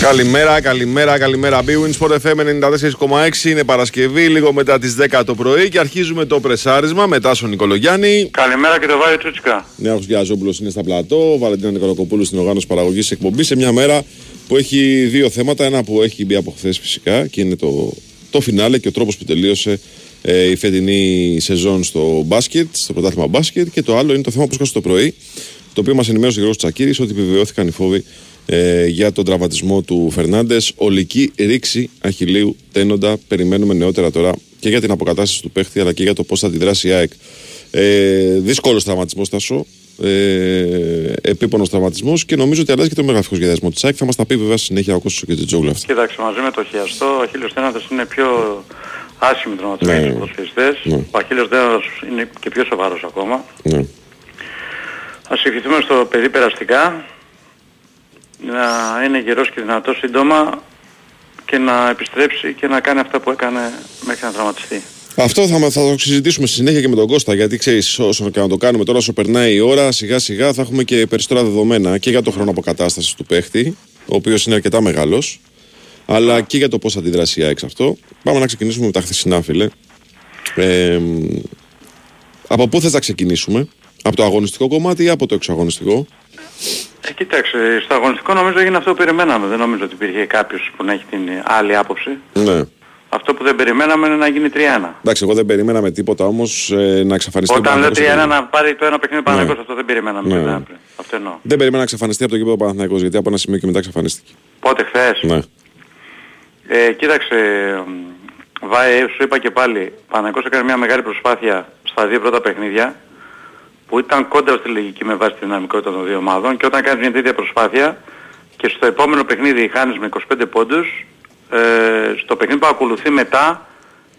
Καλημέρα, καλημέρα, καλημέρα. Bwin Sport FM 94,6 είναι Παρασκευή, λίγο μετά τις 10 το πρωί και αρχίζουμε το πρεσάρισμα μετά στον Νικολογιάννη. Καλημέρα και το Βάιο Τσούτσικα. Νέος Γιαζόπουλο είναι στα πλατό, ο Βαλεντίνα Νικολακοπούλου στην οργάνωση παραγωγής εκπομπής σε μια μέρα που έχει δύο θέματα. Ένα που έχει μπει από χθες φυσικά και είναι το, το φινάλε και ο τρόπος που τελείωσε ε, η φετινή σεζόν στο μπάσκετ, στο πρωτάθλημα μπάσκετ. Και το άλλο είναι το θέμα που σκάσε το πρωί, το οποίο μας ενημέρωσε ο Γιώργος Τσακύρης ότι επιβεβαιώθηκαν οι φόβοι ε, για τον τραυματισμό του Φερνάντες. Ολική ρήξη αχηλίου τένοντα. Περιμένουμε νεότερα τώρα και για την αποκατάσταση του παίχτη αλλά και για το πώς θα αντιδράσει η ΑΕΚ. Ε, Δύσκολος τραυματισμός, Τασό. Ε, Επίπονος τραυματισμός και νομίζω ότι αλλάζει και το μεγαφικό σχεδιασμό της ΑΕΚ. Θα μας τα πει βέβαια στη συνέχεια ο Κώστας και την Τζόγλα αυτή. Κοίταξε, μαζί με το χιαστό, ο Αχίλιος Τένοντα είναι πιο άσχημη τραυματισμένη Ναι, στους ναι. ποδοσφαιριστές. Ναι. Ο Αχίλιος Τένοντα είναι και πιο σοβαρός ακόμα. Ναι. Ας ευχηθούμε στο παιδί περαστικά να είναι γερός και δυνατός σύντομα και να επιστρέψει και να κάνει αυτά που έκανε μέχρι να τραυματιστεί. Αυτό θα, μα- θα το συζητήσουμε στη συνέχεια και με τον Κώστα. Γιατί ξέρεις, όσο και να το κάνουμε τώρα, όσο περνάει η ώρα, σιγά σιγά θα έχουμε και περισσότερα δεδομένα και για το χρόνο αποκατάστασης του παίχτη, ο οποίος είναι αρκετά μεγάλος, αλλά και για το πώς θα αντιδράσει η ΑΕΚ σε αυτό. Πάμε να ξεκινήσουμε με τα χθεσινά, φίλε. Ε, από πού θες να ξεκινήσουμε, Από το αγωνιστικό κομμάτι ή από το εξωαγωνιστικό; Ε, κοίταξε, στο αγωνιστικό νομίζω έγινε αυτό που περιμέναμε. Δεν νομίζω ότι υπήρχε κάποιος που να έχει την άλλη άποψη. Ναι. Αυτό που δεν περιμέναμε είναι να γίνει 3-1. Εντάξει, εγώ δεν περίμενα με τίποτα όμως ε, να εξαφανιστεί. ο Όταν λέω 3-1 Παναθηναϊκός. να πάρει το ένα παιχνίδι Παναγικός, αυτό δεν περιμέναμε. Ναι. δεν έπρεπε. Αυτό εννοώ. Δεν περίμενα να εξαφανιστεί από το γήπεδο Παναθηναϊκός γιατί από ένα σημείο και μετά εξαφανίστηκε. Πότε χθες; Ναι. Ε, κοίταξε, μ, Βάε, σου είπα και πάλι, ο Παναγικός έκανε μια μεγάλη προσπάθεια στα δύο πρώτα παιχνίδια που ήταν κόντρα στη λογική με βάση τη δυναμικότητα των δύο ομάδων και όταν κάνεις μια τέτοια προσπάθεια και στο επόμενο παιχνίδι χάνεις με 25 πόντους, ε, στο παιχνίδι που ακολουθεί μετά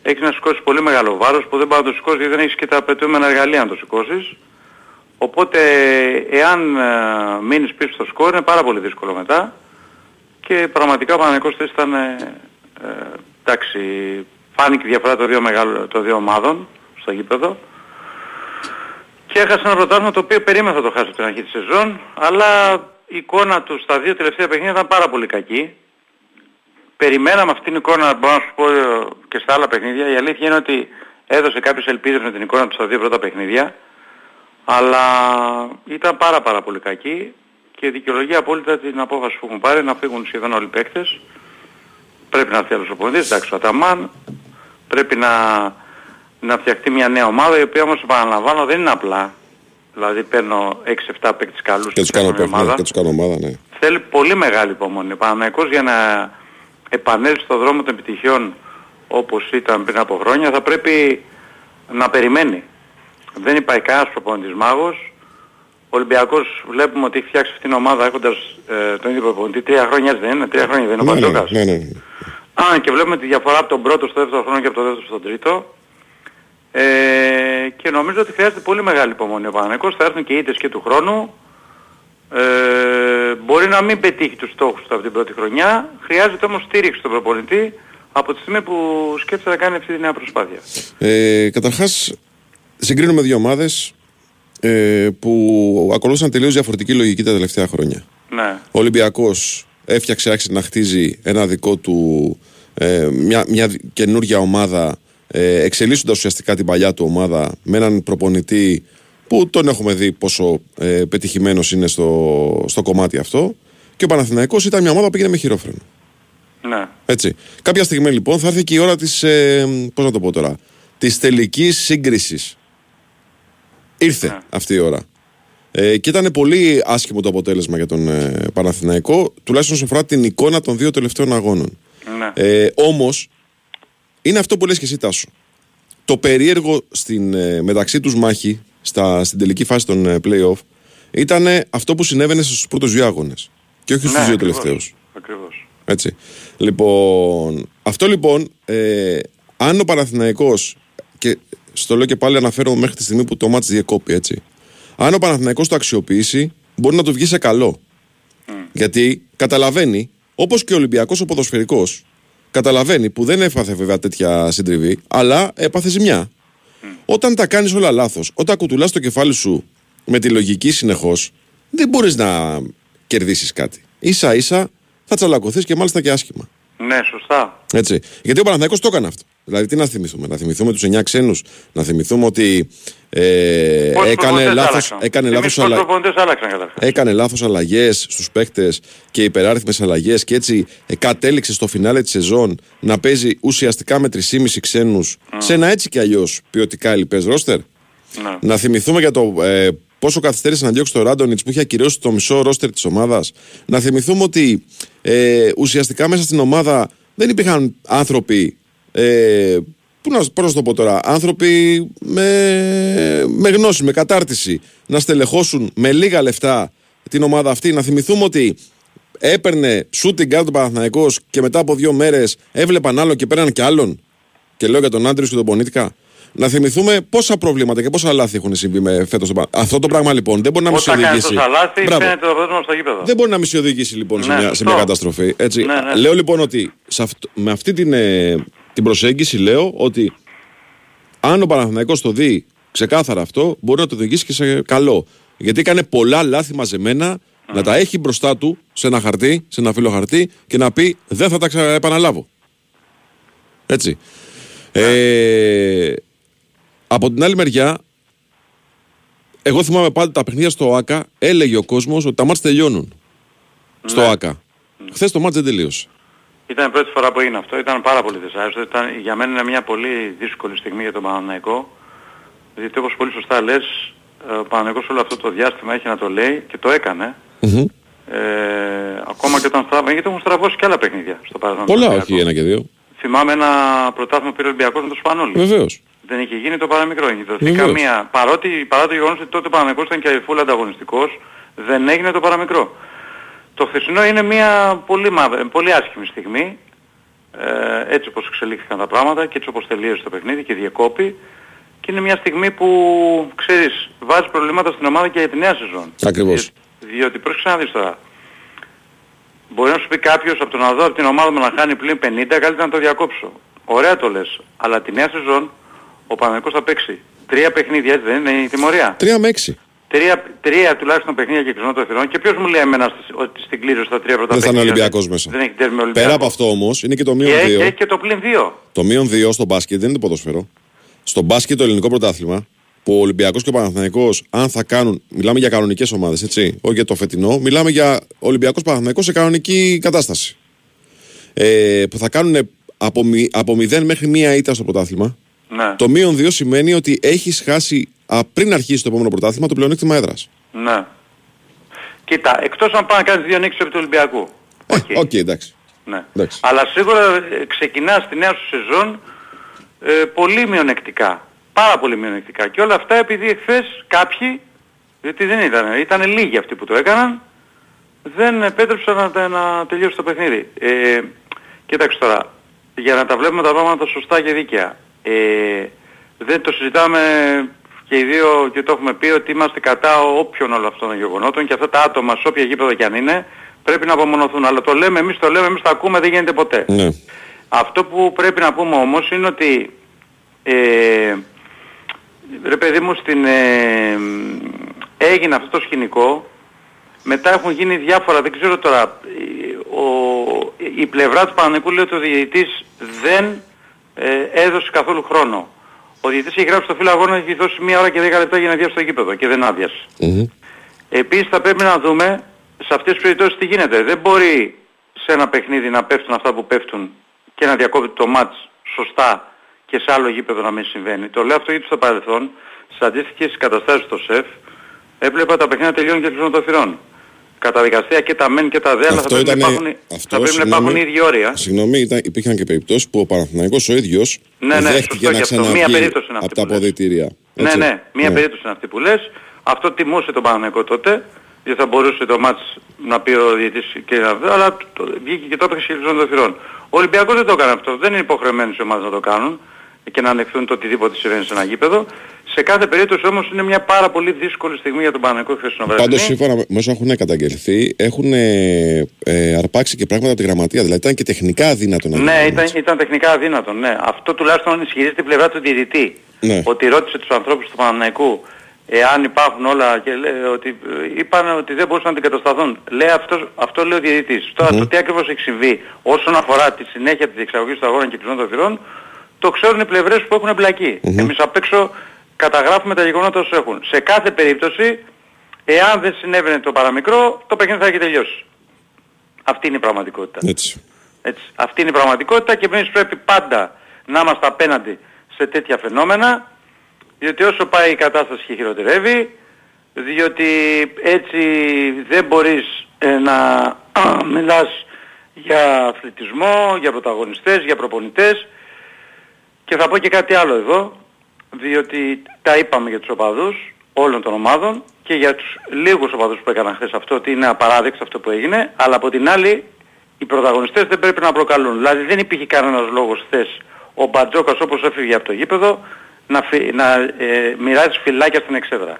έχεις να σηκώσεις πολύ μεγάλο βάρος που δεν πάει να το σηκώσεις γιατί δεν έχεις και τα απαιτούμενα εργαλεία να το σηκώσεις. Οπότε εάν ε, μείνεις πίσω στο σκορ είναι πάρα πολύ δύσκολο μετά και πραγματικά ο Παναγικός θέση ήταν, ε, ε, εντάξει, φάνηκε η διαφορά των δύο, μεγάλων, των δύο ομάδων στο γήπεδο και έχασε ένα πρωτάθλημα το οποίο περίμενα θα το χάσει από την αρχή της σεζόν αλλά η εικόνα τους στα δύο τελευταία παιχνίδια ήταν πάρα πολύ κακή. Περιμέναμε αυτήν την εικόνα, μπορώ να σου πω ε, και στα άλλα παιχνίδια. Η αλήθεια είναι ότι έδωσε κάποιες ελπίδες με την εικόνα τους στα δύο πρώτα παιχνίδια αλλά ήταν πάρα πάρα πολύ κακή και δικαιολογεί απόλυτα την απόφαση που έχουν πάρει να φύγουν σχεδόν όλοι οι παίκτες. Πρέπει να έρθει άλλος οπονητής, εντάξει ο Αταμάν, πρέπει να, να φτιαχτεί μια νέα ομάδα η οποία όμως επαναλαμβάνω δεν είναι απλά. Δηλαδή παίρνω 6-7 παίκτες καλούς Και τους κάνω φτιάχνω μια παιχνίδι και τους κάνω ομάδα, ναι. θέλει πολύ μεγάλη υπομονή. Ο Παναθηναϊκός για να επανέλθει στον δρόμο των επιτυχιών όπως ήταν πριν από χρόνια θα πρέπει να περιμένει. Δεν υπάρχει κανένας προπονητής μάγος. Ο Ολυμπιακός βλέπουμε ότι έχει φτιάξει αυτήν την ομάδα έχοντας ε, τον ίδιο προπονητή. Τρία χρόνια έτσι δεν είναι, τρία χρόνια δεν είναι ο Ναι, ναι, Παντζόκας. ναι, ναι. Α, και βλέπουμε τη διαφορά από τον πρώτο στο δεύτερο χρόνο και από τον δεύτερο στον τρίτο. Ε, και νομίζω ότι χρειάζεται πολύ μεγάλη υπομονή ο Παναγικός. Θα έρθουν και οι ήττες και του χρόνου. Ε, μπορεί να μην πετύχει τους στόχους του από την πρώτη χρονιά. Χρειάζεται όμως στήριξη στον προπονητή από τη στιγμή που σκέφτεται να κάνει αυτή τη νέα προσπάθεια. Ε, Καταρχάς, συγκρίνουμε δύο ομάδες ε, που ακολούθησαν τελείως διαφορετική λογική τα τελευταία χρόνια. Ναι. Ο Ολυμπιακός έφτιαξε, άρχισε να χτίζει ένα δικό του, ε, μια, μια καινούργια ομάδα, ε, εξελίσσοντας ουσιαστικά την παλιά του ομάδα με έναν προπονητή που τον έχουμε δει πόσο ε, πετυχημένος είναι στο, στο κομμάτι αυτό. Και ο Παναθηναϊκός ήταν μια ομάδα που πήγαινε με χειρόφρενο. Ναι. Έτσι. Κάποια στιγμή λοιπόν θα έρθει και η ώρα της, ε, πώς να το πω τώρα, της τελικής σύγκρισης. Ήρθε Ναι. αυτή η ώρα. Ε, και ήταν πολύ άσχημο το αποτέλεσμα για τον ε, Παναθηναϊκό, τουλάχιστον όσον αφορά την εικόνα των δύο τελευταίων αγώνων. Ναι. Ε, όμως, είναι αυτό που λες και εσύ Τάσο. Το περίεργο στην, ε, μεταξύ τους μάχη, στα, στην τελική φάση των ε, play-off, ήταν αυτό που συνέβαινε στους πρώτους δύο αγώνες. Και όχι στους ναι, δύο ακριβώς. τελευταίους. Ακριβώς. Έτσι. Λοιπόν, αυτό λοιπόν, ε, αν ο Παναθηναϊκός και στο λέω και πάλι αναφέρω μέχρι τη στιγμή που το μάτς διεκόπη, έτσι. Αν ο Παναθηναϊκός το αξιοποιήσει, μπορεί να του βγει σε καλό. Γιατί καταλαβαίνει, όπως και ο Ολυμπιακός ο ποδοσφαιρικός, καταλαβαίνει που δεν έφαθε βέβαια τέτοια συντριβή, αλλά έπαθε ζημιά. Όταν τα κάνεις όλα λάθος, όταν κουτουλάς το κεφάλι σου με τη λογική συνεχώς, δεν μπορείς να κερδίσεις κάτι. Ίσα ίσα θα τσαλακωθείς και μάλιστα και άσχημα. Ναι, σωστά. Έτσι. Γιατί ο Παναθηναϊκός το έκανε αυτό. Δηλαδή, τι να θυμηθούμε, να θυμηθούμε τους 9 ξένους, να θυμηθούμε ότι ε, έκανε λάθο έκανε λάθος αλλα... έκανε λάθος αλλαγές στους παίκτες και υπεράριθμες αλλαγές και έτσι ε, κατέληξε στο φινάλε της σεζόν να παίζει ουσιαστικά με 3,5 ξένους mm. σε ένα έτσι κι αλλιώς ποιοτικά ελληπέ ρόστερ. Ναι. Να θυμηθούμε για το ε, πόσο καθυστέρησε να διώξει το Ράντονιτς που είχε ακυρώσει το μισό ρόστερ της ομάδας. Να θυμηθούμε ότι ε, ουσιαστικά μέσα στην ομάδα δεν υπήρχαν άνθρωποι. Ε, Πού να, πώς να το πω τώρα, άνθρωποι με, με γνώση, με κατάρτιση να στελεχώσουν με λίγα λεφτά την ομάδα αυτή. Να θυμηθούμε ότι έπαιρνε shooting guard ο Παναθηναϊκός και μετά από δύο μέρες έβλεπαν άλλον και πέραν και άλλον. Και λέω για τον Άντριος και τον Πονίτικα να θυμηθούμε πόσα προβλήματα και πόσα λάθη έχουν συμβεί με φέτος το Αυτό το πράγμα λοιπόν δεν μπορεί να μισοδηγήσει. Όταν κάνεις τόσα λάθη, φαίνεται το πρόβλημα στο γήπεδο. Δεν μπορεί να μισοδηγήσει λοιπόν σε, ναι, μια, σε μια καταστροφή. Έτσι. Ναι, ναι. Λέω λοιπόν ότι με αυτή την, ε, την προσέγγιση λέω ότι αν ο Παναθηναϊκός το δει ξεκάθαρα αυτό, μπορεί να το οδηγήσει και σε καλό. Γιατί έκανε πολλά λάθη μαζεμένα να τα έχει μπροστά του σε ένα χαρτί, σε ένα φύλλο χαρτί και να πει δεν θα τα επαναλάβω. Έτσι. Ε, από την άλλη μεριά, εγώ θυμάμαι πάντα τα παιχνίδια στο ΆΚΑ, έλεγε ο κόσμος ότι τα μάτια τελειώνουν. Ναι. Στο ΆΚΑ. Χθες το μάτς δεν τελείωσε. Ήταν η πρώτη φορά που έγινε αυτό, ήταν πάρα πολύ δυσάρεστο. Ήταν, για μένα είναι μια πολύ δύσκολη στιγμή για τον Παναναϊκό. Γιατί όπως πολύ σωστά λες, ο Παναναϊκός όλο αυτό το διάστημα έχει να το λέει και το έκανε. Mm-hmm. Ε, ακόμα και όταν στραβώσει, γιατί έχουν στραβώσει και άλλα παιχνίδια στο παρελθόν. Πολλά, όχι ένα και δύο. Θυμάμαι ένα πρωτάθλημα πήρε Ολυμπιακός με το Σπανόλι. Βεβαίως δεν είχε γίνει το παραμικρό. Έχει δοθεί καμία. Παρότι, παρά το γεγονός ότι τότε ο Παναγικός ήταν και φούλα ανταγωνιστικός, δεν έγινε το παραμικρό. Το χθεσινό είναι μια πολύ, πολύ άσχημη στιγμή. Ε, έτσι όπως εξελίχθηκαν τα πράγματα και έτσι όπως τελείωσε το παιχνίδι και διεκόπη. Και είναι μια στιγμή που, ξέρεις, βάζει προβλήματα στην ομάδα και για τη νέα σεζόν. Ακριβώς. διότι πρόσεξε να δεις τώρα. Μπορεί να σου πει κάποιος από το να δω από την ομάδα μου να χάνει πλην 50, καλύτερα να το διακόψω. Ωραία το λες. Αλλά τη νέα σεζόν ο Παναγικός θα παίξει τρία παιχνίδια, έτσι δεν είναι η τιμωρία; Τρία με έξι. Τρία, τρία τουλάχιστον παιχνίδια και κλεισμό των θυρών και ποιος μου λέει εμένα ότι στην κλήρωση στα τρία πρώτα δεν παιχνίδια. Δεν θα είναι Ολυμπιακός μέσα. Δεν έχει τέρμι Ολυμπιακός. Πέρα από αυτό όμως είναι και το μείον 2. Και, και, και το πλην 2. Το μείον 2 στο μπάσκετ δεν είναι το ποδοσφαίρο. Στο μπάσκετ το ελληνικό πρωτάθλημα που ο Ολυμπιακός και ο Παναθηναϊκός αν θα κάνουν, μιλάμε για κανονικές ομάδες έτσι, όχι για το φετινό, μιλάμε για Ολυμπιακός Παναθηναϊκός σε κανονική κατάσταση. Ε, που θα κάνουν από, από 0 μέχρι 1 ήττα στο πρωτάθλημα ναι. Το μείον 2 σημαίνει ότι έχεις χάσει α, πριν αρχίσει το επόμενο πρωτάθλημα το πλεονέκτημα έδρας. Ναι. Κοίτα, εκτός αν πάει να κάνεις δύο νίκες επί του Ολυμπιακού. OK, okay. okay, εντάξει. Ναι. εντάξει. Αλλά σίγουρα ε, ξεκινάς τη νέα σου σεζόν ε, πολύ μειονεκτικά. Πάρα πολύ μειονεκτικά. Και όλα αυτά επειδή εχθέ κάποιοι, γιατί δεν ήταν, ήταν λίγοι αυτοί που το έκαναν, δεν επέτρεψαν να, να τελειώσει το παιχνίδι. Ε, κοίταξε τώρα, για να τα βλέπουμε τα πράγματα σωστά και δίκαια. Ε, δεν το συζητάμε και οι δύο και το έχουμε πει ότι είμαστε κατά όποιων όλων αυτών των γεγονότων και αυτά τα άτομα σε όποια γήπεδο κι αν είναι πρέπει να απομονωθούν. Αλλά το λέμε εμείς, το λέμε εμείς, το ακούμε, δεν γίνεται ποτέ. Ναι. Αυτό που πρέπει να πούμε όμως είναι ότι ε, ρε παιδί μου στην, ε, έγινε αυτό το σκηνικό μετά έχουν γίνει διάφορα, δεν ξέρω τώρα, ο, η πλευρά του Παναγικού λέει ότι ο διαιτητής δεν ε, έδωσε καθόλου χρόνο. Ο διαιτητής έχει γράψει στο φύλλο αγώνα έχει δώσει μία ώρα και δέκα λεπτά για να διάσει το γήπεδο και δεν άδειασε. Mm-hmm. Επίσης θα πρέπει να δούμε σε αυτές τις περιπτώσεις τι γίνεται. Δεν μπορεί σε ένα παιχνίδι να πέφτουν αυτά που πέφτουν και να διακόπτει το μάτς σωστά και σε άλλο γήπεδο να μην συμβαίνει. Το λέω αυτό γιατί στο παρελθόν, σε αντίστοιχες καταστάσεις στο ΣΕΦ, έβλεπα τα παιχνίδια τελειώνουν και κλεισμένο των θυρών καταδικαστέα και τα μεν και τα δε, αλλά θα πρέπει, ήταν, να υπάρχουν, αυτό, θα πρέπει να υπάρχουν οι ίδιοι όρια. Συγγνώμη, ήταν, υπήρχαν και περιπτώσεις που ο Παναθηναϊκός ο ίδιος ναι, ναι, δέχτηκε να ξαναβγεί από τα αποδητήρια. Ναι, ναι, μία ναι. περίπτωση είναι αυτή που λες. Αυτό τιμούσε τον Παναθηναϊκό τότε, γιατί θα μπορούσε το μάτς να πει ο διαιτής και να αλλά βγήκε και το έπαιξε και των θυρών. Ο Ολυμπιακός δεν το έκανε αυτό, δεν είναι υποχρεωμένοι οι ομάδες να το κάνουν και να ανεχθούν το οτιδήποτε συμβαίνει σε ένα γήπεδο. Σε κάθε περίπτωση όμως είναι μια πάρα πολύ δύσκολη στιγμή για τον Παναγικό χθεσινό βράδυ. Πάντως σύμφωνα με όσο έχουν καταγγελθεί έχουν ε, ε, αρπάξει και πράγματα από τη γραμματεία. Δηλαδή ήταν και τεχνικά αδύνατο να Ναι, ήταν, ήταν τεχνικά αδύνατο. Ναι. Αυτό τουλάχιστον ισχυρίζει την πλευρά του διαιτητή. Ναι. Ότι ρώτησε τους ανθρώπους του Παναναϊκού εάν υπάρχουν όλα και λέει ότι είπαν ότι δεν μπορούσαν να αντικατασταθούν. Λέει αυτός, αυτό λέει ο διαιτητής. Τώρα το τι ακριβώς έχει συμβεί όσον αφορά τη συνέχεια της διεξαγωγής του αγώνα και κλεισμένων των θυρών, το ξέρουν οι πλευρές που έχουν εμπλακεί. Εμείς απ' έξω καταγράφουμε τα γεγονότα όσο έχουν. Σε κάθε περίπτωση, εάν δεν συνέβαινε το παραμικρό, το παιχνίδι θα έχει τελειώσει. Αυτή είναι η πραγματικότητα. Έτσι. Έτσι. Αυτή είναι η πραγματικότητα και εμείς πρέπει πάντα να είμαστε απέναντι σε τέτοια φαινόμενα, διότι όσο πάει η κατάσταση και χειροτερεύει, διότι έτσι δεν μπορείς ε, να μιλάς για αθλητισμό, για πρωταγωνιστές, για προπονητές και θα πω και κάτι άλλο εδώ, διότι τα είπαμε για τους οπαδούς όλων των ομάδων και για τους λίγους οπαδούς που έκαναν χθες αυτό, ότι είναι απαράδεκτο αυτό που έγινε, αλλά από την άλλη οι πρωταγωνιστές δεν πρέπει να προκαλούν. Δηλαδή δεν υπήρχε κανένας λόγος χθες ο Μπατζόκας όπως έφυγε από το γήπεδο να, φυ, να ε, μοιράζει φυλάκια στην εξέδρα.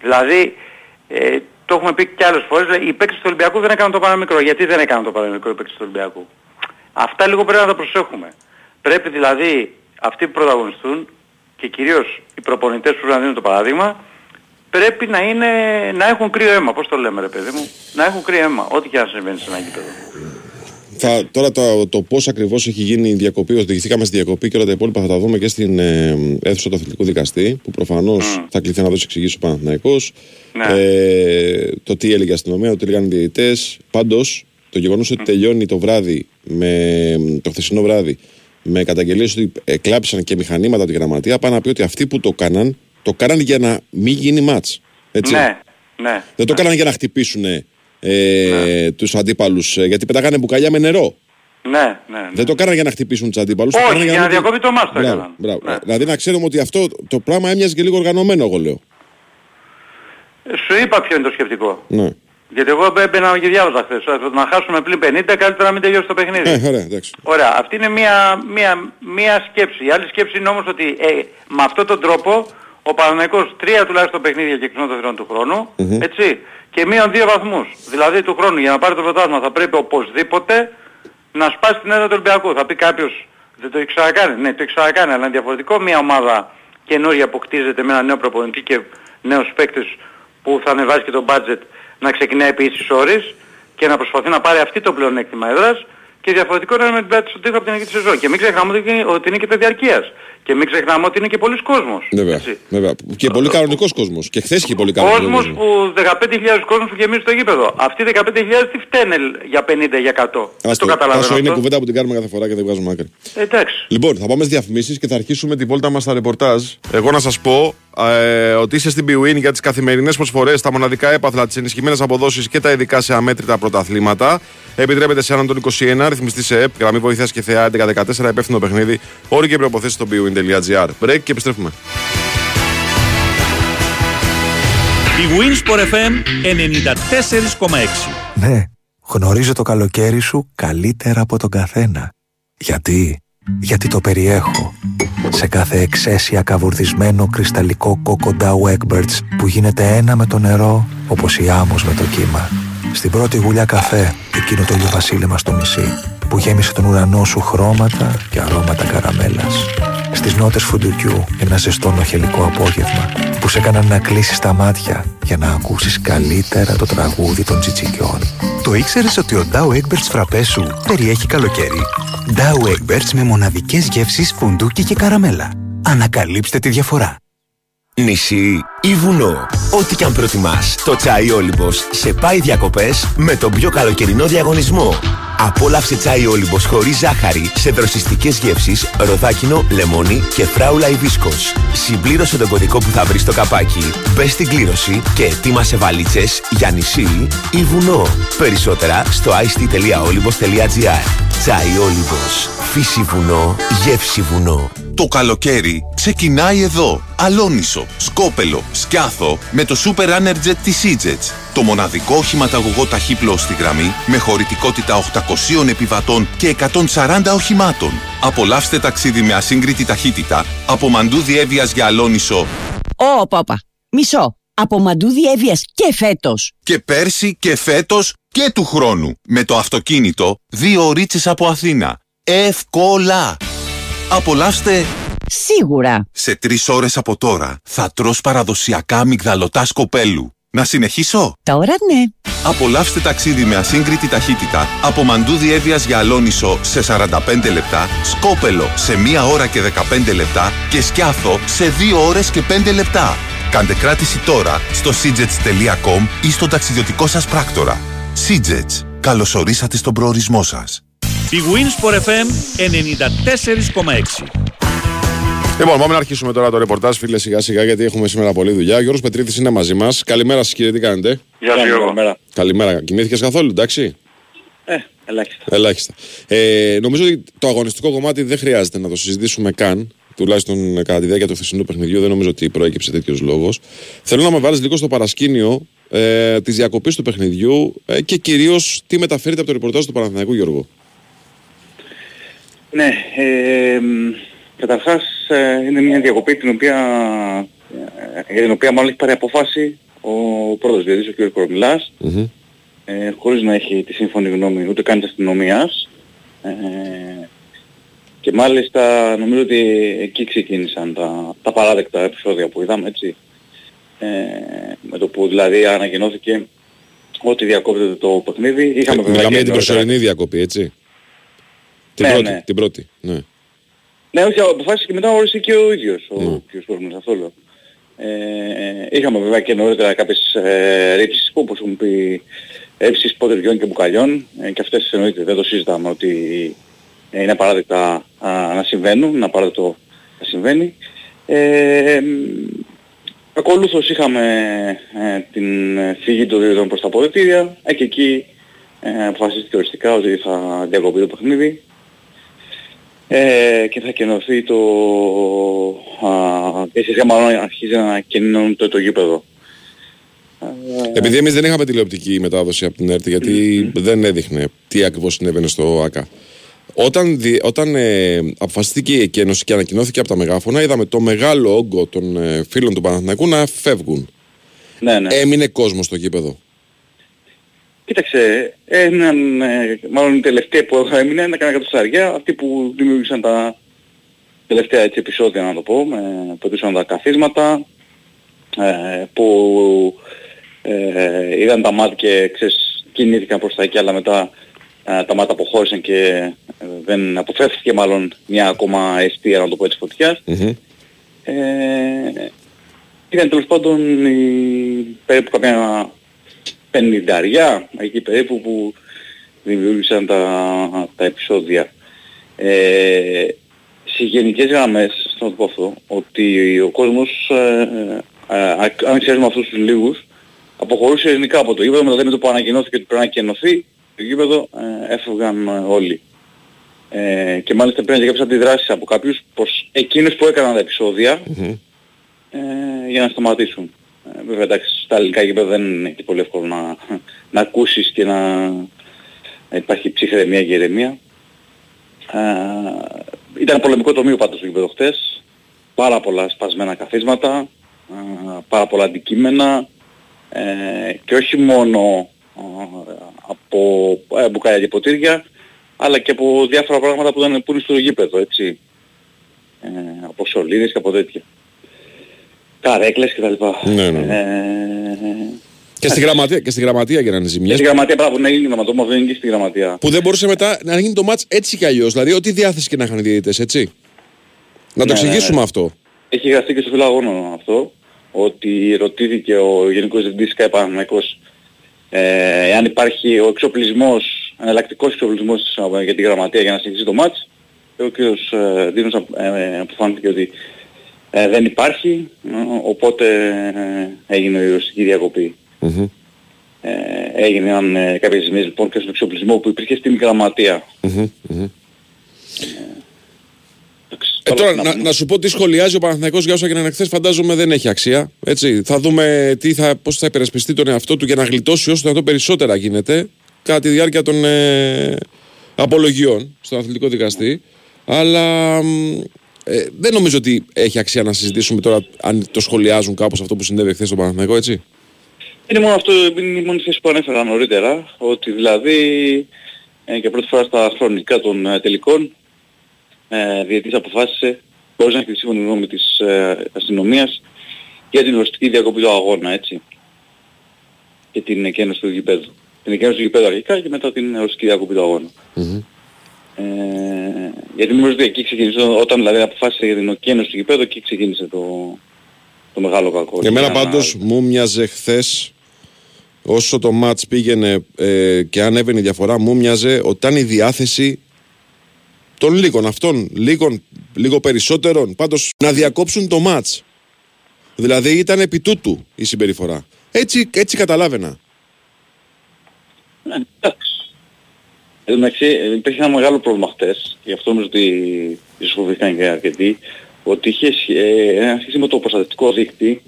Δηλαδή ε, το έχουμε πει και άλλες φορές, οι παίκτες του Ολυμπιακού δεν έκαναν το παραμικρό. Γιατί δεν έκαναν το παραμικρό οι παίκτες του Ολυμπιακού; Αυτά λίγο πρέπει να τα προσέχουμε. Πρέπει δηλαδή αυτοί που πρωταγωνιστούν και κυρίως οι προπονητές που να δίνουν το παράδειγμα πρέπει να, είναι, να έχουν κρύο αίμα. Πώς το λέμε ρε παιδί μου; Να έχουν κρύο αίμα. Ό,τι και αν συμβαίνει σε ένα γήπεδο. Θα, τώρα το, το πώς ακριβώς έχει γίνει η διακοπή, οδηγηθήκαμε στη διακοπή και όλα τα υπόλοιπα θα τα δούμε και στην ε, αίθουσα του αθλητικού δικαστή, που προφανώς θα κληθεί να δώσει εξηγήσει ο Παναθυναϊκό. Ναι. Ε, το τι έλεγε η αστυνομία, το τι έλεγαν οι διαιτητές. Πάντως, το γεγονός ότι τελειώνει το βράδυ, με, το χθεσινό βράδυ, με καταγγελίες ότι εκλάψαν και μηχανήματα από τη γραμματεία, πάνε να πει ότι αυτοί που το κάναν, το κάναν για να μην γίνει ματ. Ναι, ναι. Δεν το ναι. κάναν για να χτυπήσουν ε, ναι. τους αντίπαλους, ε, γιατί πετάγανε μπουκαλιά με νερό. Ναι, ναι, ναι. Δεν το κάναν για να χτυπήσουν τους αντίπαλους. Όχι, το για, για να διακόβει το μάστο μπράβο, μπράβο. Ναι. Δηλαδή να ξέρουμε ότι αυτό το πράγμα έμοιαζε και λίγο οργανωμένο, εγώ λέω. Σου είπα ποιο είναι το σκεπτικό. Ναι. Γιατί εγώ έμπαινα και διάβαζα χθες. Να χάσουμε πλην 50, καλύτερα να μην τελειώσει το παιχνίδι. Ε, ωραία, εντάξει. Ωραία. Αυτή είναι μία, μία, μία σκέψη. Η άλλη σκέψη είναι όμως ότι ε, με αυτόν τον τρόπο ο Παναθηναϊκός τρία τουλάχιστον παιχνίδια και των θυρών του χρόνου, mm-hmm. έτσι, και μείον δύο βαθμούς. Δηλαδή του χρόνου για να πάρει το πρωτάθλημα θα πρέπει οπωσδήποτε να σπάσει την έδρα του Ολυμπιακού. Θα πει κάποιος, δεν το έχει ξανακάνει. Ναι, το έχει ξανακάνει, αλλά είναι διαφορετικό μια ομάδα καινούργια που κτίζεται με ένα νέο προπονητή και νέους παίκτες που θα ανεβάζει και το budget να ξεκινάει επί ίσης ώρες και να προσπαθεί να πάρει αυτή το πλεονέκτημα έδρας και διαφορετικό να είναι με την πλάτη στον τοίχο από την αρχή της σεζόν. Και μην ξεχνάμε ότι είναι και παιδιαρκείας. Και μην ξεχνάμε ότι είναι και πολλοί κόσμος. Βέβαια, βέβαια. Και πολύ κανονικός κόσμος. Και χθες είχε πολύ κανονικός κόσμος. Κόσμος που 15.000 κόσμος που γεμίζει το γήπεδο. Αυτοί οι 15.000 τι φταίνε για 50 για 100. Ας το, καταλαβαίνω. Αυτό είναι κουβέντα που την κάνουμε κάθε φορά και δεν βγάζουμε άκρη. Εντάξει. Λοιπόν, θα πάμε στις διαφημίσεις και θα αρχίσουμε τη βόλτα μας στα ρεπορτάζ. Εγώ να σας πω ε, ότι είσαι στην BWIN για τις καθημερινές προσφορές, τα μοναδικά έπαθλα, τις ενισχυμένες αποδόσεις και τα ειδικά σε αμέτρητα πρωταθλήματα. Επιτρέπεται σε έναν τον 21, ρυθμιστή σε ΕΠ, γραμμή βοήθεια και θεά 1114, υπεύθυνο παιχνίδι, όροι και προποθέσει στο BWIN.gr. Break και επιστρέφουμε. Η Winsport FM 94,6 Ναι, γνωρίζω το καλοκαίρι σου καλύτερα από τον καθένα. Γιατί, γιατί το περιέχω. Σε κάθε εξαίσια καβουρδισμένο κρυσταλλικό κόκοντα Egberts που γίνεται ένα με το νερό όπως η άμμος με το κύμα. Στην πρώτη γουλιά καφέ, εκείνο το ηλιοβασίλεμα στο νησί που γέμισε τον ουρανό σου χρώματα και αρώματα καραμέλας. Στις νότες φουντουκιού ένα ζεστό νοχελικό απόγευμα που σε έκαναν να κλείσεις τα μάτια για να ακούσεις καλύτερα το τραγούδι των τσιτσικιών. Το ήξερες ότι ο Dow Egberts φραπές σου περιέχει καλοκαίρι; Dow Egberts με μοναδικές γεύσεις φουντούκι και καραμέλα. Ανακαλύψτε τη διαφορά. Νησί ή βουνό. Ό,τι και αν προτιμάς, το τσάι Όλυμπος σε πάει διακοπές με τον πιο καλοκαιρινό διαγωνισμό. Απόλαυσε τσάι Όλυμπος χωρίς ζάχαρη σε δροσιστικές γεύσεις, ροδάκινο, λεμόνι και φράουλα υβίσκος. Συμπλήρωσε τον κωδικό που θα βρεις στο καπάκι, μπες στην κλήρωση και ετοίμασε βαλίτσες για νησί ή βουνό. Περισσότερα στο ict.olybos.gr Τσάι Όλυμπος. Φύση βουνό, γεύση βουνό. Το καλοκαίρι ξεκινάει εδώ. Αλόνισο, Σκόπελο, Σκιάθο με το Super Energy της EasyJet. Το μοναδικό οχηματαγωγό ταχύπλο στη γραμμή με χωρητικότητα 800 επιβατών και 140 οχημάτων. Απολαύστε ταξίδι με ασύγκριτη ταχύτητα από Μαντού Διέβιας για Αλόνισο. Ω, πάπα, μισό. Από Μαντού Διέβιας και φέτος. Και πέρσι και φέτος και του χρόνου. Με το αυτοκίνητο δύο ωρίτσες από Αθήνα. Εύκολα. Απολαύστε Σίγουρα. Σε τρεις ώρες από τώρα θα τρως παραδοσιακά αμυγδαλωτά σκοπέλου. Να συνεχίσω; Τώρα ναι. Απολαύστε ταξίδι με ασύγκριτη ταχύτητα από Μαντούδι Εύβοιας για Αλόνισο σε 45 λεπτά, Σκόπελο σε 1 ώρα και 15 λεπτά και Σκιάθο σε 2 ώρες και 5 λεπτά. Κάντε κράτηση τώρα στο sidgets.com ή στον ταξιδιωτικό σας πράκτορα. Sidgets. Καλωσορίσατε στον προορισμό σας. Η Wins for FM 94,6. Λοιπόν, πάμε να αρχίσουμε τώρα το ρεπορτάζ, φίλε, σιγά σιγά, γιατί έχουμε σήμερα πολλή δουλειά. Ο Γιώργος Πετρίδης είναι μαζί μας. Καλημέρα σας, κύριε, τι κάνετε; Γεια σου Γιώργο. Καλημέρα. Κοιμήθηκες καθόλου, εντάξει; Ε, ελάχιστα. Ελάχιστα. Ε, νομίζω ότι το αγωνιστικό κομμάτι δεν χρειάζεται να το συζητήσουμε καν. Τουλάχιστον κατά τη διάρκεια του χθεσινού παιχνιδιού, δεν νομίζω ότι προέκυψε τέτοιος λόγος. Θέλω να με βάλεις λίγο στο παρασκήνιο ε, της διακοπής του παιχνιδιού ε, και κυρίως τι μεταφέρεται από το ρεπορτάζ του Παναθηναϊκού Γιώργο. Ναι, ε, καταρχάς ε, είναι μια διακοπή την οποία, ε, για την οποία μάλλον έχει πάρει αποφάση ο πρώτος διαιτητής, ο κ. κορμιλας Μμμ. ε, χωρίς να έχει τη σύμφωνη γνώμη ούτε καν της αστυνομίας. Ε, και μάλιστα νομίζω ότι εκεί ξεκίνησαν τα, τα παράδεκτα επεισόδια που είδαμε, έτσι. Ε, με το που δηλαδή ανακοινώθηκε ότι διακόπτεται το παιχνίδι. Είχαμε Ε, βέβαια Μιλάμε και για την νωρίτερα- προσωρινή διακοπή, έτσι. Την Ναι, πρώτη. ναι. Την πρώτη. Ναι. Ναι, όχι, αποφάσισε και μετά όρισε και ο ίδιος ο Ναι. κ. Κόρμης, αυτό λέω. Ε, είχαμε βέβαια και νωρίτερα κάποιες ε, ρήψεις που όπως έχουν πει ρήψεις ποτεριών και μπουκαλιών ε, και αυτές εννοείται δεν το συζητάμε ότι ε, είναι απαράδεκτα α, να συμβαίνουν, είναι απαράδεκτο να συμβαίνει. Ε, μ, ακολούθως είχαμε ε, την ε, φύγη των διαιτητών προς τα αποδητήρια ε, και εκεί ε, αποφασίστηκε οριστικά ότι θα διακοπεί το παιχνίδι ε, και θα κενωθεί το... Α, και σιγά μάλλον αρχίζει να κενώνει το, το γήπεδο. Ε, Επειδή εμείς δεν είχαμε τηλεοπτική μετάδοση από την ΕΡΤ, γιατί δεν έδειχνε τι ακριβώς συνέβαινε στο ΑΚΑ. Όταν, δι- όταν ε, αποφασίστηκε η εκένωση και ανακοινώθηκε από τα μεγάφωνα, είδαμε το μεγάλο όγκο των ε, φίλων του Παναθηναϊκού να φεύγουν. ναι, ναι. Έμεινε κόσμος στο γήπεδο. Κοίταξε, έναν, ε, μάλλον οι τελευταίοι που έμειναν έκαναν κατοσταριά, αυτοί που δημιούργησαν τα τελευταία έτσι, επεισόδια να το πω, με, που έδωσαν τα καθίσματα, ε, που ε, είδαν τα μάτια και ξέρεις, κινήθηκαν προς τα εκεί, αλλά μετά ε, τα μάτια αποχώρησαν και ε, δεν αποφεύθηκε μάλλον μια ακόμα αιστεία, να το πω έτσι, φωτιάς. Μμμ. Ε, ήταν τέλος πάντων η, περίπου κάποια πενηνταριά, εκεί περίπου που δημιούργησαν τα, τα επεισόδια. Ε, σε γενικές γραμμές, θα το πω αυτό, ότι ο κόσμος, ε, ε, α- αν ξέρουμε αυτούς τους λίγους, αποχωρούσε ειρηνικά από το γήπεδο, μετά με το που ανακοινώθηκε ότι πρέπει να κενωθεί το γήπεδο, ε, έφευγαν ε, όλοι. Ε, και μάλιστα πήραν και κάποιες αντιδράσεις από κάποιους πως εκείνους που έκαναν τα επεισόδια Μμμ. ε, για να σταματήσουν. Ε, βέβαια εντάξει, στα ελληνικά γήπεδα δεν είναι και πολύ εύκολο να, να ακούσεις και να, να υπάρχει ψυχραιμία και ηρεμία. Ε, ήταν πολεμικό τομείο πάντως το γήπεδο χτες. Πάρα πολλά σπασμένα καθίσματα, ε, πάρα πολλά αντικείμενα ε, και όχι μόνο ε, από ε, μπουκάλια και ποτήρια αλλά και από διάφορα πράγματα που, ήταν, που είναι στο γήπεδο, έτσι. Ε, από σωλήνες και από τέτοια. Καρέκλες και τα λοιπά. Ναι, ναι, ναι. Ε, Και στη γραμματεία, και στη γραμματεία γίνανε και ζημιές. στη γραμματεία, πράγμα, να γίνει γραμματόμα, δεν είναι και στη γραμματεία. Που δεν μπορούσε μετά να γίνει το μάτς έτσι κι αλλιώς. Δηλαδή, ό,τι διάθεση και να είχαν οι διαιτητές, έτσι. Να το Ναι, ναι, εξηγήσουμε ναι. αυτό. Έχει γραφτεί και στο φιλαγόνο αυτό, ότι ρωτήθηκε ο Γενικός Διευθυντής ΚΑΕ Παναθηναϊκός ε, εάν υπάρχει ο εξοπλισμός, εναλλακτικός εξοπλισμός ε, για τη γραμματεία για να συνεχίσει το μάτς. Και ο κ. ε, Δήμος ε, αποφάνθηκε ότι ε, δεν υπάρχει, ε, οπότε ε, έγινε η οριστική διακοπή. Μμμ. Ε, έγιναν ε, κάποιες ζημίες λοιπόν και στον εξοπλισμό που υπήρχε στην γραμματεία. Μμμ. Μμμ. Εντάξει, Ε, καλό τώρα, να να, πούμε. να σου πω τι σχολιάζει ο Παναθηναϊκός για όσα έγιναν χθε, φαντάζομαι δεν έχει αξία. Έτσι. Θα δούμε τι θα, πώς θα υπερασπιστεί τον εαυτό του για να γλιτώσει όσο το δυνατόν περισσότερα γίνεται κατά τη διάρκεια των ε, απολογιών στον αθλητικό δικαστή. Αλλά μ, ε, δεν νομίζω ότι έχει αξία να συζητήσουμε τώρα αν το σχολιάζουν κάπως αυτό που συνέβη χθες στον Παναθηναϊκό, έτσι. Είναι μόνο αυτό, είναι η μόνη θέση που ανέφερα νωρίτερα, ότι δηλαδή ε, και πρώτη φορά στα χρονικά των ε, τελικών ε, διετής αποφάσισε μπορείς να έχεις τη σύμφωνη γνώμη της ε, αστυνομίας για την οριστική διακοπή του αγώνα, έτσι. Και την εκένωση του γηπέδου. Την εκένωση του γηπέδου αρχικά και μετά την οριστική διακοπή του αγώνα. Ε, γιατί νομίζω ότι εκεί ξεκίνησε, όταν δηλαδή αποφάσισε για την εκένωση του γηπέδου, εκεί ξεκίνησε το, το μεγάλο κακό. Για μένα Για να- πάντως μου μοιάζε χθες όσο το μάτς πήγαινε ε, και ανέβαινε η διαφορά μου μοιάζε ότι ήταν η διάθεση των λίγων αυτών, λίγων, λίγο περισσότερων πάντως να διακόψουν το μάτς. Δηλαδή ήταν επί τούτου η συμπεριφορά. Έτσι, έτσι καταλάβαινα. Ναι, εντάξει. Εν τω μεταξύ ε, υπήρχε ένα μεγάλο πρόβλημα χτες, γι' αυτό νομίζω ότι ίσως φοβήθηκαν και αρκετοί, ότι είχε σχ- ε, ένα σχέση με το προστατευτικό δίκτυ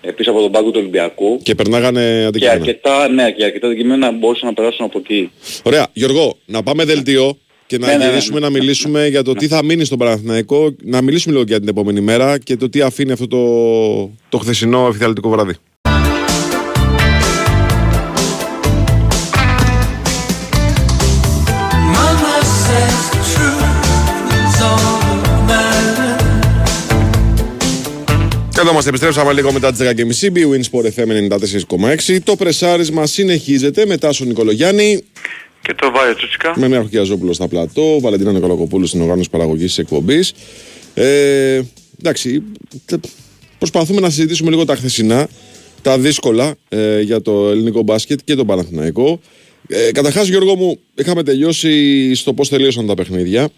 ε, πίσω από τον πάγκο του Ολυμπιακού Και περνάγανε και αντικείμενα. αρκετά, ναι, και αρκετά δικημένα μπορούσαν να περάσουν από εκεί. Ωραία, Γιώργο, να πάμε δελτίο και να Ναι, ναι, ναι, γυρίσουμε ναι. να μιλήσουμε για το τι θα μείνει στον Παναθηναϊκό, να μιλήσουμε λίγο για την επόμενη μέρα και το τι αφήνει αυτό το, το χθεσινό εφηθαλτικό βράδυ. Εδώ μας επιστρέψαμε λίγο μετά τις 10.30 Big Win Sport FM 94,6 Το πρεσάρισμα συνεχίζεται μετά στον Νικολογιάννη Και το Βάιο Τσούτσικα. με Νέαρχο Κιαζόπουλο στα πλατό, Βαλεντίνα Νικολακοπούλου στην οργάνωση παραγωγής της εκπομπής ε, Εντάξει, τε- προσπαθούμε να συζητήσουμε λίγο τα χθεσινά τα δύσκολα ε, για το ελληνικό μπάσκετ και τον Παναθηναϊκό. Ε, Καταρχάς, Γιώργο μου, είχαμε τελειώσει στο πώς τελείωσαν τα παιχνίδια.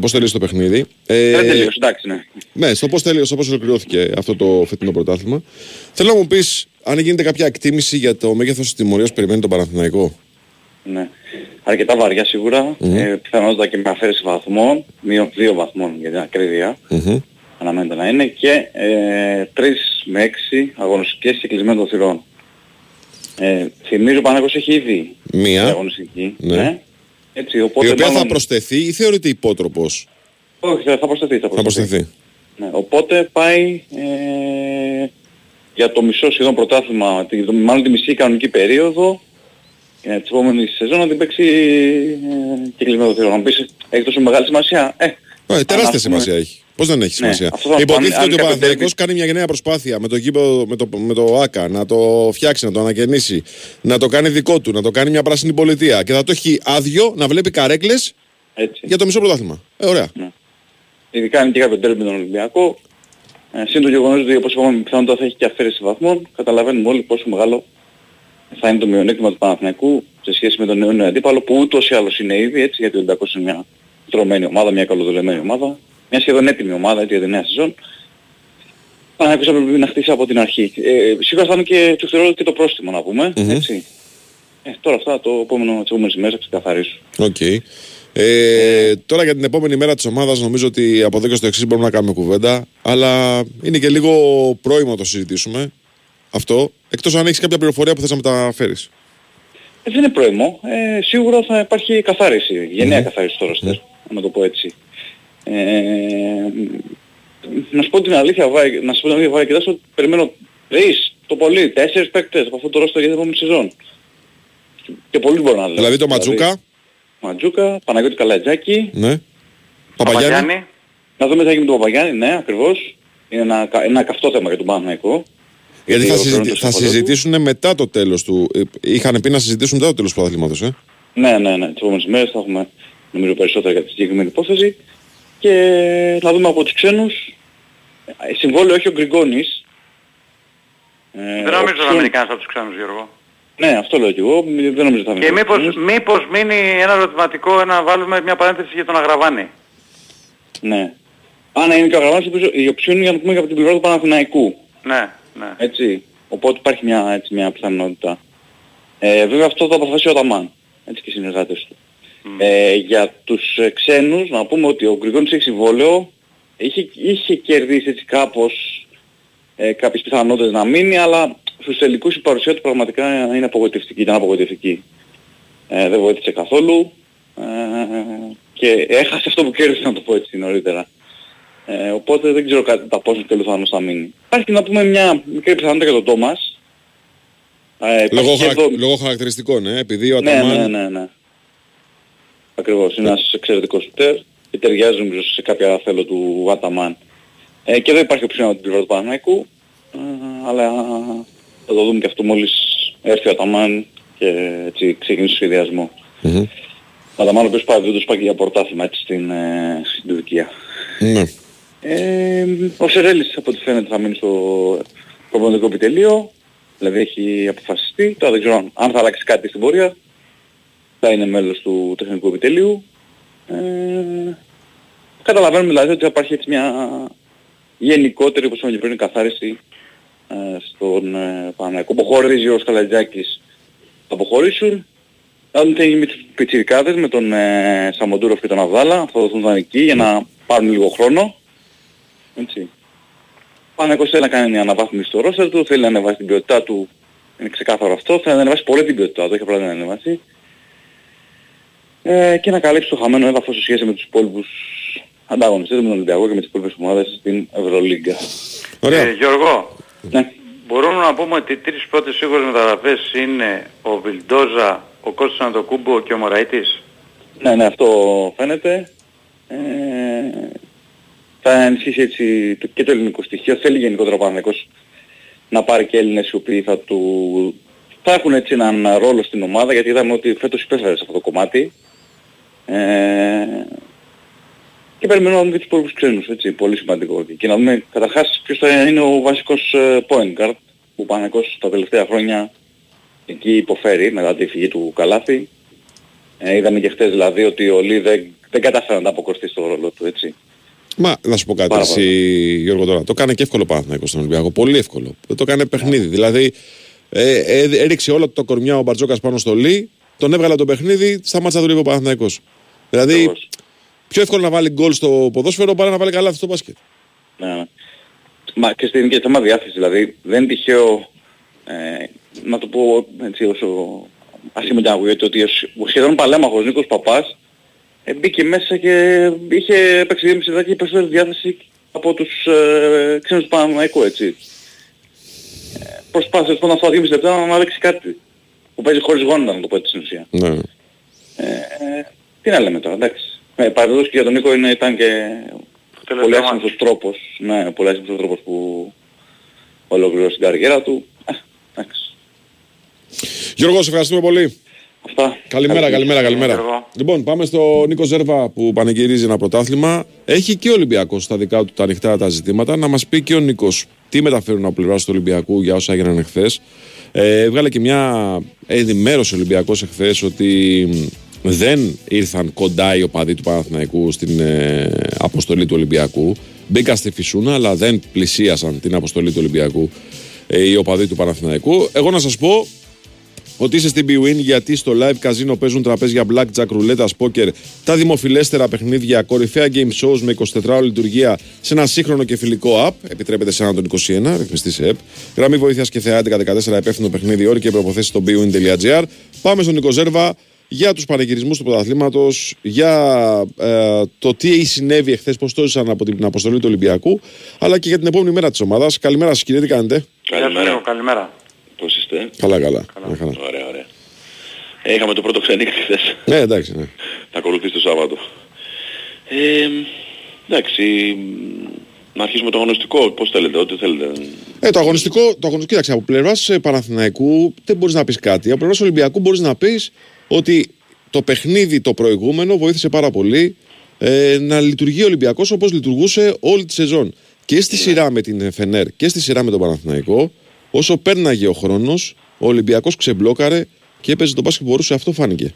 Πώς τελείωσε το παιχνίδι. Ε, Δεν τελείωσε, εντάξει, ναι. ναι, στο πώς τέλειωσε, πώ ολοκληρώθηκε αυτό το φετινό πρωτάθλημα. Θέλω να μου πεις αν γίνεται κάποια εκτίμηση για το μέγεθος της τιμωρίας που περιμένει τον Παναθηναϊκό. ναι. Αρκετά βαριά σίγουρα, ε, πιθανότατα και με αφαίρεση βαθμών, μείον δύο βαθμών για την ακρίβεια. Μμμ. αναμένεται να είναι και ε, 3 με 6 αγωνιστικές και κλεισμένο των θυρών. Ε, θυμίζω ο Παναγός έχει ήδη Μία. μια αγωνιστική. Ναι. Έτσι, οπότε η οποία θα μάλλον- προσθεθεί ή θεωρείται υπότροπος; Όχι, θα, θα προσθεθεί. Θα Θα προσθεθεί. Ναι, οπότε πάει ε, για το μισό σχεδόν πρωτάθλημα, τη, μάλλον τη μισή κανονική περίοδο ε, της επόμενης σεζόν να την παίξει ε, και κλεισμένο των θυρών. Να μου πεις, έχεις τόσο μεγάλη σημασία. Ε, Ε, αν τεράστια ας πούμε- σημασία έχει. Πώς δεν έχει Ναι, σημασία. αυτό θα- Υποτίθεται αν- ότι ο αν κάποιος Παναθηναϊκός derby- κάνει μια γενναία προσπάθεια με το, γήπεδο, με, το, με το ΆΚΑ να το φτιάξει, να το ανακαινήσει, να το κάνει δικό του, να το κάνει μια πράσινη πολιτεία και θα το έχει άδειο να βλέπει καρέκλες έτσι. για το μισό πρωτάθλημα. Ε, ωραία. Ειδικά αν και κάποιο τέρμι τον Ολυμπιακό. Ε, Συν το γεγονός ότι όπως είπαμε πιθανότατα θα έχει και αφαίρεση βαθμών, καταλαβαίνουμε όλοι πόσο μεγάλο θα είναι το μειονέκτημα του Παναθηναϊκού σε σχέση με τον νέο αντίπαλο που ούτως ή άλλως είναι ήδη έτσι γιατί ο Ολυμπιακός είναι μια δρομένη ομάδα, μια καλοδουλεμένη ομάδα, μια σχεδόν έτοιμη ομάδα έτσι, για τη νέα σεζόν. Παναθηναϊκός θα πρέπει να χτίσει από την αρχή. Ε, σίγουρα θα είναι και του θεωρώ και το πρόστιμο να πούμε, Μμμ. έτσι. Ε, τώρα αυτά το επόμενο, τις επόμενες ημέρες θα ξεκαθαρίσουν. Οκ. Ε, τώρα για την επόμενη μέρα της ομάδας νομίζω ότι από εδώ και στο εξής μπορούμε να κάνουμε κουβέντα. Αλλά είναι και λίγο πρώιμο να το συζητήσουμε αυτό. Εκτός αν έχεις κάποια πληροφορία που θες να μεταφέρεις. Ε, δεν είναι πρόημο. Ε, σίγουρα θα υπάρχει καθάριση, γενναία καθάριση στο ρόστερ, να το πω έτσι. Ε, να σου πω την αλήθεια, Βάη, να σου πω την αλήθεια, Βάη, κοιτάξτε ότι περιμένω τρεις, το πολύ, τέσσερις παίκτες από αυτό το ρόστερ για την επόμενη σεζόν. Και πολύ μπορώ να λέω. Δηλαδή το Ματζούκα, Ματζούκα, Παναγιώτη Καλατζάκη, ναι. Παπαγιάννη. να δούμε τι θα γίνει με τον Παπαγιάννη, ναι, ακριβώς. Είναι ένα, κα- ένα καυτό θέμα για τον Παναθηναϊκό. Γιατί θα, ο συζητη... χρόνος θα του Παπαδόπουλου. συζητήσουν μετά το τέλος του. Ε, Είχαν πει να συζητήσουν μετά το τέλος του πρωταθλήματος. Ε; Ναι, ναι, ναι. Τις επόμενες μέρες θα έχουμε νομίζω περισσότερα για τη συγκεκριμένη υπόθεση και να δούμε από τους ξένους. Ε, Συμβόλαιο έχει ο Γκριγκόνης. Ε, Δεν νομίζω option- να μείνει κανένας από τους ξένους Γιώργο. Ναι, αυτό λέω και εγώ. Μη- Δεν νομίζω ότι θα μείνει. Και μήπως, κανένας. μήπως μείνει ένα ερωτηματικό, να βάλουμε μια παρένθεση για τον Αγραβάνη. Ναι. Αν είναι και ο Αγραβάνης, νομίζω η οψιόν είναι για να πούμε και από την πλευρά του Παναθηναϊκού. Ναι, ναι. Έτσι. Οπότε υπάρχει μια, έτσι, μια πιθανότητα. Ε, βέβαια αυτό θα αποφασίσει ο Ταμάν. Έτσι και οι συνεργάτες του. Ε, για τους ε, ξένους να πούμε ότι ο Γκριγόνης έχει συμβόλαιο. Είχε, είχε κερδίσει έτσι κάπως ε, κάποιες πιθανότητες να μείνει, αλλά στους τελικούς η παρουσία του πραγματικά είναι απογοητευτική, ήταν απογοητευτική. Ε, δεν βοήθησε καθόλου ε, και έχασε αυτό που κέρδισε να το πω έτσι νωρίτερα. Ε, οπότε δεν ξέρω κατά πόσο τελειοφανώς θα μείνει. Υπάρχει να πούμε μια μικρή πιθανότητα για τον Τόμας. Ε, υπάρχει Λόγω, και χαρακ... εδώ- λόγω χαρακτηριστικών, ε, επειδή ο ναι, Αταμάν. ναι, ναι, ναι. Ακριβώς. Είναι ένας εξαιρετικός σουτέρ. Και και ταιριάζει νομίζω σε κάποια θέλω του Αταμάν. Ε, και εδώ υπάρχει οψιόν από την πλευρά του Παναθηναϊκού, ε, αλλά θα το δούμε και αυτό μόλις έρθει ο Αταμάν και έτσι ξεκινήσει το σχεδιασμό. Ο Αταμάν ο οποίος παραδίδοντας πάει και για πρωτάθλημα έτσι στην, ε, στην Τουρκία. Ναι. Ε, ο Σερέλης από ό,τι φαίνεται θα μείνει στο προπονητικό επιτελείο. Δηλαδή έχει αποφασιστεί. Τώρα δεν ξέρω αν- αν θα αλλάξει κάτι στην πορεία. Θα είναι μέλος του τεχνικού επιτελείου. Ε, καταλαβαίνουμε δηλαδή ότι θα υπάρχει έτσι μια γενικότερη, όπως είπαμε και πριν, καθάριση ε, στον ε, Παναγιακό. Αποχωρίζει ο Σκαλατζάκης θα αποχωρήσουν. Θα δούμε τι θα γίνει με τους πιτσιρικάδες, με τον ε, Σαμοντούροφ και τον Αβδάλα. Θα δοθούν δανεικοί για να πάρουν λίγο χρόνο. Έτσι. Ο Παναγιακός θέλει να κάνει μια αναβάθμιση στο ρόστερ του, θέλει να ανεβάσει την ποιότητά του. Είναι ξεκάθαρο αυτό. Θέλει να ανεβάσει πολύ την ποιότητά του, όχι απλά να την ανεβάσει. Ε, και να καλύψει το χαμένο έδαφος σε σχέση με τους υπόλοιπους ανταγωνιστές, με τον Ολυμπιακό και με τις υπόλοιπες ομάδες στην Ευρωλίγκα. Ε, Γιώργο, Ναι. μπορούμε να πούμε ότι οι τρεις πρώτες σίγουρες μεταγραφές είναι ο Βιλντόζα, ο Κώστας Αντοκούμπο και ο Μωραΐτης. Ναι, ναι, αυτό φαίνεται. Ε, θα ενισχύσει έτσι το- και το ελληνικό στοιχείο. Θέλει γενικότερα ο Παναθηναϊκός να πάρει και Έλληνες οι οποίοι θα του... θα έχουν έτσι έναν ρόλο στην ομάδα γιατί είδαμε ότι φέτος υπέφερε σε αυτό το κομμάτι. Ε, και περιμένουμε να δούμε και τους υπόλοιπους ξένους, έτσι, πολύ σημαντικό. Και, και να δούμε καταρχάς ποιος θα είναι ο βασικός ε, point guard που ο Παναθηναϊκός τα τελευταία χρόνια εκεί υποφέρει μετά τη φυγή του Καλάθη. Ε, είδαμε και χτες δηλαδή ότι ο Λί δεν, δεν κατάφερε να ανταποκριθεί στο ρόλο του, έτσι. Μα να σου πω κάτι, Πάρα εσύ, Γιώργο, τώρα. Το έκανε και εύκολο Παναθηναϊκός στον Ολυμπιακό. Πολύ εύκολο. Δεν το έκανε παιχνίδι. Δηλαδή, ε, ε, έριξε όλα τα κορμιά ο Μπαρτζόκας πάνω στο Λί, τον έβγαλε από το παιχνίδι, σταμάτησε να δουλεύει ο Παναθηναϊκός. Δηλαδή, Ακριβώς. πιο εύκολο να βάλει γκολ στο ποδόσφαιρο παρά να βάλει καλά στο μπάσκετ. Ναι, ναι. Μα και στην και θέμα διάθεση, δηλαδή δεν είναι τυχαίο, ε, να το πω έτσι όσο ασήμεντα να ακούγεται, ότι ο σ- ο σχεδόν παλέμαχος Νίκος Παπάς ε, μπήκε μέσα και είχε παίξει δύο μισή και περισσότερη διάθεση από τους ε, ξένους του Παναμαϊκού, έτσι. Ε, προσπάθησε λοιπόν αυτά τα δύο μισή λεπτά να αναδείξει κάτι που παίζει χωρίς γόνατα, να το πω έτσι στην ουσία. Ναι. Ε, τι να λέμε τώρα, εντάξει. Ε, παραδόσεις και για τον Νίκο είναι, ήταν και Τελευταίο πολύ μάτς. άσχημος ο τρόπος, ναι, πολύ άσχημος ο τρόπος που ολοκληρώσει την καριέρα του. Ε, εντάξει. Γιώργο, σε ευχαριστούμε πολύ. Αυτά. Καλημέρα, Καλή καλημέρα, καλημέρα. Γιώργο. Λοιπόν, πάμε στο Νίκο Ζέρβα που πανηγυρίζει ένα πρωτάθλημα. Έχει και ο Ολυμπιακός στα δικά του τα ανοιχτά τα ζητήματα. Να μας πει και ο Νίκος τι μεταφέρουν από πλευράς του Ολυμπιακού για όσα έγιναν εχθές. Ε, έβγαλε και μια ενημέρωση ο Ολυμπιακός εχθές ότι μ, δεν ήρθαν κοντά οι οπαδοί του Παναθηναϊκού στην ε, αποστολή του Ολυμπιακού. Μπήκαν στη φυσούνα, αλλά δεν πλησίασαν την αποστολή του Ολυμπιακού ε, οι οπαδοί του Παναθηναϊκού. Εγώ να σας πω ότι είσαι στην BWIN γιατί στο live casino παίζουν τραπέζια blackjack, ρουλέτας, poker, τα δημοφιλέστερα παιχνίδια, κορυφαία game shows με 24 ώρη λειτουργία σε ένα σύγχρονο και φιλικό app. Επιτρέπεται σε έναν των 21, ρυθμιστή σε app. Γραμμή βοήθειας και θεά 1114 υπεύθυνο παιχνίδι, όροι και προποθέσει στο bwin.gr. Πάμε στον Νίκο Ζέρβα για τους πανηγυρισμούς του πρωταθλήματος, για ε, το τι συνέβη εχθές, πώς το ζήσαν από την αποστολή του Ολυμπιακού, αλλά και για την επόμενη μέρα της ομάδας. Καλημέρα σας, κύριε, τι κάνετε; Γεια σου Νίκο, καλημέρα. Πώς είστε; Καλά, καλά. Μια χαρά. Ωραία, ωραία. Ε, είχαμε το πρώτο ξενύχτη χθες. Ναι, εντάξει, ναι. Θα ακολουθήσει το Σάββατο. Ε, εντάξει, να αρχίσουμε το αγωνιστικό. Πώς θέλετε, ό,τι θέλετε. Ε, το αγωνιστικό, το αγωνιστικό, κοίταξε, από πλευράς Παναθηναϊκού δεν μπορείς να πεις κάτι. Από πλευράς Ολυμπιακού μπορείς να πεις ότι το παιχνίδι το προηγούμενο βοήθησε πάρα πολύ ε, να λειτουργεί ο Ολυμπιακός όπως λειτουργούσε όλη τη σεζόν. Και στη σειρά με την Φενέρ και στη σειρά με τον Παναθηναϊκό, όσο πέρναγε ο χρόνος, ο Ολυμπιακός ξεμπλόκαρε και έπαιζε τον μπάσκετ που μπορούσε. Αυτό φάνηκε.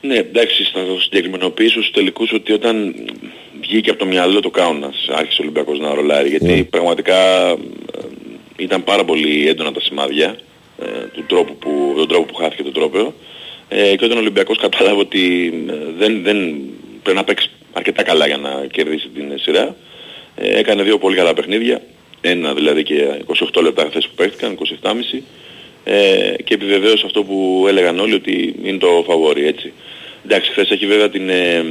Ναι, εντάξει, θα το συγκεκριμενοποιήσω στους τελικούς ότι όταν βγήκε από το μυαλό το Κάουνας, άρχισε ο Ολυμπιακός να ρολάρει, γιατί Ναι. πραγματικά ε, ήταν πάρα πολύ έντονα τα σημάδια ε, του τρόπου που, τον τρόπο που χάθηκε το τρόπαιο ε, και όταν ο Ολυμπιακός κατάλαβε ότι ε, δεν, δεν πρέπει να παίξει αρκετά καλά για να κερδίσει την σειρά, ε, έκανε δύο πολύ καλά παιχνίδια, ένα δηλαδή και 28 λεπτά χθες που παίχτηκαν, 27,5 ε, και επιβεβαίωσε αυτό που έλεγαν όλοι ότι είναι το φαβόρι έτσι. Εντάξει, χθες έχει βέβαια την, ε,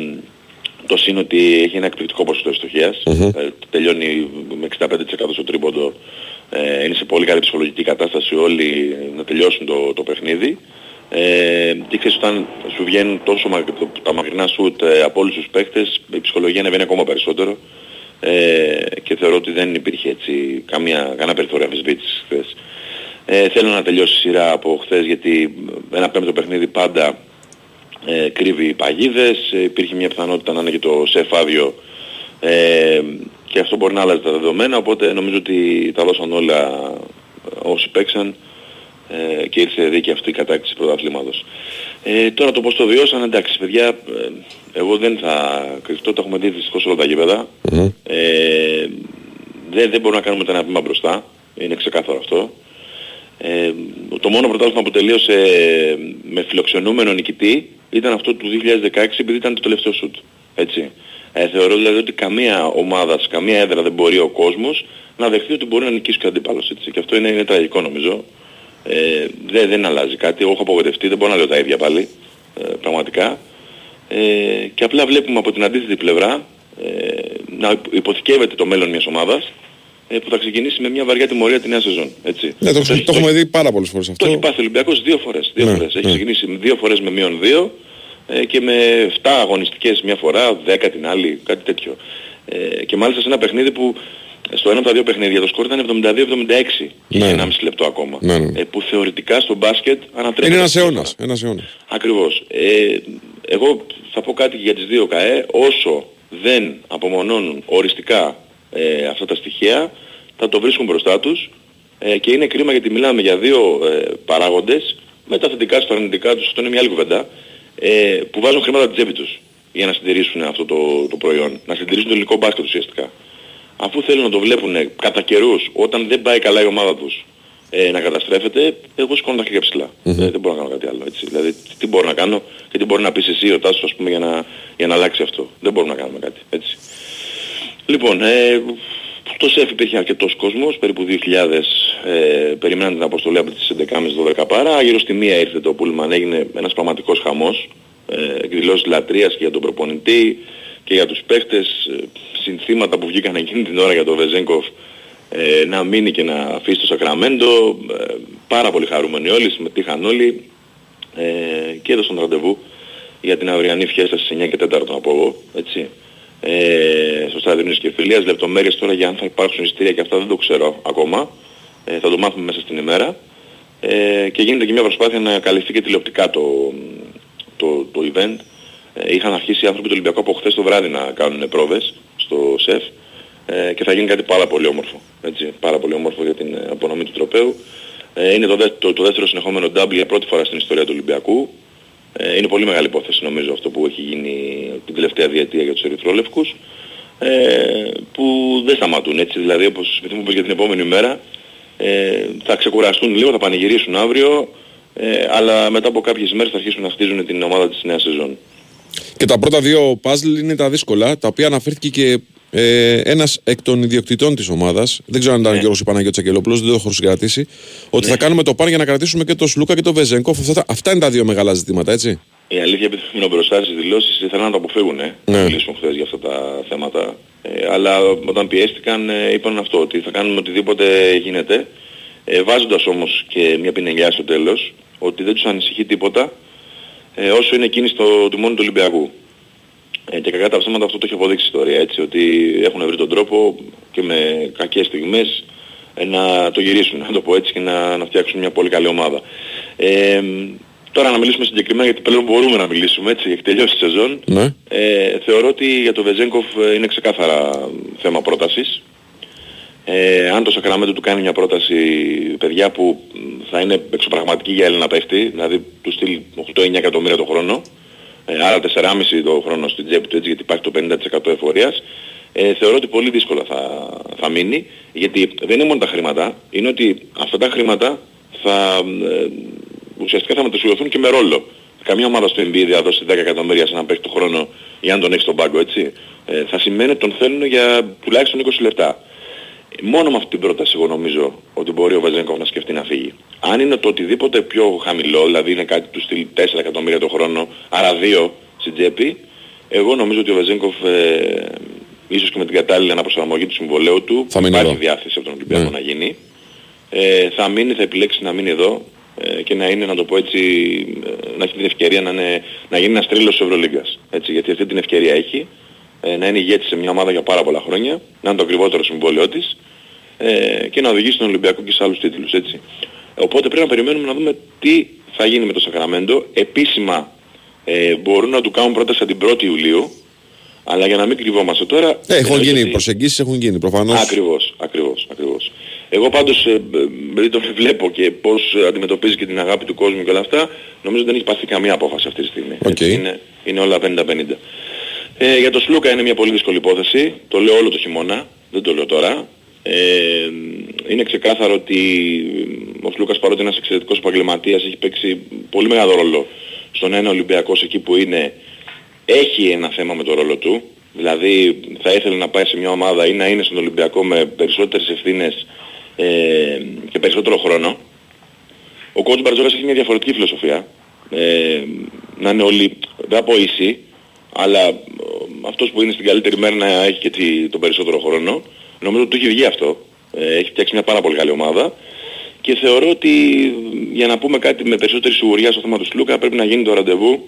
το σύν ότι έχει ένα εκπληκτικό ποσοστό ευστοχίας. Ε, τελειώνει με 65% στο τρίποντο. Ε, είναι σε πολύ καλή ψυχολογική κατάσταση όλοι να τελειώσουν το, το παιχνίδι. Ε, και ξέρεις όταν σου βγαίνουν τόσο μα, τα μακρινά σουτ ε, από όλους τους παίκτες η ψυχολογία ανεβαίνει ακόμα περισσότερο. Ε, και θεωρώ ότι δεν υπήρχε έτσι καμία, κανένα περιθώριο αμφισβήτησης χθες. Ε, θέλω να τελειώσει η σειρά από χθες γιατί ένα πέμπτο παιχνίδι πάντα ε, κρύβει παγίδες, ε, υπήρχε μια πιθανότητα να είναι και το σεφ άδειο ε, και αυτό μπορεί να αλλάζει τα δεδομένα οπότε νομίζω ότι τα δώσαν όλα όσοι παίξαν ε, και ήρθε δίκαια αυτή η κατάκτηση πρωταθλήματος. Ε, τώρα το πώς το βιώσαν, εντάξει παιδιά, ε, εγώ δεν θα κρυφτώ, το έχουμε δει δυστυχώς όλα τα γήπεδα. Ε, δεν, δεν μπορούμε να κάνουμε ένα βήμα μπροστά, είναι ξεκάθαρο αυτό. Ε, το μόνο πρωτάθλημα που τελείωσε με φιλοξενούμενο νικητή ήταν αυτό του 2016 επειδή ήταν το τελευταίο σουτ. Έτσι. Ε, θεωρώ δηλαδή ότι καμία ομάδα, καμία έδρα δεν μπορεί ο κόσμος να δεχθεί ότι μπορεί να νικήσει και ο αντίπαλος. Έτσι. Και αυτό είναι, είναι τραγικό νομίζω. Ε, δεν, δεν αλλάζει κάτι. Εγώ έχω απογοητευτεί, δεν μπορώ να λέω τα ίδια πάλι. Ε, πραγματικά. Ε, και απλά βλέπουμε από την αντίθετη πλευρά ε, να υποθηκεύεται το μέλλον μιας ομάδας ε, που θα ξεκινήσει με μια βαριά τιμωρία τη νέα σεζόν. Έτσι. Ναι, το, το, το έχουμε δει πάρα πολλές φορές αυτό. Το έχει πάθει ο Ολυμπιακός δύο φορές. Δύο Ναι, φορές. Έχει ναι. ξεκινήσει με δύο φορές με μείον δύο ε, και με 7 αγωνιστικές μια φορά, 10 την άλλη, κάτι τέτοιο. Ε, και μάλιστα σε ένα παιχνίδι που στο ένα από τα δύο παιχνίδια το σκορ ήταν 72-76 και Ναι, είχε ναι. 1,5 λεπτό ακόμα. Ναι, ναι. Ε, που θεωρητικά στο μπάσκετ ανατρέπεται. Είναι ένας αιώνας. Ένας αιώνας. Ακριβώς. Ε, εγώ θα πω κάτι και για τις δύο ΚαΕ. Όσο δεν απομονώνουν οριστικά ε, αυτά τα στοιχεία, θα το βρίσκουν μπροστά τους ε, και είναι κρίμα γιατί μιλάμε για δύο ε, παράγοντες με τα θετικά τους, τα αρνητικά τους, αυτό είναι μια άλλη κουβέντα, ε, που βάζουν χρήματα από την τσέπη τους για να συντηρήσουν αυτό το, το προϊόν, να συντηρήσουν το ελληνικό μπάσκετ ουσιαστικά. Αφού θέλουν να το βλέπουν κατά καιρούς, όταν δεν πάει καλά η ομάδα τους, ε, να καταστρέφεται, εγώ σηκώνω τα χέρια ψηλά. Ε, δεν μπορώ να κάνω κάτι άλλο. Έτσι. Δηλαδή, τι- τι μπορώ να κάνω και τι μπορεί να πεις εσύ ο Τάσος, ας πούμε, για να, για να αλλάξει αυτό. Δεν μπορούμε να κάνουμε κάτι. Έτσι. Λοιπόν, ε, στο ΣΕΦ υπήρχε αρκετός κόσμος, περίπου 2.000 ε, περιμέναν την αποστολή από τις 11.30-12 παρά. Γύρω στη μία ήρθε το πούλμαν, έγινε ένας πραγματικός χαμός. Ε, εκδηλώσεις λατρείας και για τον προπονητή και για τους παίχτες. Ε, συνθήματα που βγήκαν εκείνη την ώρα για τον Βεζέγκοφ ε, να μείνει και να αφήσει το Σακραμέντο. Ε, πάρα πολύ χαρούμενοι όλοι, συμμετείχαν όλοι ε, και έδωσαν ραντεβού για την αυριανή φιέστα στις 9 και 4 να πω εγώ, έτσι. Ε, στο στάδιο Νης και Φιλίας, λεπτομέρειες τώρα για αν θα υπάρξουν εισιτήρια και αυτά δεν το ξέρω ακόμα. Ε, θα το μάθουμε μέσα στην ημέρα. Ε, και γίνεται και μια προσπάθεια να καλυφθεί και τηλεοπτικά το, το, το event. Ε, είχαν αρχίσει οι άνθρωποι του Ολυμπιακού από χθες το βράδυ να κάνουν πρόβες στο ΣΕΦ ε, και θα γίνει κάτι πάρα πολύ όμορφο. Έτσι, πάρα πολύ όμορφο για την ε, απονομή του τροπέου. Ε, είναι το, δε, το, το δεύτερο συνεχόμενο double για πρώτη φορά στην ιστορία του Ολυμπιακού. Ε, είναι πολύ μεγάλη υπόθεση νομίζω αυτό που έχει γίνει την τελευταία διετία για τους Ερυθρόλευκους ε, που δεν σταματούν έτσι δηλαδή όπως θυμούμε πως για την επόμενη μέρα ε, θα ξεκουραστούν λίγο, θα πανηγυρίσουν αύριο ε, αλλά μετά από κάποιες μέρες θα αρχίσουν να χτίζουν την ομάδα της νέας σεζόν. Και τα πρώτα δύο puzzle είναι τα δύσκολα, τα οποία αναφέρθηκε και ε, ένας εκ των ιδιοκτητών της ομάδας. Δεν ξέρω αν ήταν Ναι. ο Γιώργος Παναγιώτη Αγγελόπουλος, δεν το έχω συγκρατήσει. Ότι Ναι. θα κάνουμε το παν για να κρατήσουμε και τον Σλούκα και τον Βεζέγκοφ. Αυτά, τα- αυτά είναι τα δύο μεγάλα ζητήματα, έτσι. Η αλήθεια επειδή ήμουν μπροστά στις δηλώσεις ήθελα να το αποφύγουν ε, Ναι. να μιλήσουν χθες για αυτά τα θέματα. Ε, αλλά όταν πιέστηκαν ε, είπαν αυτό ότι θα κάνουμε οτιδήποτε γίνεται ε, βάζοντας όμως και μια πινελιά στο τέλος ότι δεν τους ανησυχεί τίποτα ε, όσο είναι εκείνοι στο τιμόνι του Ολυμπιακού. Ε, και κακά τα ψέματα αυτό το έχει αποδείξει η ιστορία έτσι ότι έχουν βρει τον τρόπο και με κακές στιγμές ε, να το γυρίσουν, να το πω έτσι, και να, να φτιάξουν μια πολύ καλή ομάδα. Ε, τώρα να μιλήσουμε συγκεκριμένα γιατί πλέον μπορούμε να μιλήσουμε έτσι, έχει τελειώσει η σεζόν. Ναι. Ε, θεωρώ ότι για το Βεζέγκοφ ε, είναι ξεκάθαρα θέμα πρότασης. Ε, αν το Σακραμέντο του κάνει μια πρόταση παιδιά που μ, θα είναι εξωπραγματική για Έλληνα παίχτη, δηλαδή του στείλει 8-9 εκατομμύρια το χρόνο, ε, άρα 4,5 το χρόνο στην τσέπη του έτσι γιατί υπάρχει το 50% εφορίας, ε, θεωρώ ότι πολύ δύσκολα θα, θα μείνει, γιατί δεν είναι μόνο τα χρήματα, είναι ότι αυτά τα χρήματα θα, ε, ουσιαστικά θα μετασχοληθούν και με ρόλο. Καμία ομάδα στο NBA θα δώσει 10 εκατομμύρια σε έναν παίχτη το χρόνο για να τον έχεις στον πάγκο, έτσι. Ε, θα σημαίνει ότι τον θέλουν για τουλάχιστον 20 λεπτά. Μόνο με αυτή την πρόταση εγώ νομίζω ότι μπορεί ο Βαζένκοφ να σκεφτεί να φύγει. Αν είναι το οτιδήποτε πιο χαμηλό, δηλαδή είναι κάτι του στυλ 4 εκατομμύρια το χρόνο, άρα 2 στην τσέπη, εγώ νομίζω ότι ο Βαζένκοφ ε, ίσως και με την κατάλληλη αναπροσαρμογή του συμβολέου του Θα μείνει υπάρχει εδώ. διάθεση από τον Ολυμπιακό Ναι. να γίνει. Ε, θα μείνει, θα επιλέξει να μείνει εδώ ε, και να είναι, να το πω έτσι, ε, να έχει την ευκαιρία να, είναι, να γίνει ένας τρίλος της Ευρωλίγκας. Έτσι, γιατί αυτή την ευκαιρία έχει, ε, να είναι ηγέτης σε μια ομάδα για πάρα πολλά χρόνια, να είναι το ακριβότερο συμβόλαιό της ε, και να οδηγήσει τον Ολυμπιακό και σε άλλους τίτλους. Έτσι. Οπότε πρέπει να περιμένουμε να δούμε τι θα γίνει με το Σακραμέντο. Επίσημα ε, μπορούν να του κάνουν πρόταση από την 1η Ιουλίου, αλλά για να μην κρυβόμαστε τώρα... Ε, έχουν εννοείται γίνει, ότι- προσεγγίσεις έχουν γίνει προφανώς. Ακριβώς, ακριβώς, ακριβώς. Εγώ πάντως, ε, ε, επειδή τον βλέπω και πώς αντιμετωπίζει και την αγάπη του κόσμου και όλα αυτά, νομίζω δεν έχει πάρθει καμία απόφαση αυτή τη στιγμή. Οκ. Έτσι, Είναι, είναι όλα 50-50. Ε, για τον Σλούκα είναι μια πολύ δύσκολη υπόθεση. Το λέω όλο το χειμώνα, δεν το λέω τώρα. Ε, είναι ξεκάθαρο ότι ο Σλούκας παρότι είναι ένας εξαιρετικός επαγγελματίας έχει παίξει πολύ μεγάλο ρόλο στον ένα Ολυμπιακός εκεί που είναι έχει ένα θέμα με το ρόλο του. Δηλαδή θα ήθελε να πάει σε μια ομάδα ή να είναι στον Ολυμπιακό με περισσότερες ευθύνες ε, και περισσότερο χρόνο. Ο coach Μπαρτζόκας έχει μια διαφορετική φιλοσοφία. Ε, να είναι όλοι, δεν θα πω ίσοι, αλλά ε, αυτός που είναι στην καλύτερη μέρα να έχει και τη- τον περισσότερο χρόνο. Νομίζω ότι του έχει βγει αυτό. Ε, έχει φτιάξει μια πάρα πολύ καλή ομάδα. Και θεωρώ ότι για να πούμε κάτι με περισσότερη σιγουριά στο θέμα του Σλούκα πρέπει να γίνει το ραντεβού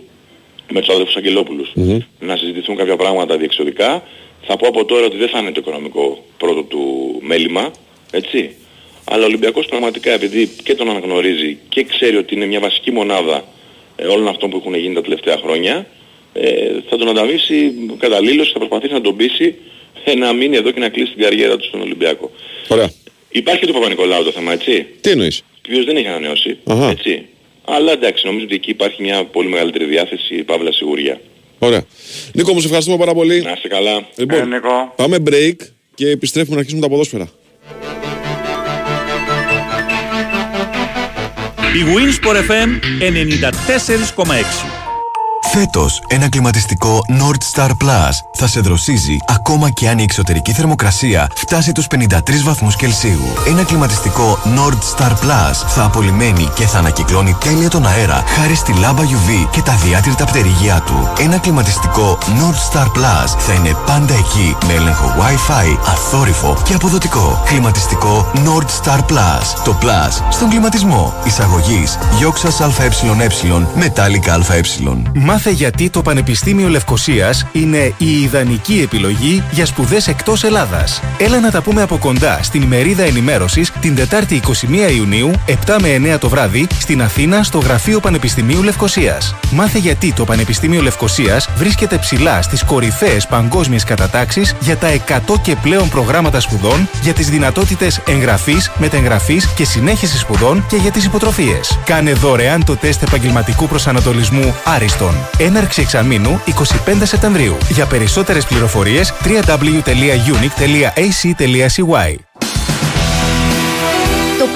με τους αδελφούς Αγγελόπουλους. Να συζητηθούν κάποια πράγματα διεξοδικά. Θα πω από τώρα ότι δεν θα είναι το οικονομικό πρώτο του μέλημα, έτσι. Αλλά ο Ολυμπιακός πραγματικά επειδή και τον αναγνωρίζει και ξέρει ότι είναι μια βασική μονάδα ε, όλων αυτών που έχουν γίνει τα τελευταία χρόνια, ε, θα τον ανταμείψει καταλήλως, θα προσπαθήσει να τον πείσει ε, να μείνει εδώ και να κλείσει την καριέρα του στον Ολυμπιακό. Ωραία. Υπάρχει και το Παπα-Νικολάου το θέμα, έτσι; Τι εννοείς; Ο οποίος δεν έχει ανανεώσει, Αχα. έτσι; Αλλά εντάξει, νομίζω ότι εκεί υπάρχει μια πολύ μεγαλύτερη διάθεση, παύλα σιγουριά. Ωραία. Νίκο μου, σε ευχαριστούμε πάρα πολύ. Να είστε καλά. Λοιπόν, Ε, Νίκο. πάμε break και επιστρέφουμε να αρχίσουμε τα ποδόσφαιρα. Η Winsport FM 94,6. Φέτος, ένα κλιματιστικό Nord Star Plus θα σε δροσίζει ακόμα και αν η εξωτερική θερμοκρασία φτάσει τους 53 βαθμούς Κελσίου. Ένα κλιματιστικό Nord Star Plus θα απολυμμένει και θα ανακυκλώνει τέλεια τον αέρα χάρη στη λάμπα UV και τα διάτρητα πτερυγιά του. Ένα κλιματιστικό Nord Star Plus θα είναι πάντα εκεί με έλεγχο Wi-Fi, αθόρυφο και αποδοτικό. Κλιματιστικό Nord Star Plus. Το Plus στον κλιματισμό. Εισαγωγής Γιώξας ΑΕΕ Μετάλλικα ΑΕ. Μάθε γιατί το Πανεπιστήμιο Λευκοσίας είναι η ιδανική επιλογή για σπουδές εκτός Ελλάδας. Έλα να τα πούμε από κοντά στην ημερίδα ενημέρωσης την Τετάρτη 21 Ιουνίου, 7 με 9 το βράδυ, στην Αθήνα στο Γραφείο Πανεπιστημίου Λευκοσίας. Μάθε γιατί το Πανεπιστήμιο Λευκοσίας βρίσκεται ψηλά στις κορυφαίες παγκόσμιες κατατάξεις για τα 100 και πλέον προγράμματα σπουδών, για τις δυνατότητες εγγραφής, μετεγγραφής και συνέχισης σπουδών και για τις υποτροφίες. Κάνε δωρεάν το τεστ επαγγελματικού προσανατολισμού Άριστον. Έναρξη εξαμήνου 25 Σεπτεμβρίου. Για περισσότερες πληροφορίες www.unic.ac.cy Το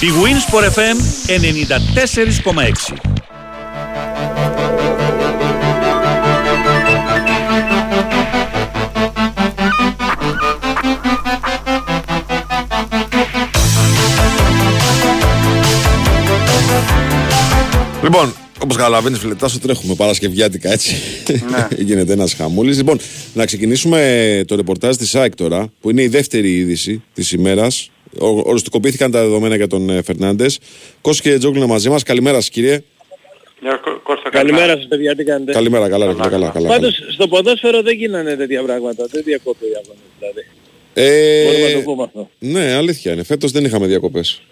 Η Winsport FM 94,6. Λοιπόν, όπως καταλαβαίνεις, φίλε, τάσο τρέχουμε Παρασκευιάτικα έτσι. Ναι. Γίνεται ένας χαμούλης. Λοιπόν, να ξεκινήσουμε το ρεπορτάζ της ΑΕΚ τώρα, που είναι η δεύτερη είδηση της ημέρας. Οριστικοποιήθηκαν τα δεδομένα για τον ε, Φερνάντες. Κώστα και Τζόγκλου είναι μαζί μας. Καλημέρα σας, κύριε. Γεια Κω- Κώστα, Καλημέρα σας παιδιά, τι κάνετε; Καλημέρα, καλά, ρε, φίλε, καλά, καλά. Πάντως στο ποδόσφαιρο δεν γίνανε τέτοια πράγματα, δεν διακόπτω οι αγώνες δηλαδή. Ε, Μπορούμε να το πούμε αυτό. Ναι, αλήθεια είναι. Φέτος δεν είχαμε διακοπές.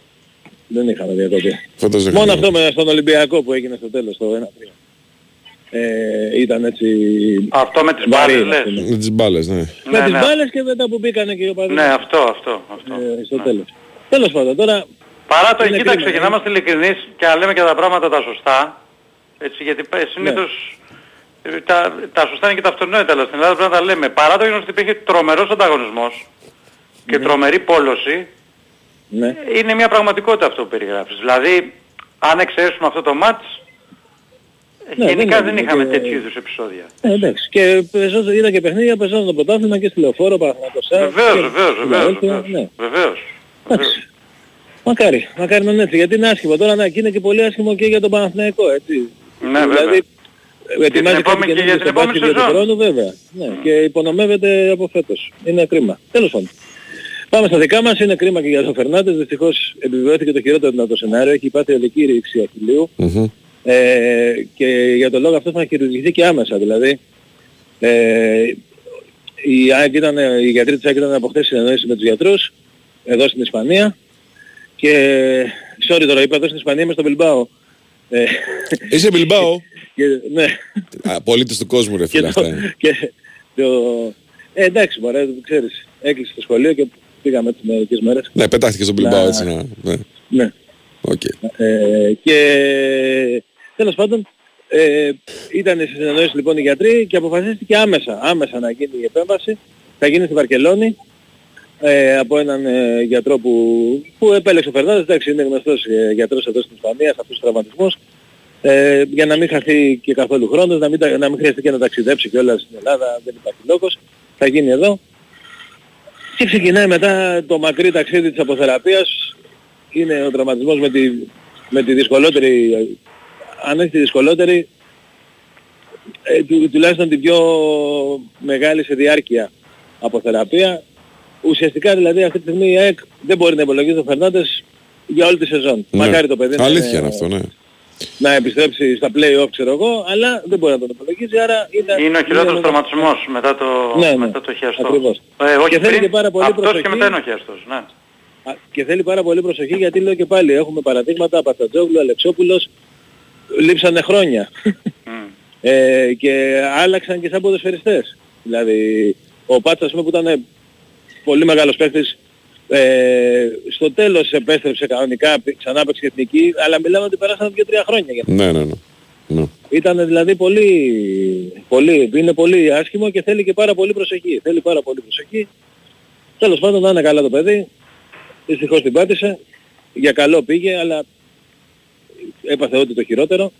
Δεν είχαμε διακοπή. Φέτος δεν Μόνο είχαμε αυτό με, στον Ολυμπιακό που έγινε στο τέλος, το 1-3. Ε, ήταν έτσι... Αυτό με τις βαρύ, μπάλες να λες. πούμε. Με τις μπάλες, ναι. Με Ναι, τις ναι. μπάλες και μετά που μπήκανε και οι οπαδοί. Ναι, αυτό, αυτό. αυτό. Ε, στο τέλος. Τέλος πάντων, τώρα... Παρά το, είναι κοίταξε, κρίμα, για να ε. είμαστε ειλικρινείς και να λέμε και τα πράγματα τα σωστά, έτσι, γιατί π- συνήθως ε, τα, τα σωστά είναι και τα αυτονόητα, αλλά στην Ελλάδα πρέπει να τα λέμε. Παρά το γεγονός ότι υπήρχε τρομερός ανταγωνισμός και τρομερή πόλωση, Ναι. είναι μια πραγματικότητα αυτό που περιγράφεις. Δηλαδή, αν εξαιρέσουμε αυτό το μάτς, Ναι, Γενικά δεν δεν είναι είχαμε και- τέτοιου είδους επεισόδια. Ε, εντάξει. Και πεζόταν- είδα και παιχνίδια, παίζονταν το πρωτάθλημα και στη Λεωφόρο, Παναθηναϊκός ΣΑΕΚ Βεβαίως, και βεβαίως, στη βεβαίως, Φιλαδέλφια, βεβαίως. Ναι. Βεβαίως. Εντάξει. Μακάρι, μακάρι να είναι έτσι, γιατί είναι άσχημο. Τώρα να και είναι και πολύ άσχημο και για τον Παναθηναϊκό, έτσι. Ναι, βέβαια. δηλαδή, την ετοιμάζει κάτι επόμενη- και καινούργιο για την στο μπάσκετ επόμενη για του σεζόν. χρόνου, βέβαια. Ναι, και υπονομεύεται από φέτος. Είναι κρίμα. Τέλος πάντων. Πάμε στα δικά μας, είναι κρίμα και για τον Φερνάντες, δυστυχώς επιβεβαιώθηκε το χειρότερο δυνατό σενάριο, έχει πάθει ολική ρήξη αχιλίου ε, και για τον λόγο αυτό θα χειρουργηθεί και άμεσα, δηλαδή ε, η, ΑΕΚ ήταν, οι γιατροί της ΑΕΚ ήταν από χθες συνεννόηση με τους γιατρούς εδώ στην Ισπανία και sorry τώρα είπα εδώ στην Ισπανία είμαι στο Μπιλμπάο ε, Είσαι Μπιλμπάο. και, ναι Α, Πολίτης του κόσμου, ρε φίλε. και, το, αυτά είναι. και το, ε, εντάξει μωρέ, ξέρεις, έκλεισε το σχολείο και πήγαμε έτσι μερικές μέρες. Ναι, πετάχτηκε στον Μπιλμπάο Να- έτσι να. Ναι. Ναι. Οκ. Ε, και τέλος πάντων ε, ήταν στις συνεννόησεις λοιπόν οι γιατροί και αποφασίστηκε άμεσα, άμεσα να γίνει η επέμβαση. Θα γίνει στη Βαρκελόνη ε, από έναν ε, γιατρό που, που επέλεξε ο Φερνάνδες, εντάξει είναι γνωστός ε, γιατρός εδώ στην Ισπανία, σε αυτούς τους τραυματισμούς, ε, για να μην χαθεί και καθόλου χρόνος, να μην, τα- να μην χρειαστεί και να ταξιδέψει και όλα στην Ελλάδα, δεν υπάρχει λόγος, θα γίνει εδώ. Και ξεκινάει μετά το μακρύ ταξίδι της αποθεραπείας, είναι ο τραυματισμός με τη, με τη δυσκολότερη, αν όχι τη δυσκολότερη, ε, του, τουλάχιστον την πιο μεγάλη σε διάρκεια αποθεραπεία. Ουσιαστικά δηλαδή αυτή τη στιγμή η ΑΕΚ δεν μπορεί να υπολογίζει τον Φερνάντες για όλη τη σεζόν. Ναι. Μακάρι το παιδί να Αλήθεια είναι- είναι αυτό, ναι. να επιστρέψει στα play-off ξέρω εγώ, αλλά δεν μπορεί να τον υπολογίζει, άρα είναι... Είναι ο χειρότερος τραυματισμός μετά το, Ναι, ναι. μετά το χιαστό. Ακριβώς. Ε, όχι Και θέλει πριν, και πάρα πολύ αυτός προσοχή. και μετά είναι ο χιαστός. Ναι. Α, Και θέλει πάρα πολύ προσοχή γιατί λέω και πάλι έχουμε παραδείγματα Παπατζόγλου, Αλεξόπουλος λείψανε χρόνια ε, και άλλαξαν και σαν ποδοσφαιριστές. Δηλαδή ο Πάτσας πούμε, που ήταν πολύ μεγάλος παίκτης ε, στο τέλος επέστρεψε κανονικά, πη- ξανά παίξε εθνική, αλλά μιλάμε ότι περάσαν 2-3 χρόνια. για Ναι, ναι, ναι. ναι. ήταν δηλαδή πολύ, πολύ, είναι πολύ άσχημο και θέλει και πάρα πολύ προσοχή. Θέλει πάρα πολύ προσοχή. Τέλος πάντων να είναι καλά το παιδί. Δυστυχώς την πάτησε. Για καλό πήγε, αλλά έπαθε ό,τι το χειρότερο.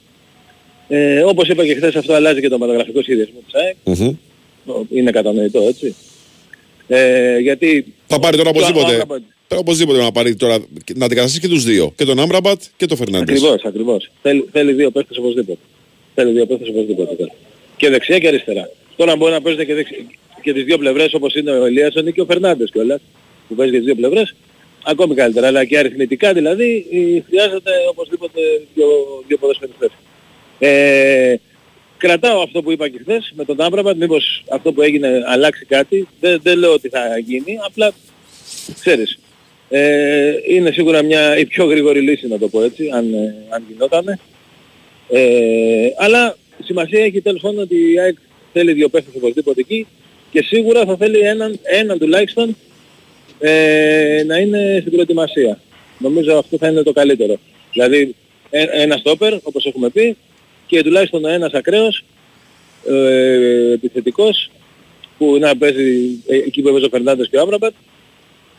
Ε, όπως είπα και χθες αυτό αλλάζει και το μεταγραφικό σχεδιασμό της ΑΕΚ. Μμμ. Είναι κατανοητό έτσι. Ε, γιατί... Θα πάρει τώρα το οπωσδήποτε. Άμραμπατ- Πρέπει οπωσδήποτε να πάρει τώρα. Να αντικαταστήσει και τους δύο. Και τον Άμπραμπατ και τον Φερνάντες. Ακριβώς, ακριβώς. Θέλει, θέλει δύο παίχτες οπωσδήποτε. Θέλει δύο παίχτες οπωσδήποτε. Και δεξιά και αριστερά. Τώρα μπορεί να παίζετε και, δεξ... και τις δύο πλευρές όπως είναι ο Ελίασον ή και ο Φερνάντες κιόλας που παίζει και τις δύο πλευρές. Ακόμη καλύτερα. Αλλά και αριθμητικά δηλαδή ε, χρειάζεται οπωσδήποτε δύο, δύο ποδοσφαιριστές. Ε, κρατάω αυτό που είπα και χθες με τον Άμπραμπατ, μήπως αυτό που έγινε αλλάξει κάτι. Δεν, δεν λέω ότι θα γίνει, απλά ξέρεις. Ε, είναι σίγουρα μια, η πιο γρήγορη λύση να το πω έτσι, αν, ε, αν γινότανε. Ε, αλλά σημασία έχει τέλος πάντων ότι η ΑΕΚ θέλει δύο παίχτες οπωσδήποτε εκεί και σίγουρα θα θέλει έναν, έναν τουλάχιστον ε, να είναι στην προετοιμασία. Νομίζω αυτό θα είναι το καλύτερο. Δηλαδή ε, ένα στόπερ όπως έχουμε πει και τουλάχιστον ένας ακραίος ε, επιθετικός που να παίζει ε, εκεί που έπαιζε ο Φερνάντες και ο Άμπραμπατ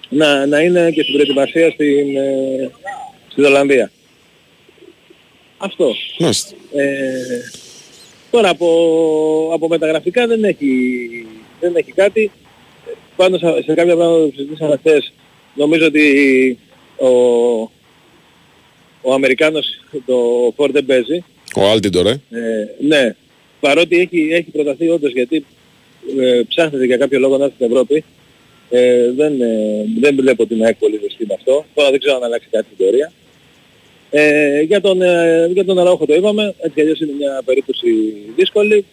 να, να είναι και στην προετοιμασία στην, ε, στην Ολλανδία. Αυτό. Μάλιστα. Ε, τώρα από, από μεταγραφικά δεν έχει, δεν έχει κάτι. Πάνω σε, σε κάποια πράγματα που συζητήσαμε χθες, νομίζω ότι ο, ο Αμερικάνος το Ford δεν παίζει. Ο Άλτιντορ, ε. Ε, ναι, παρότι έχει, έχει προταθεί όντως γιατί ε, ψάχνεται για κάποιο λόγο να έρθει στην Ευρώπη, ε, δεν, ε, δεν βλέπω την ΑΕΚ πολύ ζεστή με αυτό. Τώρα δεν ξέρω αν αλλάξει κάτι στην πορεία. Ε, για τον, ε, για τον Αραούχο το είπαμε, έτσι κι αλλιώς είναι μια περίπτωση δύσκολη.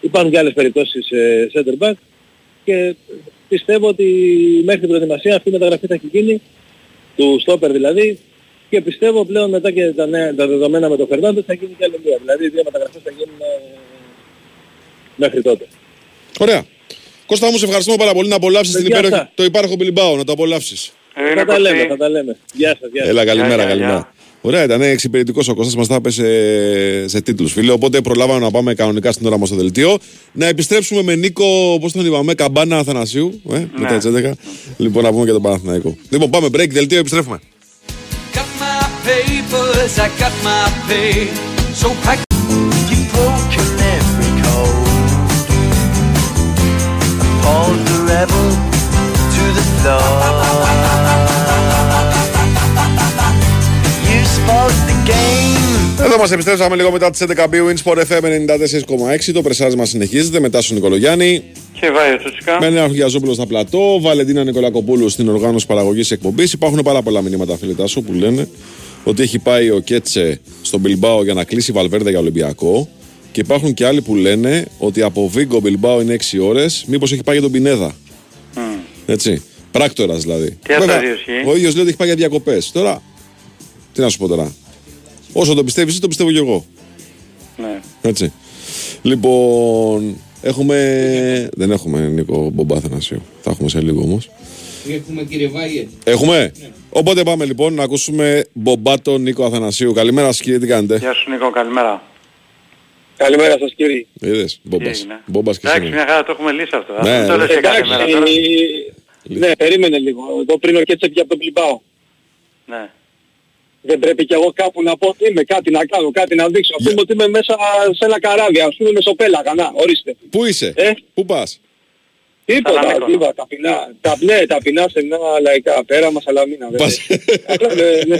Υπάρχουν και άλλες περιπτώσεις ε, center back και πιστεύω ότι μέχρι την προετοιμασία αυτή η μεταγραφή θα έχει γίνει, του στόπερ δηλαδή, και πιστεύω πλέον μετά και τα, νέα, τα δεδομένα με τον Φερνάντες θα γίνει και άλλη μία. Δηλαδή οι δύο μεταγραφές θα γίνουν ε, μέχρι τότε. Ωραία. Κώστα μου, σε ευχαριστούμε πάρα πολύ να απολαύσεις την Παιδιά, υπέροχη, αυτά. το υπέροχο Μπιλμπάο, να το απολαύσεις. θα τα λέμε, θα τα λέμε. Γεια σας, γεια σας. Έλα, καλημέρα, Γεια, γεια, καλημέρα. Ωραία, ήταν εξυπηρετικός ο Κώστας, μας τα έπεσε σε, σε τίτλους, φίλε. Οπότε προλάβαμε να πάμε κανονικά στην ώρα μας στο δελτίο. Να επιστρέψουμε με Νίκο, πώς τον είπαμε, Καμπάνα Αθανασίου, ε, ναι. μετά τι 11. Λοιπόν, να πούμε και τον Παναθηναϊκό. Λοιπόν, πάμε break, δελτίο, επιστρέφουμε. Εδώ μας επιστρέψαμε λίγο μετά τις 11 μπει Winsport FM 94,6. Το πρεσάζ μας συνεχίζεται μετά στον Νικολογιάννη. Και βάει φυσικά. Με ένα Γιαζόπουλο στα πλατό. Βαλεντίνα Νικολακοπούλου στην οργάνωση παραγωγής εκπομπής. Υπάρχουν πάρα πολλά μηνύματα, φίλε σου, που λένε ότι έχει πάει ο Κέτσε στον Μπιλμπάο για να κλείσει Βαλβέρδα για Ολυμπιακό. Και υπάρχουν και άλλοι που λένε ότι από Βίγκο Μπιλμπάο είναι 6 ώρες. Μήπως έχει πάει για τον Πινέδα. Έτσι. Πράκτορας δηλαδή. Και αυτά Βέβαια, δύο ισχύει. Ο ίδιος λέει ότι έχει πάει για διακοπές. Τώρα, τι να σου πω τώρα. Όσο το πιστεύεις, εσύ το πιστεύω κι εγώ. Ναι. Έτσι. Λοιπόν, έχουμε. Δεν έχουμε Νίκο Μπομπά Θανασίου. Θα έχουμε σε λίγο όμως. Έχουμε κύριε Βάιε. Έχουμε; Οπότε πάμε λοιπόν να ακούσουμε Μπομπάτο Νίκο Αθανασίου. Καλημέρα σας κύριε, τι κάνετε; Γεια σου Νίκο, καλημέρα. Καλημέρα σας κύριε. Είδες, Μπομπά. έγινε; Μπομπά και Εντάξει, σήμερα. μια χαρά το έχουμε λύσει αυτό. Ναι, Αυτό το ναι. λες και κάθε μέρα τώρα. ναι, περίμενε λίγο. Εγώ πριν ο Κέτσεπ για τον Πλιμπάο. Ναι. Δεν πρέπει κι εγώ κάπου να πω ότι είμαι, κάτι να κάνω, κάτι να δείξω. Ας πούμε ότι είμαι μέσα σε ένα καράβι, ας πούμε μεσοπέλαγα, να, ορίστε. Πού είσαι, Ε; πού πας; Τίποτα, Σαλαμίκο. τίποτα, ταπεινά. Τα, ναι, ταπεινά σε μια λαϊκά, πέρα μας Σαλαμίνα. βέβαια. Απλά, ναι, ναι.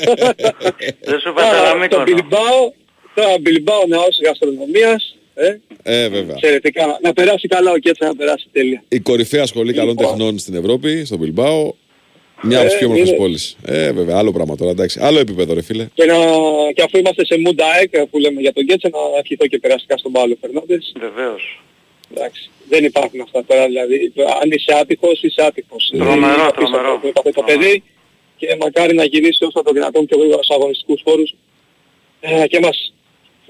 Δεν σου είπα Τώρα, Σαλαμίκο. Το Μπιλμπάο, τώρα Μπιλμπάο ναός γαστρονομίας, ε, Ε, βέβαια. εξαιρετικά. Να περάσει καλά ο Κέτσα, να περάσει τέλεια. Η κορυφαία σχολή καλών Λοιπόν. τεχνών στην Ευρώπη, στο Μπιλμπάο. Μια από τις Ε, πιο όμορφες είναι. πόλεις. Ε, βέβαια, άλλο πράγμα τώρα, εντάξει. Άλλο επίπεδο, ρε φίλε. Και, να, και αφού είμαστε σε Μούντα ΑΕΚ που λέμε για τον Κέτσα, να ευχηθώ και περαστικά στον Παύλο Φερνάντες. Βεβαίως. Εντάξει. Δεν υπάρχουν αυτά τώρα, δηλαδή. Αν είσαι άτυχος, είσαι άτυχος. Τρομερό, Είναι απίστευτο τρομερό. που είπατε το παιδί και μακάρι να γυρίσει όσο το δυνατόν πιο γρήγορα στους αγωνιστικούς χώρους. Ε, και μας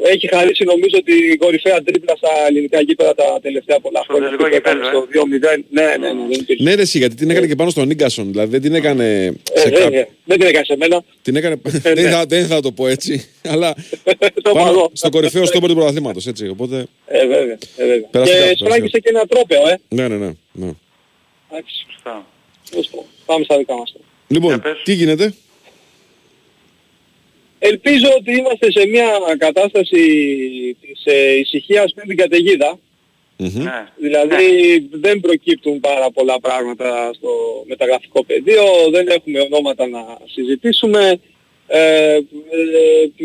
έχει χαρίσει νομίζω την κορυφαία τρίπλα στα ελληνικά γήπεδα τα τελευταία πολλά Στο χρόνια. τελικό που έκανε γήπεδο, Στο 2-0. Ναι, ναι, ναι. Δεν υπήρχε. Ναι, ρε, εσύ, γιατί την έκανε και πάνω στον Νίγκασον. Δηλαδή δεν την έκανε. Ε, σε δεν, κάπου- ε, δεν την έκανε σε μένα. Την έκανε. Ε, δεν, ναι. θα, δεν θα το πω έτσι. Αλλά Το πάνω παγώ. στο κορυφαίο στόπερ του πρωταθλήματος, έτσι. Οπότε. Ε, βέβαια. Ε, βέβαια. Περαστικά, και περαστικά. σφράγγισε και ένα τρόπαιο, ε. Ναι, ναι, ναι. ναι. Εντάξει. Σωστά. Τέλος πάντων. Πάμε στα δικά μας. τώρα. Λοιπόν, τι γίνεται; Ελπίζω ότι είμαστε σε μια κατάσταση της ε, ησυχίας πριν την καταιγίδα. Μμμ. Ναι. Δηλαδή δεν προκύπτουν πάρα πολλά πράγματα στο μεταγραφικό πεδίο, δεν έχουμε ονόματα να συζητήσουμε. Ε, ε,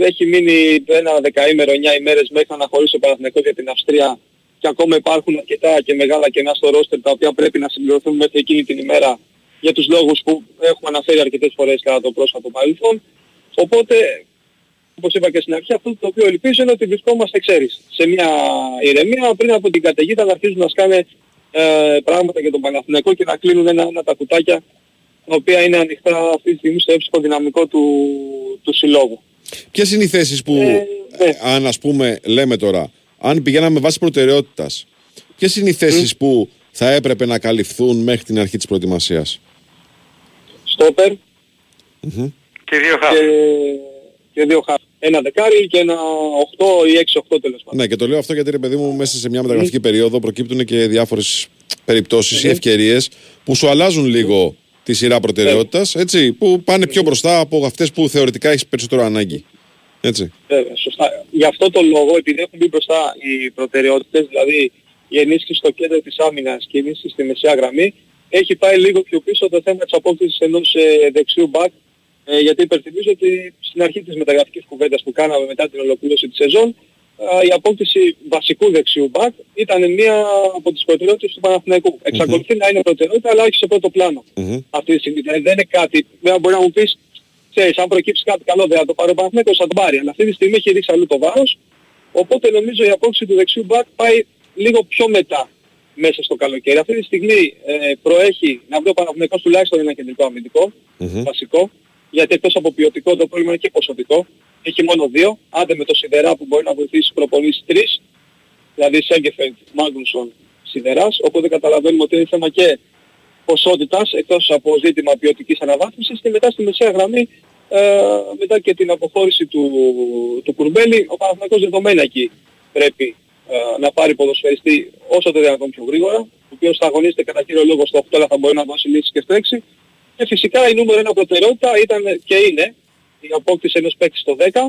έχει μείνει ένα δεκαήμερο, εννιά ημέρες μέχρι να αναχωρήσει ο Παναθηναϊκός για την Αυστρία και ακόμα υπάρχουν αρκετά και μεγάλα κενά στο ρόστερ τα οποία πρέπει να συμπληρωθούν μέχρι εκείνη την ημέρα για τους λόγους που έχουμε αναφέρει αρκετές φορές κατά το πρόσφατο παρελθόν. Οπότε, όπως είπα και στην αρχή, αυτό το οποίο ελπίζω είναι ότι βρισκόμαστε, ξέρεις, σε μια ηρεμία πριν από την καταιγίδα να αρχίζουν να σκάνε ε, πράγματα για τον Παναθηναϊκό και να κλείνουν ένα-ένα τα κουτάκια τα οποία είναι ανοιχτά αυτή τη στιγμή στο έψυχο δυναμικό του, του συλλόγου. Ποιες είναι οι θέσεις που, ναι. ε, αν ας πούμε, λέμε τώρα, αν πηγαίναμε βάσει προτεραιότητας, ποιες είναι οι θέσεις που θα έπρεπε να καλυφθούν μέχρι την αρχή της προετοιμασίας; Στόπερ Και δύο χάρη. και, και δύο χάρη. Ένα δεκάρι και ένα 8 ή 6-8 τέλος πάντων. Ναι, και το λέω αυτό γιατί ρε παιδί μου, μέσα σε μια μεταγραφική περίοδο προκύπτουν και διάφορες περιπτώσεις ή ευκαιρίες που σου αλλάζουν λίγο τη σειρά προτεραιότητας, έτσι, που πάνε πιο μπροστά από αυτές που θεωρητικά έχεις περισσότερο ανάγκη. Έτσι. Βέβαια, σωστά. Γι' αυτό το λόγο, επειδή έχουν μπει μπροστά οι προτεραιότητες, δηλαδή η ενίσχυση στο κέντρο της άμυνας και η ενίσχυση στη μεσαία γραμμή, έχει πάει λίγο πιο πίσω το θέμα της απόκτησης ενός ε, δεξιού μπακ, ε, γιατί υπενθυμίζω ότι στην αρχή της μεταγραφικής κουβέντας που κάναμε μετά την ολοκλήρωση της σεζόν, ε, η απόκτηση βασικού δεξιού μπακ ήταν μία από τις προτεραιότητες του Παναθηναϊκού. Εξακολουθεί να είναι προτεραιότητα, αλλά όχι σε πρώτο πλάνο. Αυτή τη στιγμή Δηλαδή, δεν είναι κάτι, βέβαια μπορεί να μου πεις, ξέρεις, αν προκύψει κάτι καλό δεν θα το πάρει ο Παναθηναϊκός, θα το πάρει. Αλλά αυτή τη στιγμή έχει ρίξει αλλού το βάρος, οπότε νομίζω η απόκτηση του δεξιού μπακ πάει λίγο πιο μετά μέσα στο καλοκαίρι. Αυτή τη στιγμή ε, προέχει να βρει ο Παναθηναϊκός τουλάχιστον ένα κεντρικό αμυντικό, βασικό, γιατί εκτός από ποιοτικό το πρόβλημα είναι και ποσοτικό. Έχει μόνο δύο, άντε με το Σιδερά που μπορεί να βοηθήσει προπονήσεις τρεις, δηλαδή Σέγκεφελτ, Μάγνουσον, Σιδεράς, οπότε καταλαβαίνουμε ότι είναι θέμα και ποσότητας εκτός από ζήτημα ποιοτικής αναβάθμισης. Και μετά στη μεσαία γραμμή ε, μετά και την αποχώρηση του, του Κουρμπέλη ο Παναθηναϊκός δεδομένα εκεί πρέπει ε, να πάρει ποδοσφαιριστή όσο το δυνατόν πιο γρήγορα. Ο οποίος θα αγωνίζεται κατά κύριο λόγο στο 8 αλλά θα μπορεί να δώσει λύσεις και στο 6 και φυσικά η νούμερο ένα προτεραιότητα ήταν και είναι η απόκτηση ενός παίκτη στο 10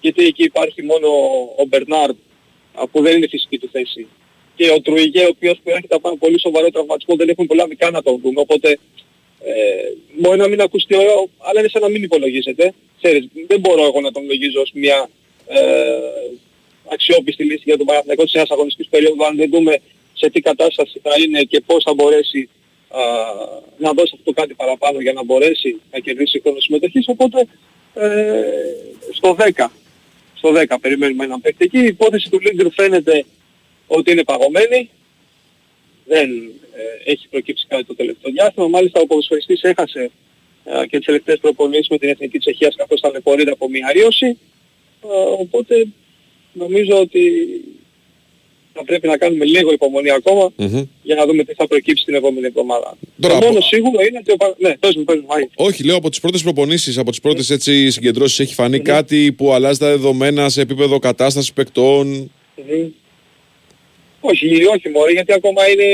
γιατί εκεί υπάρχει μόνο ο Μπερνάρ που δεν είναι φυσική του θέση. Και ο Τρουιγέ ο οποίος που έρχεται από ένα πολύ σοβαρό τραυματισμό δεν έχουν πολλά μικρά να τον δούμε οπότε ε, μπορεί να μην ακουστεί ωραίο αλλά είναι σαν να μην υπολογίζεται. Ξέρεις δεν μπορώ εγώ να τον λογίζω ως μια ε, αξιόπιστη λύση για τον Παναθηναϊκό της νέας αγωνιστικής περίοδου αν δεν δούμε σε τι κατάσταση θα είναι και πώς θα μπορέσει α, να δώσει αυτό κάτι παραπάνω για να μπορέσει να κερδίσει χρόνο συμμετοχής. Οπότε ε, στο 10, στο 10 περιμένουμε έναν παίκτη εκεί. Η υπόθεση του Λίγκρου φαίνεται ότι είναι παγωμένη. Δεν ε, έχει προκύψει κάτι το τελευταίο διάστημα. Μάλιστα ο ποδοσφαιριστής έχασε ε, και τις τελευταίες προπονήσεις με την Εθνική Τσεχίας καθώς ταλαιπωρείται από μια αρρώση. Ε, οπότε νομίζω ότι θα πρέπει να κάνουμε λίγο υπομονή ακόμα για να δούμε τι θα προκύψει την επόμενη εβδομάδα. Τώρα, το μόνο από- σίγουρο είναι ότι ο Πα- Ναι, πες μου, πες μου, Μάγη. Όχι, λέω από τις πρώτες προπονήσεις, από τις πρώτες συγκεντρώσεις έχει φανεί κάτι που αλλάζει τα δεδομένα σε επίπεδο κατάστασης παικτών. Μμμ. Όχι, όχι μωρέ, γιατί ακόμα είναι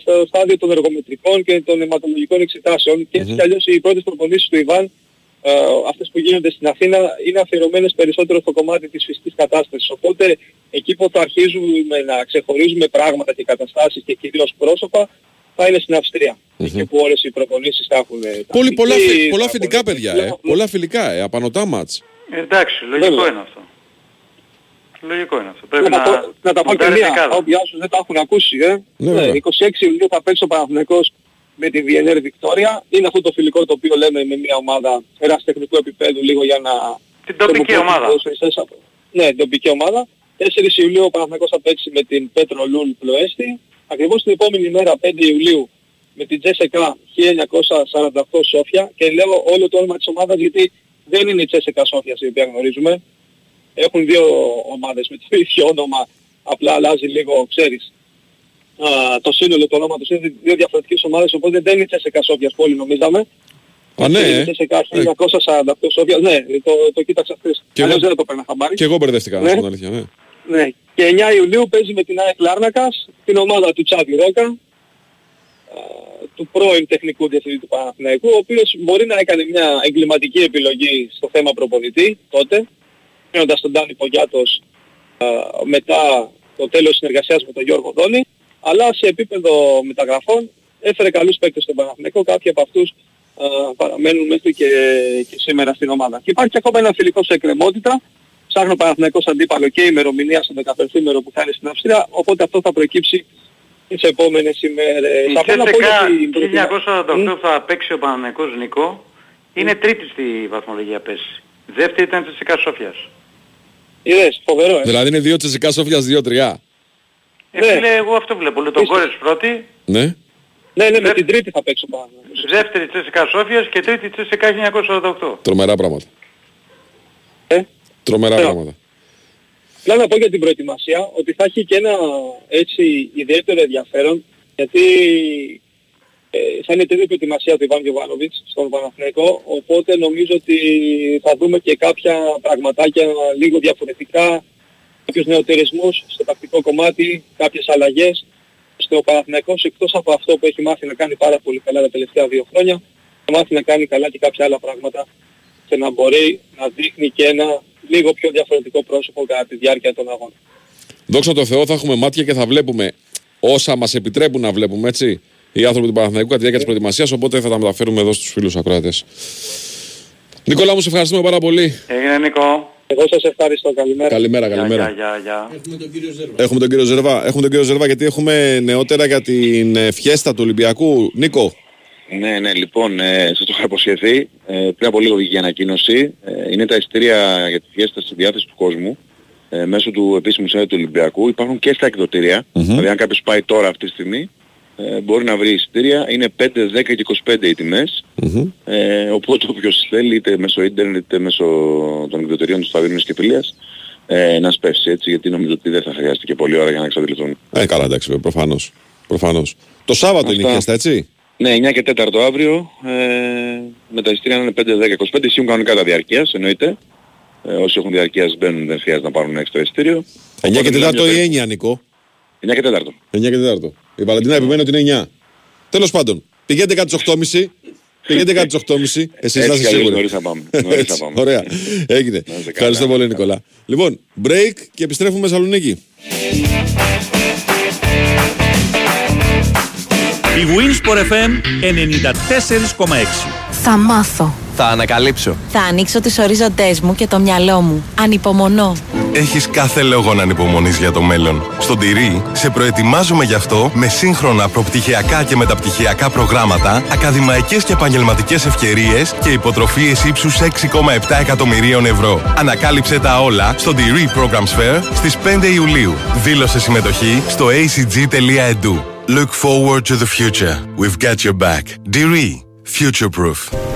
στο στάδιο των εργομετρικών και των αιματολογικών εξετάσεων και έτσι κι αλλιώς οι πρώτες προπονήσεις του Ιβάν, ε, αυτές που γίνονται στην Αθήνα, είναι αφιερωμένες περισσότερο στο κομμάτι της φυσικής κατάστασης. Οπότε εκεί που θα αρχίζουμε να ξεχωρίζουμε πράγματα και καταστάσεις και κυρίως πρόσωπα, θα είναι στην αυστρια Εκεί που όλες οι προπονήσεις θα έχουν... Πολύ, πολλά, τακτική, φι- πολλά θα φιλικά έχουν- παιδιά, ε. πολλά φιλικά, ε. απανοτά μάτς. Ε, εντάξει, λογικό Βέβαια. είναι αυτό. Λογικό είναι αυτό. Πρέπει να, να, τα πω, να τα πω και μοντάρει μία, δεκάδα. όποιοι άσους δεν τα έχουν ακούσει, ε. Ναι, Ναι, βέβαια. 26 Ιουλίου θα παίξει ο Παναθηναϊκός με τη VNR Βικτόρια. Είναι αυτό το φιλικό το οποίο λέμε με μια ομάδα ερασιτεχνικού επίπεδου λίγο για να... Την τοπική προμηθεύει ομάδα. ποδοσφαιριστές από- Ναι, την τοπική ομάδα. 4 Ιουλίου ο Παναθηναϊκός θα παίξει με την Πέτρο Λουλ Πλοέστη. Ακριβώς την επόμενη μέρα 5 Ιουλίου με την Τζέσεκα 1948 Σόφια και λέω όλο το όνομα της ομάδας γιατί δεν είναι η Τζέσεκα Σόφια η οποία γνωρίζουμε. Έχουν δύο ομάδες με το ίδιο όνομα, απλά αλλάζει λίγο, ξέρεις, α, το σύνολο τους ονόματος είναι δύο διαφορετικές ομάδες, οπότε δεν είναι η Τσέσεκα Σόφιας που όλοι νομίζαμε. Α, ναι, Είναι η ε. Τσέσεκα 1948 Σόφιας, ναι, το, το κοίταξα χθες. Και Αλλιώς εγώ- δεν το παίρνα χαμπάρι. Και εγώ μπερδεύτηκα, να σου Ναι. πω την αλήθεια. Ναι. Ναι. Και 9 Ιουλίου παίζει με την ΑΕΚ Λάρνακας, την ομάδα του Τσάβη Ρόκα, α, του πρώην τεχνικού διευθυντή του Παναθηναϊκού, ο οποίος μπορεί να έκανε μια εγκληματική επιλογή στο θέμα προπονητή τότε, παίρνοντας τον Ντάνι Πογιάτος α, μετά το τέλος της συνεργασίας με τον Γιώργο Δόνη, αλλά σε επίπεδο μεταγραφών έφερε καλούς παίκτες στον Παναθηναϊκό, κάποιοι από αυτούς α, παραμένουν μέχρι και, και σήμερα στην ομάδα. Και υπάρχει ακόμα ένα φιλικό σε εκκρεμότητα, ψάχνει ο Παναθηναϊκός αντίπαλο και η ημερομηνία στο 15ήμερο που θα είναι στην Αυστρία, οπότε αυτό θα προκύψει τις επόμενες ημέρες. Η Θα πω να πω για CSKA την προετοιμα- 1948 που θα παίξει ο Παναθηναϊκός Νικό είναι τρίτη στη βαθμολογία πέρσι. Δεύτερη ήταν η CSKA Σόφιας. Είδες, φοβερό, ε. Δηλαδή είναι δύο τσεσικά σόφιας, δύο-τρία. Ε, φίλε, εγώ αυτό βλέπω. Λουτογκόρες πρώτη, Ναι. Ναι, ναι, με την τρίτη θα παίξω πάνω. δεύτερη CSKA Σόφιας και τρίτη CSKA 1948. Τρομερά πράγματα. Ε; Τρομερά Ναι. πράγματα. Απλά να πω για την προετοιμασία ότι θα έχει και ένα έτσι ιδιαίτερο ενδιαφέρον γιατί ε, θα είναι τρίτη προετοιμασία του Ιβάν Γιωβάνοβιτς στον Παναθηναϊκό οπότε νομίζω ότι θα δούμε και κάποια πραγματάκια λίγο διαφορετικά κάποιους νεοτερισμούς στο τακτικό κομμάτι, κάποιες αλλαγές στο Παναθηναϊκός εκτός από αυτό που έχει μάθει να κάνει πάρα πολύ καλά τα τελευταία δύο χρόνια θα μάθει να κάνει καλά και κάποια άλλα πράγματα και να μπορεί να δείχνει και ένα λίγο πιο διαφορετικό πρόσωπο κατά τη διάρκεια των αγώνων. Δόξα τω Θεώ θα έχουμε μάτια και θα βλέπουμε όσα μας επιτρέπουν να βλέπουμε, έτσι, οι άνθρωποι του Παναθηναϊκού κατά τη διάρκεια της προετοιμασίας, οπότε θα τα μεταφέρουμε εδώ στους φίλους ακροατές. Νικόλα μου, σε ευχαριστούμε πάρα πολύ. Έγινε Νίκο. Εγώ σας ευχαριστώ. Καλημέρα. Καλημέρα, καλημέρα. Γεια, γεια, γεια. Έχουμε τον κύριο Ζέρβα. Έχουμε τον κύριο Ζερβά. Έχουμε τον κύριο Ζερβά γιατί έχουμε νεότερα για την ε, φιέστα του Ολυμπιακού. Νίκο. Ναι, ναι, λοιπόν, ε, σας το είχα υποσχεθεί. Ε, πριν από λίγο βγήκε η ανακοίνωση. Ε, είναι τα ειστήρια για τη φιέστα στη διάθεση του κόσμου. Ε, μέσω του επίσημου site του Ολυμπιακού. Υπάρχουν και στα εκδοτήρια. Δηλαδή αν κάποιος πάει τώρα αυτή τη στιγμή ε, μπορεί να βρει εισιτήρια. Είναι 5, 10 και 25 οι τιμες Ε, οπότε όποιος θέλει είτε μέσω ίντερνετ είτε μέσω των εκδοτηρίων του Σταυρίνου και Φιλίας ε, να σπεύσει έτσι γιατί νομίζω ότι δεν θα χρειάζεται και πολλή ώρα για να εξαντληθούν. Ε, καλά, εντάξει, βέβαια, προφανώς. προφανώς. Το Σάββατο είναι η Αυτά. φιέστα, έτσι. Ναι, 9 και 4 αύριο, ε, με τα εισιτήρια να είναι 5, 10, 25, ισχύουν κανονικά τα διαρκείας, εννοείται. Ε, όσοι έχουν διαρκείας μπαίνουν, δεν χρειάζεται να πάρουν έξτρα εισιτήριο. 9 και Οπότε 4 μιλάμε ή για 9, Νικό. 9 και 4. 9 και 4. Η Βαλαντίνα επιμένει ότι είναι 9. Τέλος πάντων, πηγαίνετε κάτι τις 8.30. Πηγαίνετε κάτι τις 8.30. Εσείς Έτσι να είστε κι αλλιώς σίγουροι. νωρίς θα πάμε. Νωρίς Έτσι, θα πάμε. Ωραία. Έγινε. Να είστε καλά, Ευχαριστώ να πολύ, είστε Νικολά. Λοιπόν, break και επιστρέφουμε Θεσσαλονίκη. Η Winsport FM 94,6. Θα μάθω. Θα ανακαλύψω. Θα ανοίξω τις οριζοντές μου και το μυαλό μου. Ανυπομονώ. Έχεις κάθε λόγο να ανυπομονείς για το μέλλον. Στον Τυρί σε προετοιμάζουμε γι' αυτό με σύγχρονα προπτυχιακά και μεταπτυχιακά προγράμματα, ακαδημαϊκές και επαγγελματικές ευκαιρίες και υποτροφίες ύψους 6,7 εκατομμυρίων ευρώ. Ανακάλυψε τα όλα στο Tiri Programs Fair στις 5 Ιουλίου. Δήλωσε συμμετοχή στο acg.edu. Look forward to the future. We've got your back. Diri. Future proof.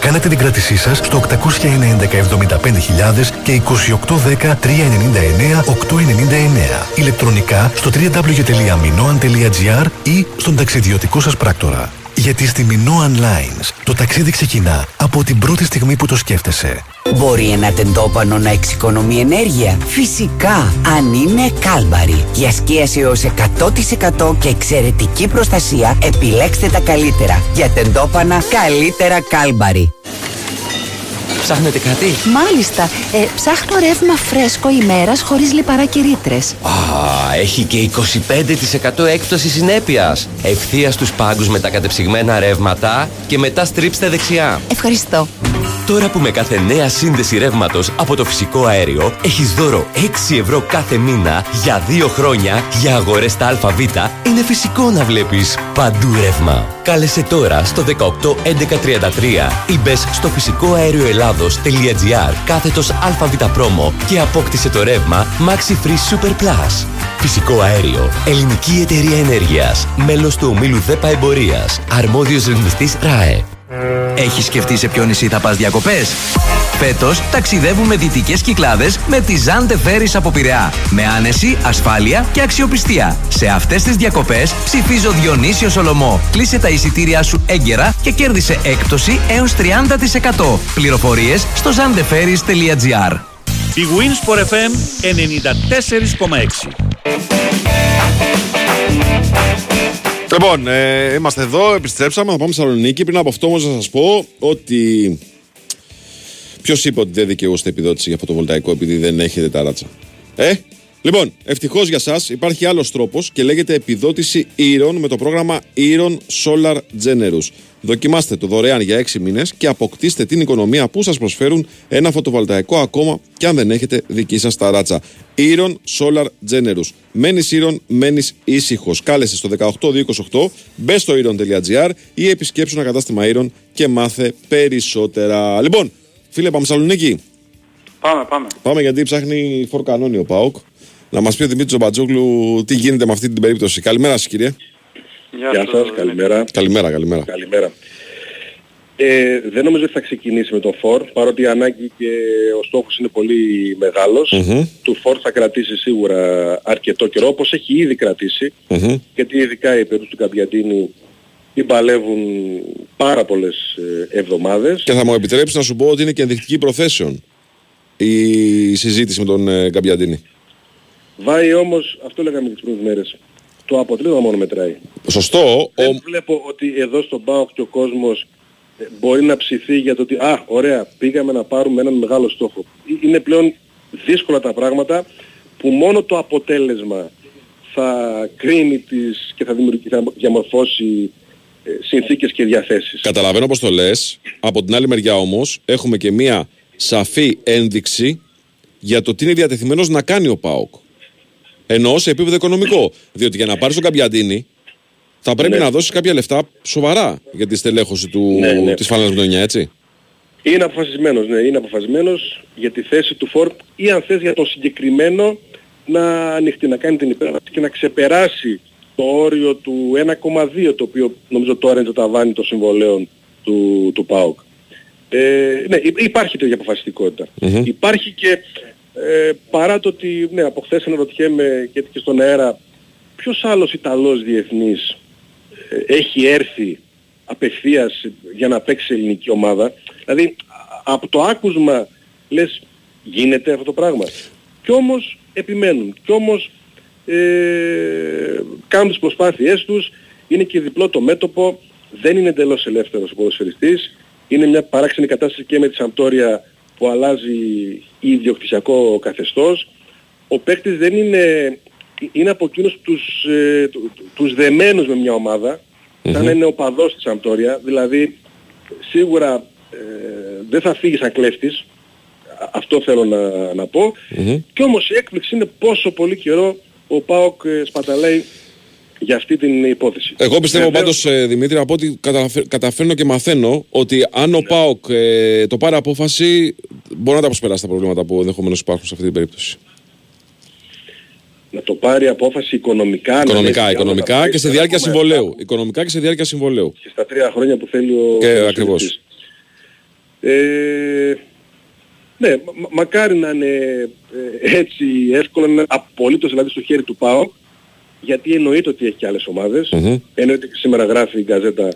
Κάνετε την κράτησή σας στο 811 και 2810 399 899. Ηλεκτρονικά στο www.minoan.gr ή στον ταξιδιωτικό σας πράκτορα. Γιατί στη Minoan Lines το ταξίδι ξεκινά από την πρώτη στιγμή που το σκέφτεσαι. Μπορεί ένα τεντόπανο να εξοικονομεί ενέργεια; Φυσικά, αν είναι κάλμπαρη. Για σκίαση έως 100% και εξαιρετική προστασία, επιλέξτε τα καλύτερα. Για τεντόπανα, καλύτερα κάλμπαρη. Ψάχνετε κάτι; Μάλιστα. Ε, ψάχνω ρεύμα φρέσκο ημέρας χωρίς λιπαρά και ρήτρες. Α, έχει και 25% έκπτωση συνέπειας. Ευθείας στους πάγκους με τα κατεψυγμένα ρεύματα και μετά στρίψτε δεξιά. Ευχαριστώ. Τώρα που με κάθε νέα σύνδεση ρεύματος από το φυσικό αέριο έχεις δώρο 6 ευρώ κάθε μήνα για 2 χρόνια για αγορές στα ΑΒ, είναι φυσικό να βλέπεις παντού ρεύμα. Κάλεσε τώρα στο 18 1133 ή μπες στο φυσικό αέριο Ελλάδος.gr κάθετος ΑΒ πρόμο και απόκτησε το ρεύμα Maxi Free Super Plus. Φυσικό αέριο. Ελληνική εταιρεία ενέργειας. Μέλος του ομίλου ΔΕΠΑ Εμπορίας. Αρμόδιος ρυθμιστής ΡΑΕ. Έχεις σκεφτεί σε ποιο νησί θα πας διακοπές; Φέτος ταξιδεύουμε δυτικές κυκλάδες με τη Ζάντε Φέρις από Πειραιά. Με άνεση, ασφάλεια και αξιοπιστία. Σε αυτές τις διακοπές ψηφίζω Διονύσιο Σολομό. Κλείσε τα εισιτήριά σου έγκαιρα και κέρδισε έκπτωση έως 30%. Πληροφορίες στο zandeferis.gr Η Winsport FM 94,6 Λοιπόν, ε, είμαστε εδώ, επιστρέψαμε, θα πάμε στη Θεσσαλονίκη. Πριν από αυτό όμως να σας πω ότι. Ποιος είπε ότι δεν δικαιούστε επιδότηση για φωτοβολταϊκό επειδή δεν έχετε τα ράτσα. Ε, λοιπόν, ευτυχώς για εσά υπάρχει άλλος τρόπος και λέγεται επιδότηση ήρων με το πρόγραμμα Ήρων Solar Generous. Δοκιμάστε το δωρεάν για 6 μήνες και αποκτήστε την οικονομία που σας προσφέρουν ένα φωτοβολταϊκό ακόμα και αν δεν έχετε δική σας ταράτσα. Ήρων Solar Generous. Μένεις ήρων, μένεις ήσυχος. Κάλεσε στο 18228, μπες στο ήρων.gr ή επισκέψου ένα κατάστημα ήρων και μάθε περισσότερα. Λοιπόν, φίλε, πάμε Σαλονίκη. Πάμε, πάμε. Πάμε γιατί ψάχνει φορκανόνι ο Πάοκ. Να μας πει ο Δημήτρης Τζομπατζόγλου τι γίνεται με αυτή την περίπτωση. Καλημέρα σας, κύριε. Γεια σας, καλημέρα. Καλημέρα, καλημέρα. Καλημέρα. Ε, δεν νομίζω ότι θα ξεκινήσει με το φόρ, παρότι η ανάγκη και ο στόχος είναι πολύ μεγάλος. Μμμ. Του φόρ θα κρατήσει σίγουρα αρκετό καιρό, όπως έχει ήδη κρατήσει, Μμμ. γιατί ειδικά οι περίπτωση του Καμπιαντίνη την παλεύουν πάρα πολλές ε, εβδομάδες. Και θα μου επιτρέψεις να σου πω ότι είναι και ενδεικτική προθέσεων η συζήτηση με τον ε, Καμπιαντίνη. Βάει όμως, αυτό λέγαμε τις πρώτες μέρες, το αποτέλεσμα μόνο μετράει. Σωστό. Δεν βλέπω ότι εδώ στον ΠΑΟΚ και ο κόσμος ε, μπορεί να ψηθεί για το ότι «Α, ωραία, πήγαμε να πάρουμε έναν μεγάλο στόχο». Ε, Είναι πλέον δύσκολα τα πράγματα που μόνο το αποτέλεσμα θα κρίνει τις και θα, δημιουργεί, θα διαμορφώσει ε, συνθήκες και διαθέσεις. Καταλαβαίνω πως το λες. Από την άλλη μεριά όμως έχουμε και μία σαφή ένδειξη για το τι είναι διατεθειμένος να κάνει ο ΠΑΟΚ. Εννοώ σε επίπεδο οικονομικό. Διότι για να πάρεις τον Καμπιαντίνη θα πρέπει Ναι. να δώσεις κάποια λεφτά σοβαρά για τη στελέχωση του, Ναι, ναι. της Φάλανας Μπλονιά, έτσι. Είναι αποφασισμένος, ναι, είναι αποφασισμένος για τη θέση του Φόρ ή αν θες για το συγκεκριμένο να ανοιχτεί, να κάνει την υπέρβαση και να ξεπεράσει το όριο του 1,2 το οποίο νομίζω τώρα είναι το ταβάνι των συμβολέων του, του ΠΑΟΚ. Ε, ναι, υ- υπάρχει τέτοια αποφασιστικότητα. Μμμ. Υπάρχει και ε, παρά το ότι ναι, από χθες αναρωτιέμαι και, και στον αέρα ποιος άλλος Ιταλός διεθνής ε, έχει έρθει απευθείας για να παίξει σε ελληνική ομάδα; Δηλαδή α- από το άκουσμα λες γίνεται αυτό το πράγμα. Κι όμως επιμένουν. Κι όμως ε, κάνουν τις προσπάθειές τους, είναι και διπλό το μέτωπο, δεν είναι εντελώς ελεύθερος ο ποδοσφαιριστής, είναι μια παράξενη κατάσταση και με τη Σαμπτόρια που αλλάζει ιδιοκτησιακό καθεστώς. Ο παίκτης δεν είναι, είναι από εκείνους τους, ε, του- του- τους δεμένους με μια ομάδα, σαν να είναι οπαδός της Σαμπτόρια, δηλαδή σίγουρα ε, δεν θα φύγει σαν κλέφτης, Α- αυτό θέλω να, να πω, και όμως η έκπληξη είναι πόσο πολύ καιρό ο ΠΑΟΚ ε, σπαταλάει για αυτή την υπόθεση. Εγώ πιστεύω Βεβαίως, πάντως, Δημήτρη, από ό,τι καταφε- καταφέρνω και μαθαίνω, ότι αν ο ΠΑΟΚ ε, το πάρει απόφαση, μπορεί να τα προσπεράσει τα προβλήματα που ενδεχομένως υπάρχουν σε αυτή την περίπτωση. να το πάρει απόφαση οικονομικά. να Οικονομικά, λέει, οικονομικά «Άμα και σε θα διάρκεια έχουμε συμβολέου. Οικονομικά και σε διάρκεια συμβολέου. Και στα τρία χρόνια που θέλει ο Και ο ακριβώς. ποδοσφαιριστής. Ε, ναι, μα- μακάρι να είναι ε, έτσι εύκολο, να είναι απολύτως δηλαδή στο χέρι του ΠΑΟ, γιατί εννοείται ότι έχει και άλλες ομάδες. Εννοείται και σήμερα γράφει η Γκαζέτα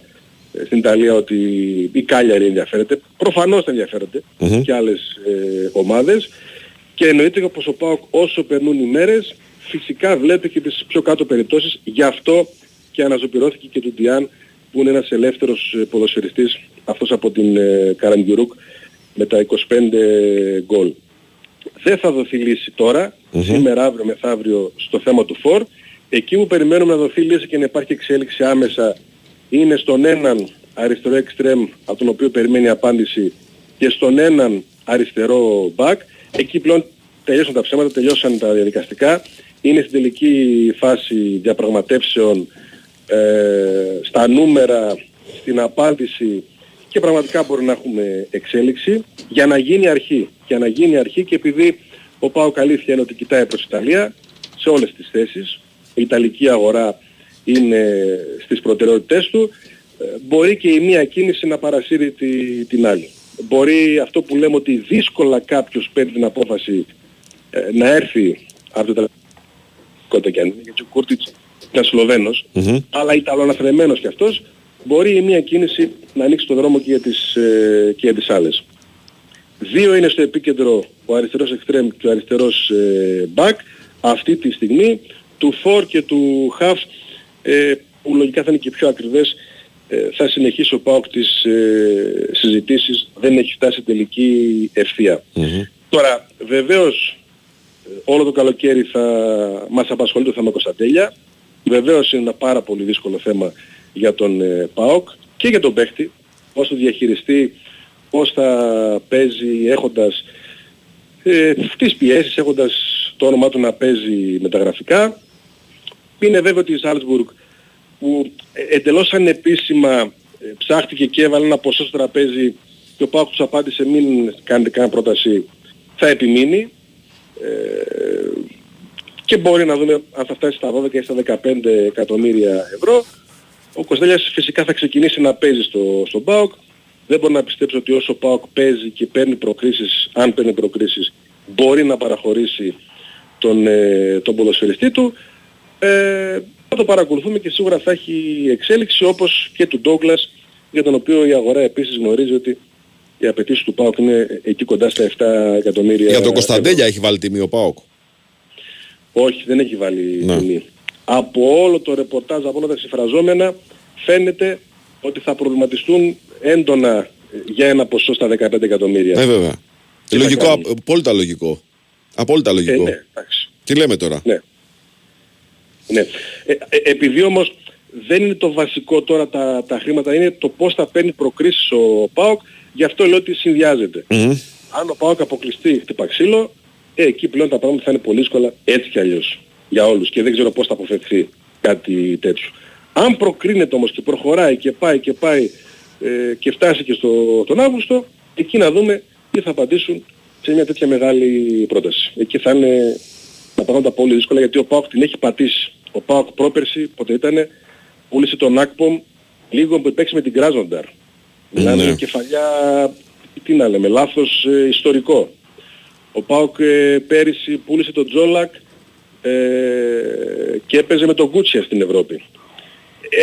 ε, στην Ιταλία ότι η Κάλιαρη ενδιαφέρεται. Προφανώς ενδιαφέρονται Μμμ. και άλλες ε, ομάδες. Και εννοείται πως ο ΠΑΟΚ όσο περνούν οι μέρες φυσικά βλέπει και τις πιο κάτω περιπτώσεις. Γι' αυτό και αναζωπηρώθηκε και του Ντιάν που είναι ένας ελεύθερος ε, ποδοσφαιριστής αυτός από την ε, Καραντιουρούκ με τα 25 γκολ. Δεν θα δοθεί λύση τώρα, σήμερα, αύριο, μεθαύριο στο θέμα του φόρ. Εκεί που περιμένουμε να δοθεί λύση και να υπάρχει εξέλιξη άμεσα είναι στον έναν αριστερό εξτρέμ από τον οποίο περιμένει απάντηση και στον έναν αριστερό back. Εκεί πλέον τελειώσαν τα ψέματα, τελειώσαν τα διαδικαστικά. Είναι στην τελική φάση διαπραγματεύσεων ε, στα νούμερα, στην απάντηση και πραγματικά μπορεί να έχουμε εξέλιξη για να γίνει αρχή. Για να γίνει αρχή και επειδή ο Πάο αλήθεια είναι ότι κοιτάει προς Ιταλία σε όλες τις θέσεις, η Ιταλική αγορά είναι στις προτεραιότητές του, ε, μπορεί και η μία κίνηση να παρασύρει τη- την άλλη. Μπορεί αυτό που λέμε ότι δύσκολα κάποιος παίρνει την απόφαση ε, να έρθει από το Ιταλικό και αν είναι, γιατί ο Κούρτιτς είναι Σλοβαίνος, αλλά Ιταλοναθρεμένος κι αυτός, μπορεί η μία κίνηση να ανοίξει το δρόμο και για τις, ε, και για τις άλλες. Δύο είναι στο επίκεντρο ο αριστερός εξτρέμ και ο αριστερός ε, back. Αυτή τη στιγμή του φορ και του half ε, που λογικά θα είναι και πιο ακριβές ε, θα συνεχίσει ο ΠΑΟΚ τις ε, συζητήσεις. Δεν έχει φτάσει τελική ευθεία. Τώρα βεβαίως ε, όλο το καλοκαίρι θα μας απασχολεί το θέμα Κωνσταντέλια. Βεβαίως είναι ένα πάρα πολύ δύσκολο θέμα για τον ε, ΠΑΟΚ και για τον παίχτη. Πώς το διαχειριστεί, πώς θα παίζει έχοντας ε, τις πιέσεις, έχοντας το όνομά του να παίζει μεταγραφικά. Είναι βέβαιο ότι η Σάλτσμπουργκ που ε, εντελώς ανεπίσημα ε, ψάχτηκε και έβαλε ένα ποσό στο τραπέζι και ο Πάοκ τους απάντησε μην κάνετε καν πρόταση θα επιμείνει ε, και μπορεί να δούμε αν θα φτάσει στα 12 ή στα 15 εκατομμύρια ευρώ. Ο Κωνστέλιας φυσικά θα ξεκινήσει να παίζει στο, στον ΠΑΟΚ. Δεν μπορώ να πιστέψω ότι όσο ο ΠΑΟΚ παίζει και παίρνει προκρίσεις, αν παίρνει προκρίσεις, μπορεί να παραχωρήσει τον, ε, τον ποδοσφαιριστή του. Ε, θα το παρακολουθούμε και σίγουρα θα έχει εξέλιξη όπως και του Ντόγκλας για τον οποίο η αγορά επίσης γνωρίζει ότι οι απαιτήσεις του ΠΑΟΚ είναι εκεί κοντά στα 7 εκατομμύρια. Για τον ευρώ. Κωνσταντέλια έχει βάλει τιμή ο ΠΑΟΚ; Όχι, δεν έχει βάλει Ναι. τιμή. Από όλο το ρεπορτάζ, από όλα τα συμφραζόμενα, φαίνεται ότι θα προβληματιστούν έντονα ε, για ένα ποσό στα 15 εκατομμύρια. Ε, βέβαια. Τι θα Λογικό, κάνει; απ- απόλυτα λογικό. Απόλυτα λογικό. Ε, ναι, εντάξει. Τι λέμε τώρα; Ναι. Ναι. Ε, ε, επειδή όμως δεν είναι το βασικό τώρα τα, τα χρήματα, είναι το πώς θα παίρνει προκρίσεις ο ΠΑΟΚ, γι' αυτό λέω ότι συνδυάζεται. Αν ο ΠΑΟΚ αποκλειστεί χτυπά ξύλο, ε, εκεί πλέον τα πράγματα θα είναι πολύ δύσκολα έτσι κι αλλιώς για όλους και δεν ξέρω πώς θα αποφευθεί κάτι τέτοιο. Αν προκρίνεται όμως και προχωράει και πάει και πάει ε, και φτάσει και στο, τον Αύγουστο, εκεί να δούμε τι θα απαντήσουν σε μια τέτοια μεγάλη πρόταση. Εκεί θα είναι τα πράγματα πολύ δύσκολα γιατί ο ΠΑΟΚ την έχει πατήσει. Ο ΠΑΟΚ πρόπερση, πότε ήτανε, πούλησε τον Ακπομ λίγο που παίξει με την Κράζονταρ. Μιλάμε Ναι. για κεφαλιά, τι να λέμε, λάθος ε, ιστορικό. Ο ΠΑΟΚ ε, πέρυσι πούλησε τον Τζόλακ ε, και έπαιζε με τον Γκούτσιερ στην Ευρώπη.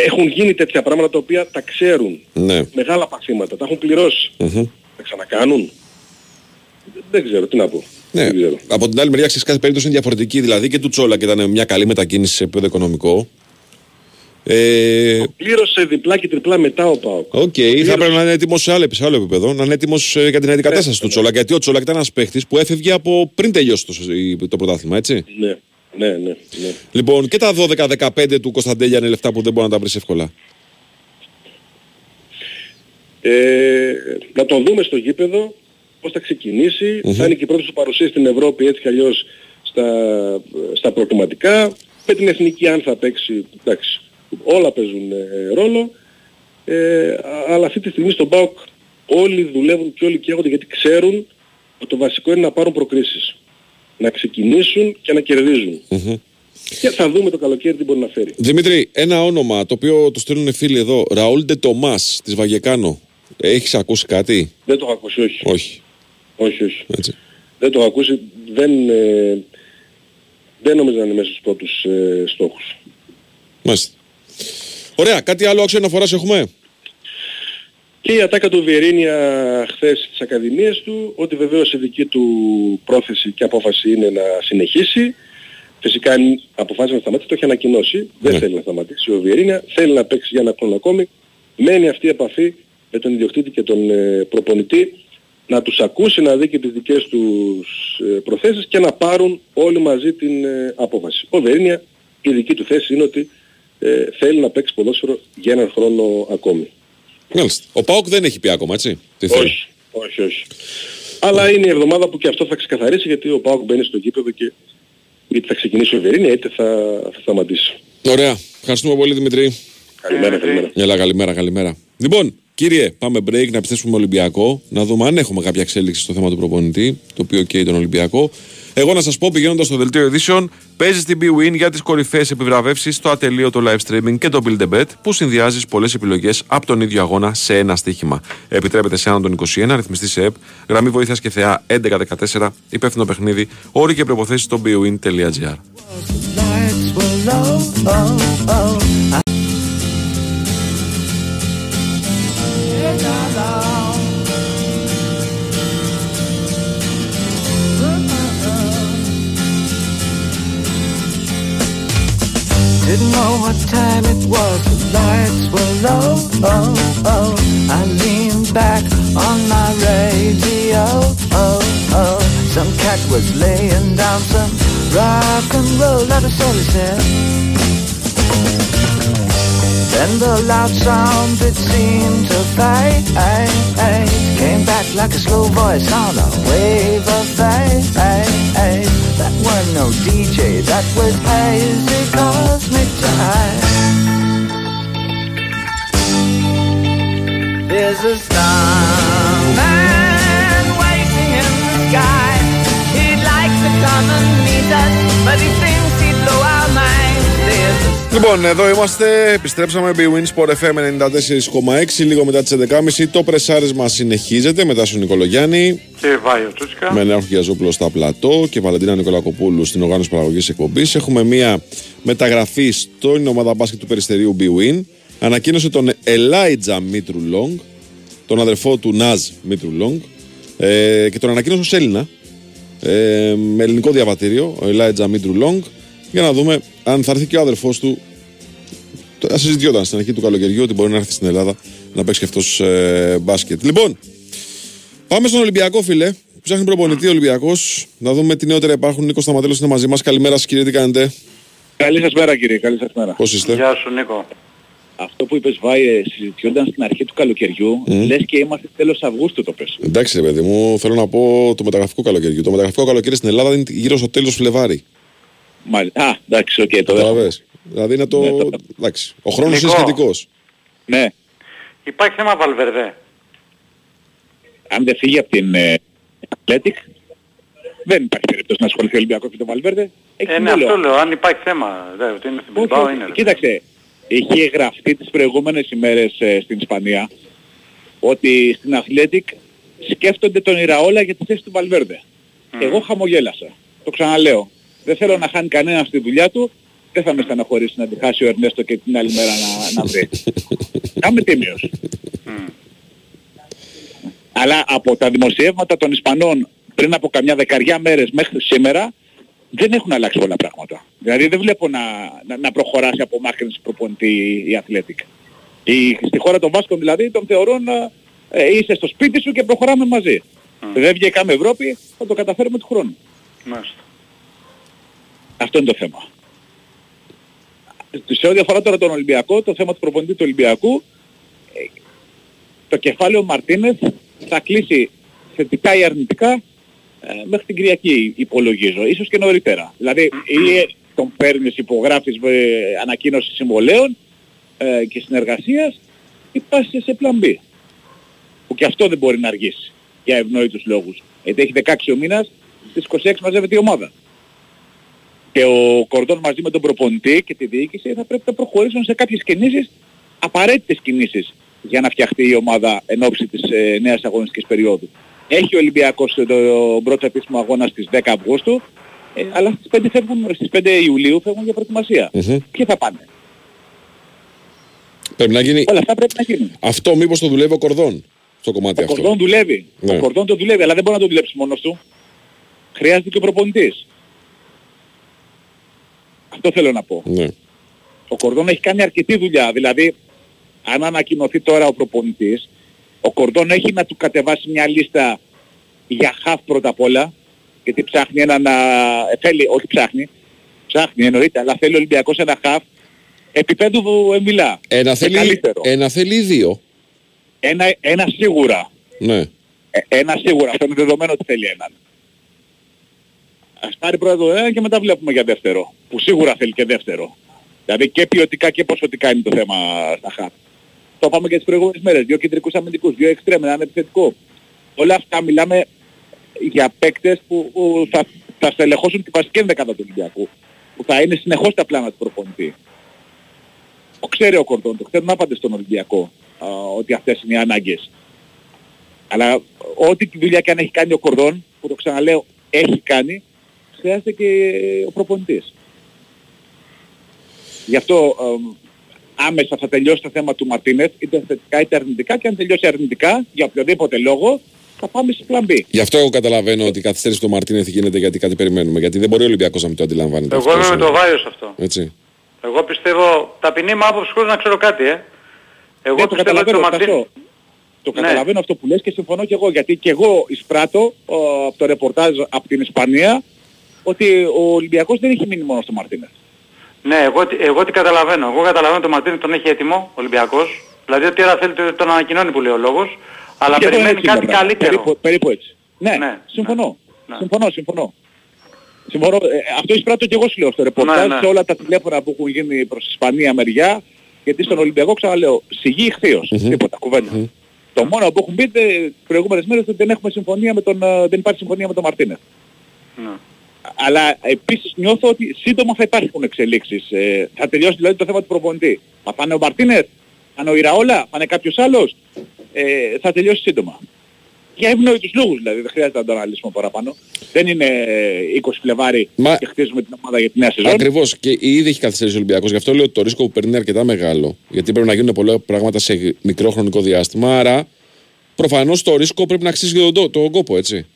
Έχουν γίνει τέτοια πράγματα τα οποία τα ξέρουν. Ναι. Μεγάλα παθήματα, τα έχουν πληρώσει. Μμμ. Θα ξανακάνουν. Δεν ξέρω, τι να πω. Ναι. Από την άλλη μεριά, ξέρεις κάθε περίπτωση είναι διαφορετική. Δηλαδή και του Τσόλα και ήταν μια καλή μετακίνηση σε επίπεδο οικονομικό. Ε, Πλήρωσε διπλά και τριπλά μετά ο Πάοκ. Οκ, θα πρέπει να είναι έτοιμος σε άλλο, σε άλλο επίπεδο, να είναι έτοιμος για την αντικατάσταση του Τσόλακ. Γιατί ο Τσόλακ ήταν ένας παίχτης που έφευγε από πριν τελειώσει το, το πρωτάθλημα, έτσι. Ναι, ναι, ναι. ναι. Λοιπόν, και τα 12-15 του Κωνσταντέλια είναι λεφτά που δεν μπορεί να τα βρεις εύκολα. Ε, να τον δούμε στο γήπεδο, πώς θα ξεκινήσει. Θα είναι και η πρώτη σου παρουσία στην Ευρώπη έτσι κι αλλιώς στα, στα προκριματικά. Με την εθνική αν θα παίξει, εντάξει, όλα παίζουν ε, ρόλο. Ε, αλλά αυτή τη στιγμή στον ΠΑΟΚ όλοι δουλεύουν και όλοι καίγονται γιατί ξέρουν ότι το βασικό είναι να πάρουν προκρίσεις. Να ξεκινήσουν και να κερδίζουν. Και θα δούμε το καλοκαίρι τι μπορεί να φέρει. Δημήτρη, ένα όνομα το οποίο το στέλνουν φίλοι εδώ, Ραούλ Ντε Τομάς της Βαγεκάνο. Έχεις ακούσει κάτι; Δεν το έχω ακούσει, όχι. Όχι. Όχι, όχι. Έτσι. Δεν το έχω ακούσει. Δεν, ε, δεν νομίζω να είναι μέσα στους πρώτους ε, στόχους. Μάλιστα. Ωραία, κάτι άλλο άξιο αναφοράς έχουμε; Και η ατάκα του Βιερίνια χθες στις ακαδημίες του, ότι βεβαίως η δική του πρόθεση και απόφαση είναι να συνεχίσει. Φυσικά αν αποφάσισε να σταματήσει, το έχει ανακοινώσει. Δεν θέλει να σταματήσει ο Βιερίνια, θέλει να παίξει για ένα χρόνο ακόμη. Μένει αυτή η επαφή με τον ιδιοκτήτη και τον ε, προπονητή να τους ακούσει, να δει και τις δικές τους ε, προθέσεις και να πάρουν όλοι μαζί την ε, απόφαση. Ο Βιερίνια η δική του θέση είναι ότι ε, θέλει να παίξει ποδόσφαιρο για έναν χρόνο ακόμη. Μάλιστα. Ο Πάοκ δεν έχει πει ακόμα, έτσι. Τι θέλει. Όχι, όχι, όχι. Αλλά είναι η εβδομάδα που και αυτό θα ξεκαθαρίσει γιατί ο Πάοκ μπαίνει στο γήπεδο και είτε θα ξεκινήσει ο Βιερίνια είτε θα, θα σταματήσει. Ωραία. Ευχαριστούμε πολύ Δημητρή. Καλημέρα, καλημέρα. Έλα, καλημέρα, καλημέρα. Λοιπόν, κύριε, πάμε break να επιστρέψουμε Ολυμπιακό, να δούμε αν έχουμε κάποια εξέλιξη στο θέμα του προπονητή, το οποίο καίει τον Ολυμπιακό. Εγώ να σας πω, πηγαίνοντας στο δελτίο ειδήσεων, παίζεις στην BWIN για τις κορυφαίες επιβραβεύσεις στο ατελείωτο live streaming και το Build a Bet που συνδυάζεις πολλές επιλογές από τον ίδιο αγώνα σε ένα στοίχημα. Επιτρέπεται σε άνω των 21, ρυθμιστή σε ΕΠ, γραμμή βοήθειας και θεά 1114, υπεύθυνο παιχνίδι, όροι και προποθέσει στο bwin.gr. what time it was, the lights were low. Oh, oh. I leaned back on my radio. Oh, oh. Some cat was laying down some rock and roll, is all he said. Then the loud sound it seemed to fade Came back like a slow voice on a wave of fate That were no DJ, that was hazy cosmic time There's a starman waiting in the sky. He'd like to come and meet us But he thinks Λοιπόν, εδώ είμαστε. Επιστρέψαμε. BWIN Sport FM 94,6 λίγο μετά τις 11.30. Το πρεσάρισμα συνεχίζεται μετά στον Νικολογιάννη. Και Βάιο Τσούτσικα. Με Νέο Γιαζόπουλο στα πλατό και Βαλεντίνα Νικολακοπούλου στην οργάνωση παραγωγής εκπομπής. Έχουμε μία μεταγραφή στην ομάδα μπάσκετ του Περιστερίου BWIN. Ανακοίνωσε τον Ελάιτζα Μήτρου Λόγκ, τον αδερφό του Ναζ Μήτρου Λόγκ, ε, και τον ανακοίνωσε ως Έλληνα. Ε, με ελληνικό διαβατήριο, ο Ελάιτζα Μήτρου Λόγκ, για να δούμε αν θα έρθει και ο αδερφός του. Το συζητιόταν στην αρχή του καλοκαιριού ότι μπορεί να έρθει στην Ελλάδα να παίξει και αυτός ε, μπάσκετ. Λοιπόν, πάμε στον Ολυμπιακό, φίλε. Ψάχνει προπονητή Ολυμπιακός. Να δούμε τι νεότερα υπάρχουν. Νίκος Σταματέλος είναι μαζί μας. Καλημέρα σας, κύριε, τι κάνετε; Καλή σας μέρα κύριε, καλή σας μέρα. Πώς είστε; Γεια σου Νίκο. Αυτό που είπες Βάιε συζητιόταν στην αρχή του καλοκαιριού, Μμ. λες και είμαστε τέλος Αυγούστου το πες. Εντάξει, ρε παιδί μου, θέλω να πω το μεταγραφικό καλοκαιριού. Το μεταγραφικό καλοκαίρι στην Ελλάδα είναι γύρω στο τέλος Φλεβάρι. Μάλιστα. Α, εντάξει, οκ, το δέχομαι. Κατάλαβες. Δηλαδή είναι το. Ναι, το- Εντάξει. Ο χρόνος είναι Νίκο. σχετικός. Ναι, Υπάρχει θέμα Βαλβερδέ. αν δεν φύγει από την ε, Athletic, δεν υπάρχει περίπτωση να ασχοληθεί ο Ολυμπιακός με τον Βαλβέρδε. Έχει Ε, ναι, συμβόλαιο. αυτό λέω. Αν υπάρχει θέμα. Δε, ότι είναι στην Όχι, Bilbao όχι. είναι. ρε. Κοίταξε, είχε γραφτεί τις προηγούμενες ημέρες ε, στην Ισπανία ότι στην Athletic σκέφτονται τον Ιραόλα για τη θέση του Βαλβέρδε. Εγώ χαμογέλασα. Το ξαναλέω. Δεν θέλω να χάνει κανένας στη δουλειά του. Δεν θα με στεναχωρήσει να τη χάσει ο Ερνέστο και την άλλη μέρα να, να βρει. Να είμαι τίμιος. Αλλά από τα δημοσιεύματα των Ισπανών πριν από καμιά δεκαριά μέρες μέχρι σήμερα δεν έχουν αλλάξει πολλά πράγματα. Δηλαδή δεν βλέπω να, να, να προχωράσει από μάχης προπονητή η Αθλέτικ. Η, στη χώρα των Βάσκων δηλαδή τον θεωρούν ε, είσαι στο σπίτι σου και προχωράμε μαζί. Δεν βγήκαμε Ευρώπη, θα το καταφέρουμε του χρόνου. Μάλιστα. Αυτό είναι το θέμα. Σε ό,τι αφορά τώρα τον Ολυμπιακό, το θέμα του προπονητή του Ολυμπιακού, ε, το κεφάλαιο Μαρτίνεθ θα κλείσει θετικά ή αρνητικά ε, μέχρι την Κυριακή υπολογίζω, ίσως και νωρίτερα. Δηλαδή ή τον παίρνεις, υπογράφεις ε, ανακοίνωση συμβολέων ε, και συνεργασίας ή πας σε πλαν B. Που και αυτό δεν μπορεί να αργήσει για ευνόητους λόγους. Γιατί έχει 16 ο μήνας, στις 26 μαζεύεται η ομάδα. Και ο Κορδόν μαζί με τον προπονητή και τη διοίκηση θα πρέπει να προχωρήσουν σε κάποιες κινήσεις, απαραίτητες κινήσεις για να φτιαχτεί η ομάδα εν ώψη της ε, νέας αγωνιστικής περίοδου. Έχει ο Ολυμπιακός το, το πρώτο επίσημο αγώνα στις 10 Αυγούστου, ε, αλλά στις 5, φεύγουν, στις 5 Ιουλίου φεύγουν για προετοιμασία. Ποιοι θα πάνε. Πρέπει να γίνει... Όλα αυτά πρέπει να γίνουν. Αυτό μήπως το δουλεύει ο Κορδόν στο κομμάτι Ο αυτό; Κορδόν δουλεύει. Ναι. Ο Κορδόν το δουλεύει, αλλά δεν μπορεί να το δουλέψει μόνος του. Χρειάζεται και ο προπονητής. Αυτό θέλω να πω. Ναι. Ο Κορδόν έχει κάνει αρκετή δουλειά. Δηλαδή, αν ανακοινωθεί τώρα ο προπονητής, ο Κορδόν έχει να του κατεβάσει μια λίστα για χαφ πρώτα απ' όλα, γιατί ψάχνει ένα να... ε, θέλει, όχι ψάχνει, ψάχνει εννοείται, αλλά θέλει ο Ολυμπιακός ένα χαφ επίπεδου εμιλά. Ένα Και θέλει, καλύτερο. ένα θέλει ή δύο. Ένα, ένα σίγουρα. Ναι. Ε, ένα σίγουρα. Αυτό είναι δεδομένο ότι θέλει έναν. Ας πάρει πρώτα το ένα και μετά βλέπουμε για δεύτερο. Που σίγουρα θέλει και δεύτερο. Δηλαδή και ποιοτικά και ποσοτικά είναι το θέμα στα χαρτ. Το είπαμε και τις προηγούμενες μέρες. Δύο κεντρικούς αμυντικούς, δύο εξτρέμ, ένα επιθετικό. Όλα αυτά μιλάμε για παίκτες που, που θα, θα στελεχώσουν την βασική ενδεκάδα του Ολυμπιακού. Που θα είναι συνεχώς στα πλάνα του προπονητή. Το ξέρει ο Κορδόν, το ξέρουν άπαντες στον Ολυμπιακό α, ότι αυτές είναι οι ανάγκες. Αλλά ό,τι τη δουλειά και αν έχει κάνει ο Κορδόν, που το ξαναλέω έχει κάνει, χρειάζεται και ο προπονητής. Γι' αυτό ε, άμεσα θα τελειώσει το θέμα του Μαρτίνεθ, είτε θετικά είτε αρνητικά και αν τελειώσει αρνητικά, για οποιοδήποτε λόγο, θα πάμε σε πλан B. Γι' αυτό εγώ καταλαβαίνω ότι η καθυστέρηση του Μαρτίνεθ γίνεται γιατί κάτι περιμένουμε. Γιατί δεν μπορεί ο Ολυμπιακός να μην το αντιλαμβάνεται. Εγώ αυτό, είμαι με ε. το Βάιο σε αυτό. Έτσι. Εγώ πιστεύω, ταπεινή μου άποψη χωρίς να ξέρω κάτι, ε. Εγώ Ναι, το πιστεύω ότι το καταλαβαίνω, Μαρτίν... Τάσο. Το Ναι. καταλαβαίνω αυτό που λες και συμφωνώ και εγώ, γιατί και εγώ εισπράττω ε, από το ρεπορτάζ από την Ισπανία ότι ο Ολυμπιακός δεν έχει μείνει μόνο στο Μαρτίνεθ. Ναι, εγώ, τι- εγώ τι καταλαβαίνω. Εγώ καταλαβαίνω ότι ο Μαρτίνη τον έχει έτοιμο, ο Ολυμπιακός. Δηλαδή ότι τώρα θέλει το- τον ανακοινώνει που λέει ο λόγος. Αλλά Και εγώ περιμένει έτσι είναι κάτι τα πράγματα. καλύτερο. Περίπου, περίπου έτσι. Ναι, συμφωνώ. Συμφωνώ, συμφωνώ. Συμφωνώ. Ε, αυτό εισπράττω και εγώ σου λέω στο ρεπορτάζ Ναι, ναι. σε όλα τα τηλέφωνα που έχουν γίνει προς Ισπανία μεριά. Γιατί στον Ολυμπιακό ξαναλέω, σιγή ηχθείως, τίποτα, κουβέντα. Το μόνο που έχουν πει τις προηγούμενες μέρες ότι δεν, έχουμε συμφωνία με τον, ε, δεν υπάρχει συμφωνία με τον Μαρτίνεθ. Ναι. Αλλά επίσης νιώθω ότι σύντομα θα υπάρχουν εξελίξεις. Ε, θα τελειώσει δηλαδή το θέμα του προπονητή. Θα πάνε ο Μαρτίνεθ, θα είναι ο Ιραόλα, θα είναι κάποιος άλλος. Ε, θα τελειώσει σύντομα. Για ευνοητούς λόγους δηλαδή, δεν χρειάζεται να το αναλύσουμε παραπάνω. Δεν είναι ε, 20 Φλεβάρι Μα- και χτίζουμε την ομάδα για τη νέα σεζόν. Ακριβώς και ήδη έχει καθυστερήσει ο Ολυμπιακός. Γι' αυτό λέω ότι το ρίσκο που παίρνει είναι αρκετά μεγάλο. Γιατί πρέπει να γίνουν πολλά πράγματα σε μικρό χρονικό διάστημα. Άρα προφανώς το ρίσκο πρέπει να αξίζει τον, το- τον κόπο, έτσι.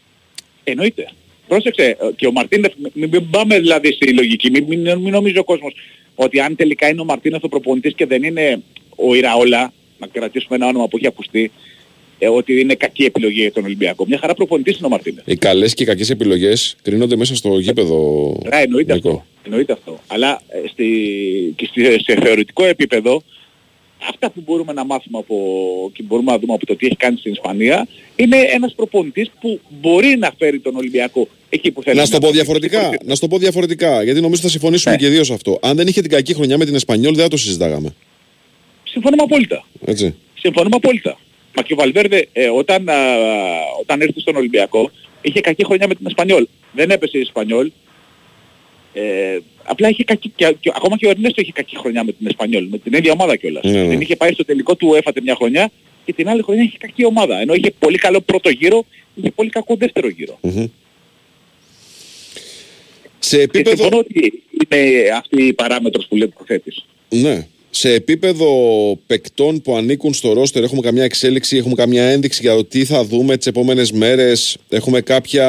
Εννοείται. Πρόσεξε, ε, και ο Μαρτίνεθ, μην, μην πάμε δηλαδή στη λογική, μην, μην, μην νομίζει ο κόσμος ότι αν τελικά είναι ο Μαρτίνεθ ο προπονητής και δεν είναι ο Ιραόλα, να κρατήσουμε ένα όνομα που έχει ακουστεί, ε, ότι είναι κακή επιλογή για τον Ολυμπιακό. Μια χαρά προπονητής είναι ο Μαρτίνεθ. Οι καλές και οι κακές επιλογές κρίνονται μέσα στο γήπεδο. Ρα, εννοείται Νίκο. αυτό. Εννοείται αυτό. Αλλά ε, στη, και στη, σε θεωρητικό επίπεδο, αυτά που μπορούμε να μάθουμε από, και μπορούμε να δούμε από το τι έχει κάνει στην Ισπανία, είναι ένας προπονητής που μπορεί να φέρει τον Ολυμπιακό εκεί που θέλει. Να σου το πω διαφορετικά. Να σου το πω διαφορετικά. Γιατί νομίζω θα συμφωνήσουμε Ναι. και οι δύο σε αυτό. Αν δεν είχε την κακή χρονιά με την Εσπανιόλ, δεν θα το συζητάγαμε. Συμφωνούμε απόλυτα. Έτσι. Συμφωνούμε απόλυτα. Μα και ο Βαλβέρδε ε, όταν, α, όταν έρθει στον Ολυμπιακό είχε κακή χρονιά με την Εσπανιόλ. Δεν έπεσε η Εσπανιόλ. Ε, απλά είχε κακή, και, και, ακόμα και ο Ερνέστο είχε κακή χρονιά με την Εσπανιόλ, με την ίδια ομάδα κιόλας. Ναι, ναι. Δεν είχε πάει στο τελικό του έφατε μια χρονιά και την άλλη χρονιά είχε κακή ομάδα. Ενώ είχε πολύ καλό πρώτο γύρο, είχε πολύ κακό δεύτερο γύρο. Μμμ. Σε Και επίπεδο. συμφωνώ ότι είναι αυτή η παράμετρος που λέει ο προθέτης. Ναι. σε επίπεδο παικτών που ανήκουν στο ρόστερ έχουμε καμιά εξέλιξη, έχουμε καμιά ένδειξη για το τι θα δούμε τις επόμενες μέρες. Έχουμε κάποια,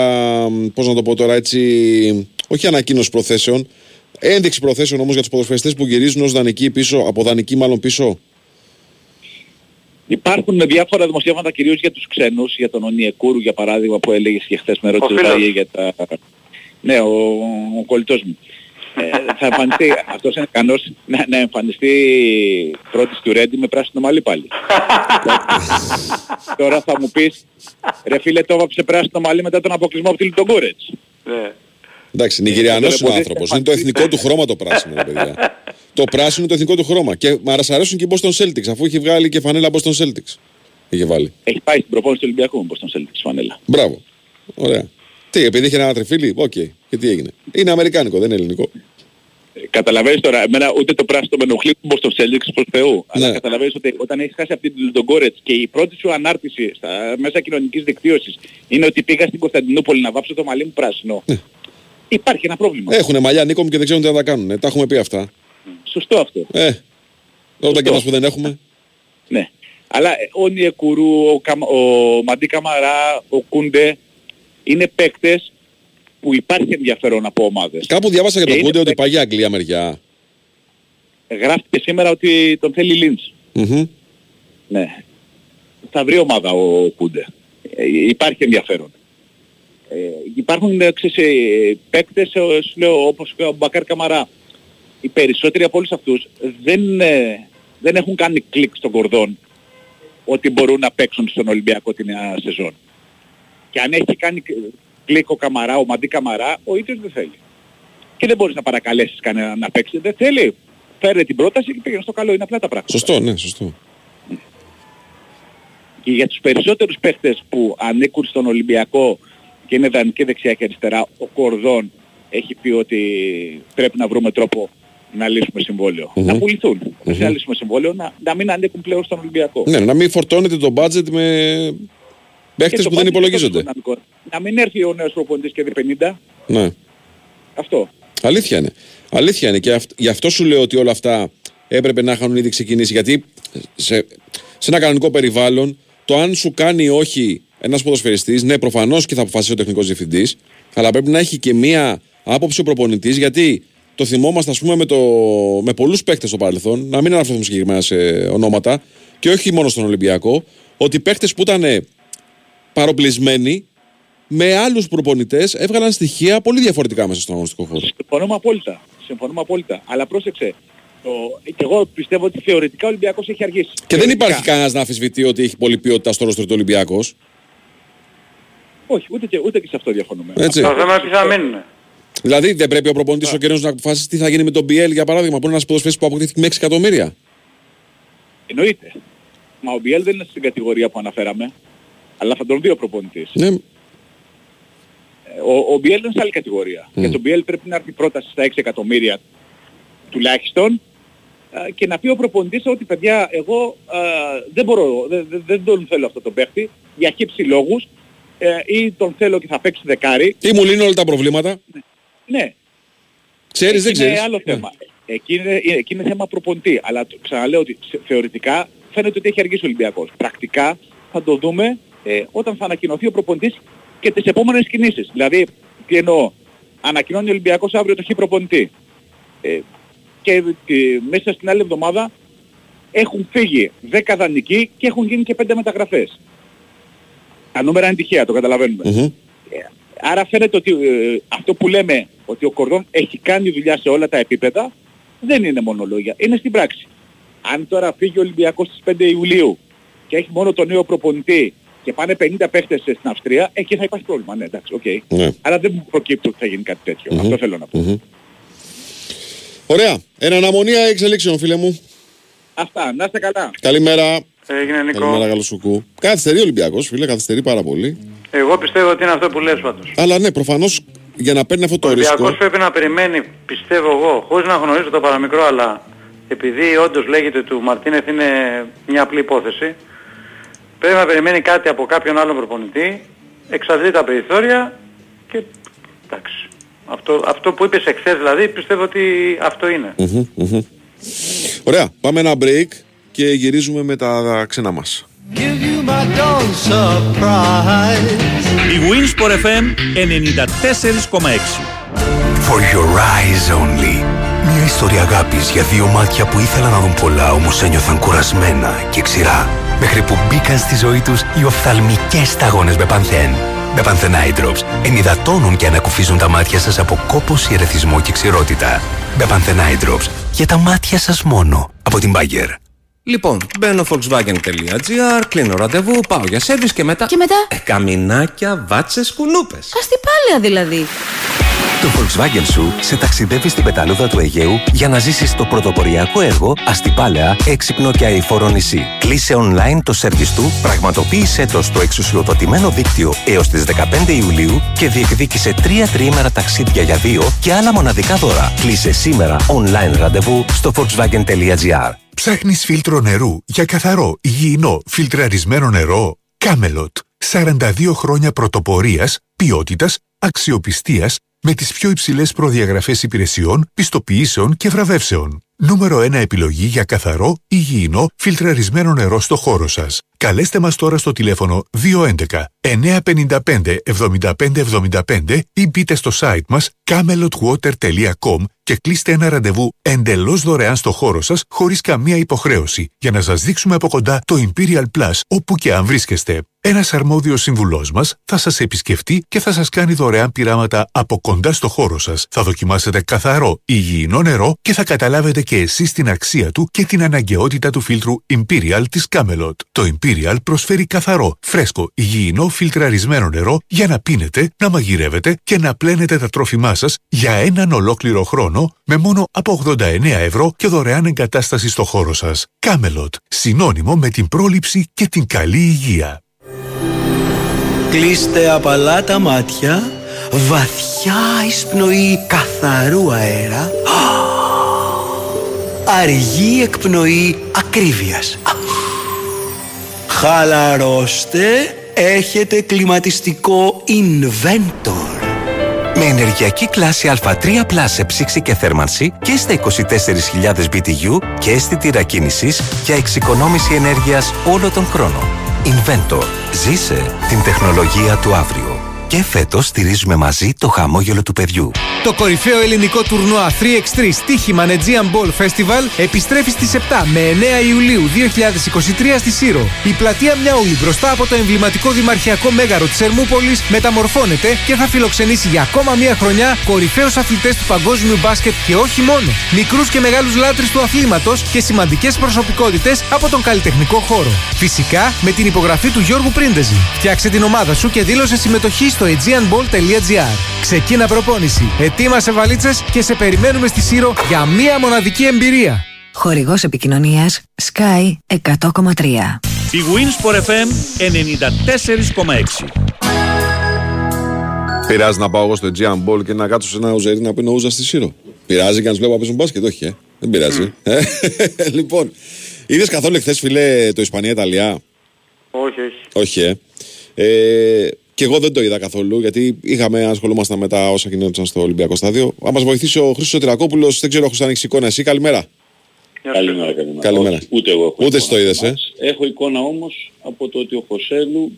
πώς να το πω τώρα έτσι, όχι ανακοίνωση προθέσεων, ένδειξη προθέσεων όμως για τους ποδοσφαιριστές που γυρίζουν ως δανεικοί πίσω, από δανεικοί μάλλον πίσω. Υπάρχουν διάφορα δημοσιεύματα κυρίως για τους ξένους, για τον Ονιεκούρου για παράδειγμα που έλεγες και χθες με ρώτησε φίλος. Βάιε για τα... Ναι, ο, ο κολλητός μου. ε, θα εμφανιστεί, αυτός είναι ικανός να, να εμφανιστεί πρώτης του Ρέντι με πράσινο μαλλί πάλι. Τώρα θα μου πεις, ρε φίλε το έβαψε πράσινο μαλλί μετά τον αποκλεισμό από τη Λιτογκούρετς. Ναι. Εντάξει, Νιγηριανός Ε, είναι ο δεν άνθρωπος. Είναι το εθνικό του χρώμα το πράσινο, ρε παιδιά. το πράσινο είναι το εθνικό του χρώμα. Και μα αρέσουν και οι Boston Celtics, αφού έχει βγάλει και φανέλα Boston Celtics. Είχε βάλει. Έχει πάει στην προπόνηση του Ολυμπιακού όπως τον Σέλτη της φανέλα. Μπράβο. Ωραία. Τι, επειδή είχε ένα τριφύλι, οκ. Και τι έγινε. Είναι αμερικάνικο, δεν είναι ελληνικό. Καταλαβαίνεις τώρα, εμένα ούτε το πράσινο με ενοχλεί που μπω στο Celtics προς Θεού. Αλλά Ναι. καταλαβαίνεις ότι όταν έχεις χάσει από την Λουντογκόρετς και η πρώτη σου ανάρτηση στα μέσα κοινωνικής δικτύωσης είναι ότι πήγα στην Κωνσταντινούπολη να βάψω το μαλλί μου πράσινο. Υπάρχει ένα πρόβλημα. Έχουν μαλλιά Νίκο μου και δεν ξέρουν τι να τα κάνουν. Ε, τα έχουμε πει αυτά. Σωστό αυτό. Ε, όταν και εμάς που δεν έχουμε. Ναι. Αλλά ε, ο Νιεκουρού, ο, Καμ, ο Μαντί Καμαρά, ο Κούντε είναι παίκτες που υπάρχει ενδιαφέρον από ομάδες. Κάπου διάβασα για Και τον είναι Κούντε ότι παίκτες- πάει για Αγγλία μεριά. Γράφτηκε σήμερα ότι τον θέλει Λίντς. Μμμ. Ναι. Θα βρει ομάδα ο Κούντε. Ε, υπάρχει ενδιαφέρον. Ε, υπάρχουν ε, ξέρεις, ε, παίκτες, ε, σου λέω, όπως και ο Μπακάρ Καμαρά. Οι περισσότεροι από όλους αυτούς δεν, ε, δεν έχουν κάνει κλικ στον κορδόν ότι μπορούν να παίξουν στον Ολυμπιακό την νέα σεζόν. Και αν έχει κάνει κλικ ο Καμαρά, ο Μαντί Καμαρά, ο ίδιος δεν θέλει. Και δεν μπορείς να παρακαλέσεις κανέναν να παίξει. Δεν θέλει. Φέρε την πρόταση και πήγαινε στο καλό. Είναι απλά τα πράγματα. Σωστό, ναι, σωστό. Και για τους περισσότερους παίχτες που ανήκουν στον Ολυμπιακό και είναι δανεική δεξιά και αριστερά, ο Κορδόν έχει πει ότι πρέπει να βρούμε τρόπο να λύσουμε συμβόλαιο. Μμμ. Να πουληθούν. Μμμ. Όχι να λύσουμε συμβόλαιο, να, να μην ανήκουν πλέον στον Ολυμπιακό. Ναι, να μην φορτώνετε το budget με παίχτες Και το που δεν budget υπολογίζονται. είναι δυναμικό. Να μην έρθει ο νέος προπονητής και δει 50. Ναι. Αυτό. Αλήθεια είναι. Αλήθεια είναι. Και αυτ- γι' αυτό σου λέω ότι όλα αυτά έπρεπε να είχαν ήδη ξεκινήσει. Γιατί σε, σε ένα κανονικό περιβάλλον, το αν σου κάνει ή όχι ένας ποδοσφαιριστής, ναι, προφανώς και θα αποφασίσει ο τεχνικός διευθυντής, αλλά πρέπει να έχει και μία άποψη ο προπονητής. Γιατί το θυμόμαστε, ας πούμε, με, το, με πολλούς παίκτες στο παρελθόν, να μην αναφερθούμε συγκεκριμένα σε ονόματα, και όχι μόνο στον Ολυμπιακό, ότι παίκτες που ήταν παροπλισμένοι με άλλους προπονητές έβγαλαν στοιχεία πολύ διαφορετικά μέσα στον αγωνιστικό χώρο. Συμφωνούμε απόλυτα. Συμφωνούμε απόλυτα. Αλλά πρόσεξε. Το... Και εγώ πιστεύω ότι θεωρητικά ο Ολυμπιακός έχει αργήσει. Και δεν υπάρχει κανένας να αμφισβητεί ότι έχει πολλή ποιότητα στο ρόστρο του Ολυμπιακός. Όχι, ούτε και, ούτε και σε αυτό διαφωνούμε. Έτσι. Το θέμα είναι ποιοι θα μείνουν. Δηλαδή δεν πρέπει ο προπονητής ο καιρός να αποφασίσει τι θα γίνει με τον BL για παράδειγμα, που είναι ένας ποδοσφαιριστή που αποκτήθηκε με 6 εκατομμύρια. Εννοείται. Μα ο Μπιέλ δεν είναι στην κατηγορία που αναφέραμε. Αλλά θα τον δει ο προπονητής. Ναι, Ε, Ο, ο Μπιέλ είναι σε άλλη κατηγορία. Μμ. Για τον Μπιέλ πρέπει να έρθει πρόταση στα 6 εκατομμύρια τουλάχιστον ε, και να πει ο προπονητής ότι παιδιά εγώ ε, δεν μπορώ, δεν, δεν, δεν τον θέλω αυτό τον παίχτη για χύψη λόγους ε, ή τον θέλω και θα παίξει δεκάρι. ή μου λύνουν όλα τα προβλήματα. Ναι, Ξέρεις, δεν Εκεί είναι ξέρεις. άλλο θέμα. Εκεί είναι, εκεί είναι θέμα προπονητή. Αλλά το- ξαναλέω ότι σε- θεωρητικά φαίνεται ότι έχει αργήσει ο Ολυμπιακός. Πρακτικά θα το δούμε ε, όταν θα ανακοινωθεί ο προπονητής και τις επόμενες κινήσεις. Δηλαδή, τι εννοώ, ανακοινώνει ο Ολυμπιακός αύριο το χ προπονητή. Ε, και ε, μέσα στην άλλη εβδομάδα έχουν φύγει 10 δανεικοί και έχουν γίνει και 5 μεταγραφές. Τα νούμερα είναι τυχαία, το καταλαβαίνουμε. Μμμ. Άρα φαίνεται ότι ε, αυτό που λέμε ότι ο Κορδόν έχει κάνει δουλειά σε όλα τα επίπεδα δεν είναι μόνο λόγια, είναι στην πράξη. Αν τώρα φύγει ο Ολυμπιακός στις 5 Ιουλίου και έχει μόνο τον νέο προπονητή και πάνε 50 παίχτες στην Αυστρία, εκεί θα υπάρχει πρόβλημα. Ναι, εντάξει, οκ. Ναι. Αλλά δεν μου προκύπτει ότι θα γίνει κάτι τέτοιο. Μμμ. Αυτό θέλω να πω. Μμμ. Ωραία. Εν αναμονία εξελίξεων, φίλε μου. Αυτά, να είστε καλά. Καλημέρα. Έγινε Νίκο. Καλημέρα, καλώ σου κου. Καθυστερεί ο Ολυμπιακός, φίλε, καθυστερεί πάρα πολύ. Εγώ πιστεύω ότι είναι αυτό που λες πάντως. Αλλά ναι, προφανώς για να παίρνει αυτό Ο το Ολυμπιακός ρίσκο. πρέπει να περιμένει, πιστεύω εγώ, χωρίς να γνωρίζω το παραμικρό, αλλά επειδή όντως λέγεται του Μαρτίνεθ είναι μια απλή υπόθεση, πρέπει να περιμένει κάτι από κάποιον άλλον προπονητή, εξαντλεί τα περιθώρια και εντάξει. Αυτό, αυτό που είπες εχθές δηλαδή πιστεύω ότι αυτό είναι. Μμμ, μμμ. Ωραία, πάμε ένα break και γυρίζουμε με τα ξένα μας. Give you my dawn surprise. Η Winsport FM 94,6 For your eyes only. Μια ιστορία αγάπης για δύο μάτια που ήθελαν να δουν πολλά, όμως ένιωθαν κουρασμένα και ξηρά. Μέχρι που μπήκαν στη ζωή τους οι οφθαλμικές σταγόνες με πανθέν. Με Panthen Eye Drops ενυδατώνουν και ανακουφίζουν τα μάτια σας από κόπωση, ερεθισμό και ξηρότητα. Με Panthen Eye Drops για τα μάτια σας μόνο. Από την Bayer. Λοιπόν, μπαίνω volkswagen.gr, κλείνω ραντεβού, πάω για σερβις και μετά... Και μετά; Ε, καμινάκια, βάτσες, κουνούπες. Αστυπάλαια δηλαδή. Το Volkswagen σου σε ταξιδεύει στην πεταλούδα του Αιγαίου για να ζήσεις το πρωτοποριακό έργο Αστυπάλαια, έξυπνο και αηφόρο νησί. Κλείσε online το σερβις του, πραγματοποίησέ το στο εξουσιοδοτημένο δίκτυο έως τις 15 Ιουλίου και διεκδίκησε τρία τριήμερα ταξίδια για δύο και άλλα μοναδικά δώρα. Κλείσε σήμερα online ραντεβού στο volkswagen.gr. Ψάχνεις φίλτρο νερού για καθαρό, υγιεινό, φιλτραρισμένο νερό; Κάμελοτ. 42 χρόνια πρωτοπορίας, ποιότητας, αξιοπιστίας με τις πιο υψηλές προδιαγραφές υπηρεσιών, πιστοποιήσεων και βραβεύσεων. Νούμερο 1 επιλογή για καθαρό, υγιεινό, φιλτραρισμένο νερό στο χώρο σας. Καλέστε μας τώρα στο τηλέφωνο 211 955 7575 ή μπείτε στο site μας camelotwater.com και κλείστε ένα ραντεβού εντελώς δωρεάν στο χώρο σας χωρίς καμία υποχρέωση για να σας δείξουμε από κοντά το Imperial Plus όπου και αν βρίσκεστε. Ένας αρμόδιος συμβουλός μας θα σας επισκεφτεί και θα σας κάνει δωρεάν πειράματα από κοντά στο χώρο σας. Θα δοκιμάσετε καθαρό, υγιεινό νερό και θα καταλάβετε και εσείς την αξία του και την αναγκαιότητα του φίλτρου Imperial της Camelot. Το Imperial προσφέρει καθαρό, φρέσκο, υγιεινό, φιλτραρισμένο νερό για να πίνετε, να μαγειρεύετε και να πλένετε τα τρόφιμά σας για έναν ολόκληρο χρόνο με μόνο από 89 ευρώ και δωρεάν εγκατάσταση στο χώρο σας. Camelot, συνώνυμο με την πρόληψη και την καλή υγεία. Κλείστε απαλά τα μάτια, βαθιά εισπνοή καθαρού αέρα, αργή εκπνοή ακρίβειας. Χαλαρώστε, έχετε κλιματιστικό Inventor. Με ενεργειακή κλάση Α3 σε ψήξη και θέρμανση και στα 24.000 BTU και αισθητήρα κίνησης για εξοικονόμηση ενέργειας όλο τον χρόνο. Inventor. Ζήσε την τεχνολογία του αύριο. Και φέτος στηρίζουμε μαζί το χαμόγελο του παιδιού. Το κορυφαίο ελληνικό τουρνουά 3x3 στοίχημα Aegean Ball Festival επιστρέφει στις 7 με 9 Ιουλίου 2023 στη Σύρο. Η πλατεία Μιαούλη μπροστά από το εμβληματικό δημαρχιακό μέγαρο της Ερμούπολης μεταμορφώνεται και θα φιλοξενήσει για ακόμα μία χρονιά κορυφαίους αθλητές του παγκόσμιου μπάσκετ και όχι μόνο. Μικρούς και μεγάλους λάτρεις του αθλήματος και σημαντικές προσωπικότητες από τον καλλιτεχνικό χώρο. Φυσικά με την υπογραφή του Γιώργου Πρίντεζη. Φτιάξε την ομάδα σου και δήλωσε συμμετοχή στο aegeanball.gr. Ξεκίνα προπόνηση. Ετοίμασε βαλίτσες και σε περιμένουμε στη Σύρο για μία μοναδική εμπειρία. Χορηγός επικοινωνίας Sky 100,3. Η Winsport FM 94,6 Πειράζει να πάω εγώ στο Aegean Ball και να κάτσω σε ένα ουζερί να πίνω ούζα στη Σύρο. Πειράζει και να τους βλέπω να παίζουν μπάσκετ, όχι, ε. Δεν πειράζει. Ε, λοιπόν, είδες καθόλου εχθές, φιλέ, το Ισπανία-Ιταλία; Όχι, όχι. Όχι, ε. ε. Και εγώ δεν το είδα καθόλου, γιατί είχαμε ασχολούμασταν με τα όσα γινόντουσαν στο Ολυμπιακό Στάδιο. Αν μας βοηθήσει ο Χρήστος Τυρακόπουλο, δεν ξέρω, έχω ανοίξει εικόνα. Εσύ, καλημέρα. Καλημέρα, καλημέρα. Καλημέρα. Όχι, ούτε εγώ έχω Ούτε εικόνα εσύ το είδες, από ε; εμάς. Έχω εικόνα όμως από το ότι ο Χωσέλου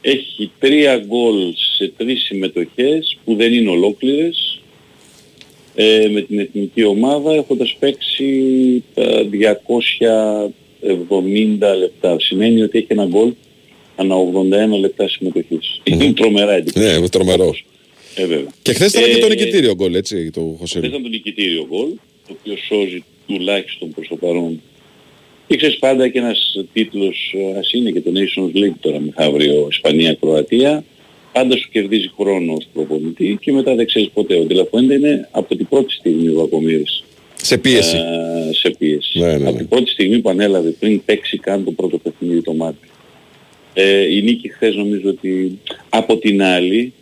έχει τρία γκολ σε τρεις συμμετοχές που δεν είναι ολόκληρες ε, με την εθνική ομάδα έχοντας παίξει τα 270 λεπτά. Σημαίνει ότι έχει ένα γκολ ανά 81 λεπτά συμμετοχής. Είναι τρομερά εντυπωσιακό. Ναι, τρομερό. Ε, βέβαια. Και χθες ήταν και το Ε, νικητήριο γκολ, έτσι, το Χθες Χωσέλου. ήταν το νικητήριο γκολ, το οποίο σώζει τουλάχιστον προς το παρόν. Και ξέρεις πάντα και ένας τίτλος, ε, ας είναι και το Nations League τώρα μεθαύριο Ισπανία-Κροατία, πάντα σου κερδίζει χρόνο ως προπονητή και μετά δεν ξέρεις ποτέ. Ο Ντελαφουέντε είναι από την πρώτη στιγμή ο Βακομύρης. Σε πίεση. Ε, σε πίεση. Ναι, ναι, Από την πρώτη στιγμή που ανέλαβε πριν παίξει καν το πρώτο παιχνίδι το μάτι. Ε, η νίκη χθες νομίζω ότι από την άλλη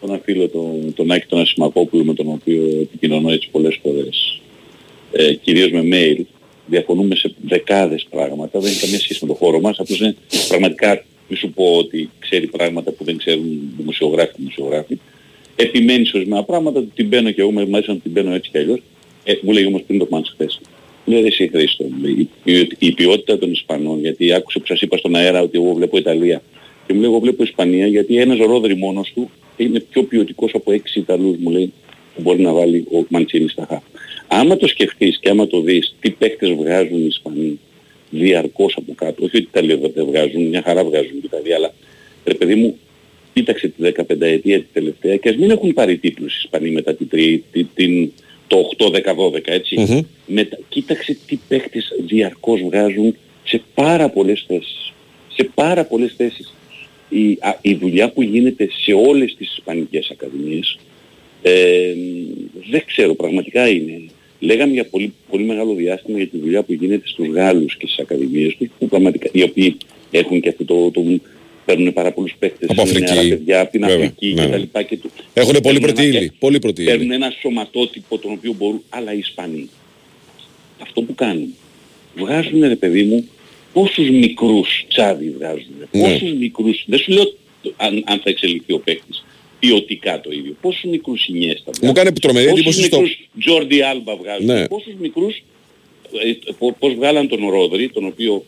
τον φίλο τον, τον Άκη τον Ασημακόπουλο με τον οποίο επικοινωνώ έτσι πολλές φορές ε, κυρίως με mail διαφωνούμε σε δεκάδες πράγματα δεν έχει καμία σχέση με το χώρο μας απλώς είναι πραγματικά μη σου πω ότι ξέρει πράγματα που δεν ξέρουν δημοσιογράφοι δημοσιογράφοι. Επιμένεις σε ορισμένα πράγματα την μπαίνω και εγώ με μέσα να την μπαίνω έτσι κι αλλιώς. Ε, μου λέγει όμως πριν το μάτς χθες Λέει εσύ Χρήστο, λέει, η, η ποιότητα των Ισπανών, γιατί άκουσα που σας είπα στον αέρα ότι εγώ βλέπω Ιταλία. Και μου λέει εγώ βλέπω Ισπανία γιατί ένας ρόδρυ μόνος του είναι πιο ποιοτικός από έξι Ιταλούς μου λέει που μπορεί να βάλει ο Μαντσίνη στα χά. Άμα το σκεφτείς και άμα το δεις τι παίκτες βγάζουν οι Ισπανοί διαρκώς από κάτω, όχι ότι τα λέω δεν βγάζουν, μια χαρά βγάζουν και τα αλλά ρε παιδί μου κοίταξε τη 15 ετία τη τελευταία και ας μην έχουν πάρει τίτλους οι Ισπανοί μετά την, την, την, το 8-10-12 ετσι Μετα, κοίταξε τι παίχτες διαρκώς βγάζουν σε πάρα πολλές θέσεις. Σε πάρα πολλές θέσεις. Η, α, η δουλειά που γίνεται σε όλες τις Ισπανικές Ακαδημίες ε, δεν ξέρω, πραγματικά είναι. Λέγαμε για πολύ, πολύ μεγάλο διάστημα για τη δουλειά που γίνεται στους Γάλλους και στις Ακαδημίες τους, που πραγματικά, οι οποίοι έχουν και αυτό το, το, παίρνουν πάρα πολλούς παίκτες από Αφρική, παιδιά, από την Βέβαια, Αφρική ναι, και ναι. τα λοιπά και του. Έχουν πολύ παίρνουν πρώτη ένα- ύλη. Πολύ πρώτη ύλη. Παίρνουν ένα σωματότυπο τον οποίο μπορούν, αλλά οι Ισπανοί. Αυτό που κάνουν. Βγάζουν ρε παιδί μου πόσους μικρούς τσάδι βγάζουν. Ναι. Πόσους μικρούς, δεν σου λέω το- αν, αν θα εξελιχθεί ο παίκτης ποιοτικά το ίδιο. Πόσους μικρούς Ινιέστα Μου κάνει τρομερή Πόσους εντύπωση στο... μικρούς Τζόρντι Άλμπα βγάζουν. Ναι. Πόσους μικρούς ε, πο- πώς βγάλαν τον Ρόδρυ, τον οποίο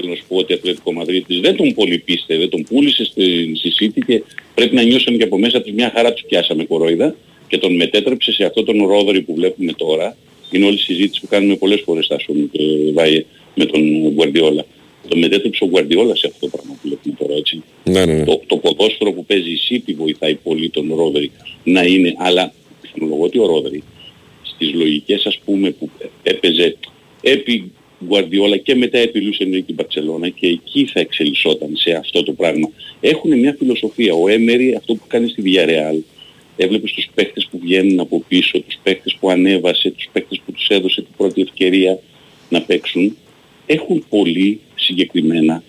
θέλω να σου πω ότι ο Ατλέτικο Μαδρίτης δεν τον πολύ πίστευε, τον πούλησε στη, στη City και πρέπει να νιώσαν και από μέσα τους μια χαρά τους πιάσαμε κορόιδα και τον μετέτρεψε σε αυτό τον Ρόδρυ που βλέπουμε τώρα. Είναι όλη η συζήτηση που κάνουμε πολλές φορές στα Σούμι και Βάιε με τον Γουαρδιόλα. Τον μετέτρεψε ο Γουαρδιόλα σε αυτό το πράγμα που βλέπουμε τώρα έτσι. Ναι, ναι, ναι. Το, το ποδόσφαιρο που παίζει η City βοηθάει πολύ τον Ρόδρυ να είναι, αλλά πιθανολογώ ότι ο Ρόδρυ στις λογικές ας πούμε που έπαιζε επί Γκουαρδιόλα και μετά επί Λουίς Ενρίκη Μπαρτσελώνα και εκεί θα εξελισσόταν σε αυτό το πράγμα. Έχουν μια φιλοσοφία. Ο Έμερι αυτό που κάνει στη Villarreal έβλεπε τους παίχτες που βγαίνουν από πίσω, τους παίχτες που ανέβασε, τους παίχτες που τους έδωσε την πρώτη ευκαιρία να παίξουν. Έχουν πολύ συγκεκριμένα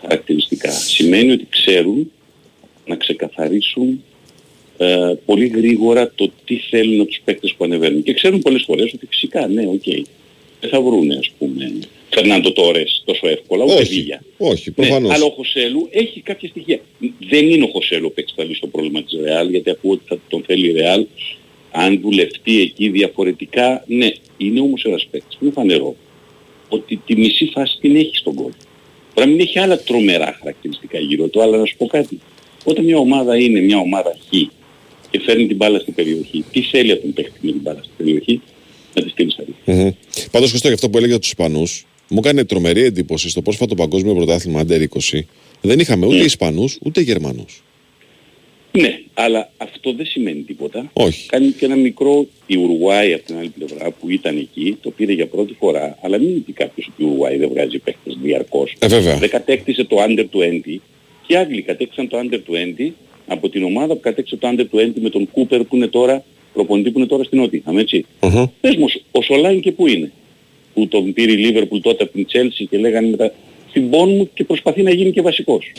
χαρακτηριστικά. Σημαίνει ότι ξέρουν να ξεκαθαρίσουν ε, πολύ γρήγορα το τι θέλουν από τους παίκτες που ανεβαίνουν. Και ξέρουν πολλές φορές ότι φυσικά ναι, οκ, δεν θα βρούνε ας πούμε Φερνάντο Τόρες τόσο εύκολα, ούτε Όχι, Βίγια. όχι, Ναι, προφανώς. αλλά ο Χωσέλου έχει κάποια στοιχεία. Δεν είναι ο Χωσέλου που παίξει θα λύσει το πρόβλημα της Ρεάλ, γιατί ακούω ότι θα τον θέλει η Ρεάλ. Αν δουλευτεί εκεί διαφορετικά, ναι, είναι όμως ένας παίκτης που είναι φανερό. Ότι τη μισή φάση την έχει στον κόλ. Τώρα μην έχει άλλα τρομερά χαρακτηριστικά γύρω του, αλλά να σου πω κάτι. Όταν μια ομάδα είναι μια ομάδα χ και φέρνει την μπάλα στην περιοχή, τι θέλει από τον παίκτη με την μπάλα στην περιοχή, να τη στείλει στα δίχτυα. Μμμ. Πάντως Χριστό για αυτό που έλεγε για τους Ισπανούς, μου έκανε τρομερή εντύπωση στο πρόσφατο παγκόσμιο πρωτάθλημα Under 20. Δεν είχαμε ούτε Ισπανούς ούτε Γερμανούς. Ναι, αλλά αυτό δεν σημαίνει τίποτα. Όχι. Κάνει και ένα μικρό η Ουρουάη από την άλλη πλευρά που ήταν εκεί, το πήρε για πρώτη φορά, αλλά μην είναι κάποιος ότι η Ουρουάη δεν βγάζει παίκτες διαρκώς. Ε, βέβαια. Δεν κατέκτησε το Under 20 και οι Άγγλοι κατέκτησαν το Under 20 από την ομάδα που κατέκτησε το Under 20 με τον Κούπερ που είναι τώρα, προπονητή που είναι τώρα στην Νότιγχαμ, έτσι. Πες μου, ο Σολάνκι πού είναι; Που τον πήρε η Λίβερπουλ τότε από την Chelsea και λέγανε μετά στην Bournemouth και προσπαθεί να γίνει και βασικός.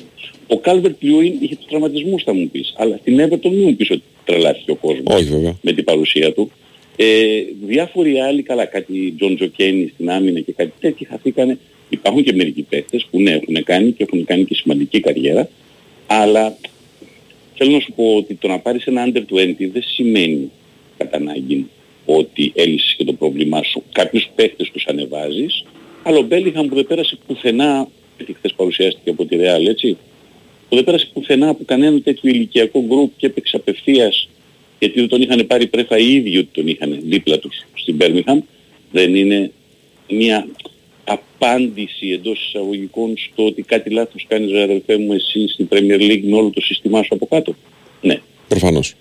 Ο Κάλβερτ Λιούιν είχε τους τραυματισμούς θα μου πεις, αλλά στην Everton μην μου πεις ότι τρελάθηκε ο κόσμος Όχι βέβαια. με την παρουσία του. Ε, διάφοροι άλλοι, καλά κάτι Τζονζό Κένι στην άμυνα και κάτι τέτοιοι χαθήκανε. Υπάρχουν και μερικοί παίκτες που ναι έχουν κάνει και έχουν κάνει και σημαντική καριέρα, αλλά θέλω να σου πω ότι το να πάρεις ένα under 20 δεν σημαίνει κατά ανάγκη ότι έλυσες και το πρόβλημά σου. Κάποιους παίκτες τους ανεβάζεις, αλλά ο Μπέλιχαμ που δεν πέρασε πουθενά, γιατί χθες παρουσιάστηκε από τη Ρεάλ, έτσι, που δεν πέρασε πουθενά από κανένα τέτοιο ηλικιακό γκρουπ και έπαιξε απευθείας γιατί δεν τον είχαν πάρει πρέφα οι ίδιοι ότι τον είχαν δίπλα τους στην Μπέρμιχαμ, δεν είναι μια απάντηση εντός εισαγωγικών στο ότι κάτι λάθος κάνεις ρε αδερφέ μου εσύ στην Premier League με όλο το σύστημά σου από κάτω. Ναι. Προφανώς.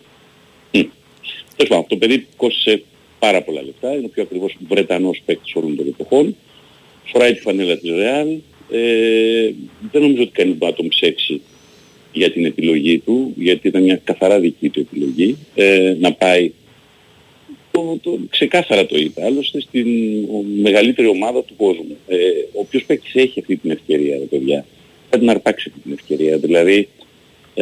Τέλος πάντων, το παιδί κόστησε πάρα πολλά λεφτά, είναι ο πιο ακριβώς Βρετανός παίκτης όλων των εποχών, φοράει τη φανέλα της Real, ε, δεν νομίζω ότι κανείς μπορεί να τον ψέξει για την επιλογή του, γιατί ήταν μια καθαρά δική του επιλογή, ε, να πάει. Το, το, ξεκάθαρα το είπε, άλλωστε στην ο- μεγαλύτερη ομάδα του κόσμου. Ε, ο οποίος παίκτης έχει αυτή την ευκαιρία, ρε παιδιά, θα την αρπάξει αυτή την ευκαιρία. Δηλαδή,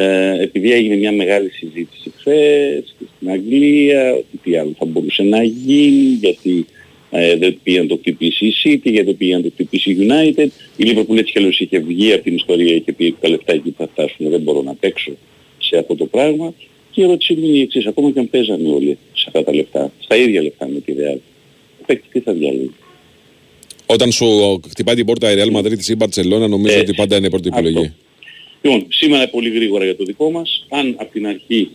ε, επειδή έγινε μια μεγάλη συζήτηση χθες και στην Αγγλία, ότι τι άλλο θα μπορούσε να γίνει, γιατί ε, δεν πήγαν το χτυπήσει η City, γιατί δεν πήγαν το χτυπήσει η United. Η Liverpool έτσι κι αλλιώς είχε βγει από την ιστορία, είχε πει τα λεφτά εκεί που θα φτάσουν, δεν μπορώ να παίξω σε αυτό το πράγμα. Και η ερώτηση μου είναι η εξής, ακόμα και αν παίζανε όλοι σε αυτά τα λεφτά, στα ίδια λεφτά με τη Real, ο παίκτης τι θα διαλέγει. Όταν σου χτυπάει την πόρτα η Real Madrid ή η Barcelona, νομίζω Ε, ότι πάντα είναι πρώτη αυτό. Επιλογή. Λοιπόν, σήμερα πολύ γρήγορα για το δικό μας. Αν από την αρχή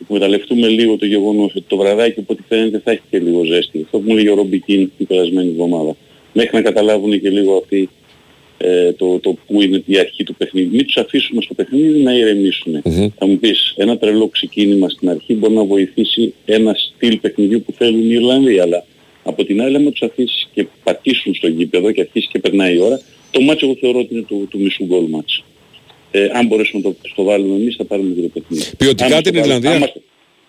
εκμεταλλευτούμε λίγο το γεγονός ότι το βραδάκι από ό,τι φαίνεται θα έχει και λίγο ζέστη. Αυτό που μου έλεγε ο Ρομπικίν την περασμένη εβδομάδα. Μέχρι να καταλάβουν και λίγο αυτοί ε, το, το που είναι η αρχή του παιχνίδι. Μην τους αφήσουμε στο παιχνίδι να ηρεμήσουν. Θα μου πεις, ένα τρελό ξεκίνημα στην αρχή μπορεί να βοηθήσει ένα στυλ παιχνιδιού που θέλουν οι Ιρλανδοί, αλλά από την άλλη άμα τους αφήσεις και πατήσουν στο γήπεδο και αρχίσεις και περνάει η ώρα, το μάτσο εγώ θεωρώ ότι είναι του, του μισού γκολ μάτσο. Ε, αν μπορέσουμε να το στο βάλουμε εμείς θα πάρουμε και το παιχνίδι. Ποιοτικά Άμα την το βάλουμε- Ιρλανδία- άμα το-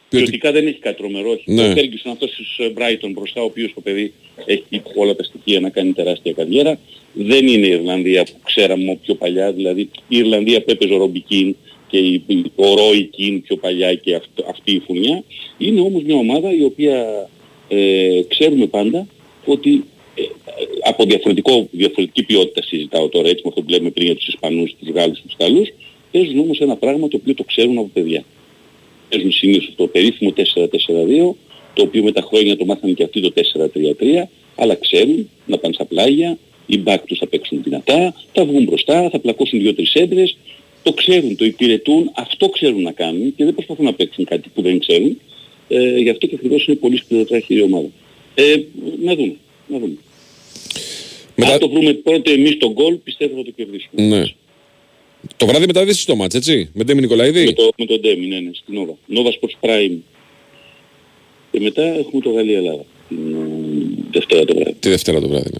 Ποιοτικά δεν έχει κάτι τρομερό. όχι. Ναι. Ο Ferguson αυτός της ε, Brighton μπροστά, ο οποίος το παιδί έχει όλα τα στοιχεία να κάνει τεράστια καριέρα. Δεν είναι η Ιρλανδία που ξέραμε πιο παλιά, δηλαδή η Ιρλανδία που έπαιζε ο Ρομπικίν και η, ο Ρόι Κιν πιο παλιά και αυτ- αυτή η φουνιά. Είναι όμως μια ομάδα η οποία ε, ξέρουμε πάντα ότι ε, από διαφορετικό, διαφορετική ποιότητα συζητάω τώρα έτσι με αυτό που λέμε πριν για τους Ισπανούς, τους Γάλλους, τους Ιταλούς, παίζουν όμως ένα πράγμα το οποίο το ξέρουν από παιδιά. Παίζουν συνήθως το περίφημο 4-4-2, το οποίο με τα χρόνια το μάθανε και αυτοί το 4-3-3, αλλά ξέρουν να πάνε στα πλάγια, οι μπακ τους θα παίξουν δυνατά, θα βγουν μπροστά, θα πλακώσουν δύο-τρεις έντρες, το ξέρουν, το υπηρετούν, αυτό ξέρουν να κάνουν και δεν προσπαθούν να παίξουν κάτι που δεν ξέρουν. Ε, γι' αυτό και ακριβώς είναι πολύ σκληροτράχη η ομάδα. Ε, να δούμε, να δούμε. Αν το βρούμε πρώτα εμείς τον γκολ, πιστεύω θα το κερδίσουμε. Ναι. Το βράδυ μεταδίσεις το μάτς, έτσι, με Ντέμι Νικολαίδη; Με το, με τον Ντέμι, ναι, ναι, στην Nova. Nova Sports Prime. Και μετά έχουμε το Γαλλία-Ελλάδα. Την ε, Δευτέρα το βράδυ. Τη Δευτέρα το βράδυ, ναι.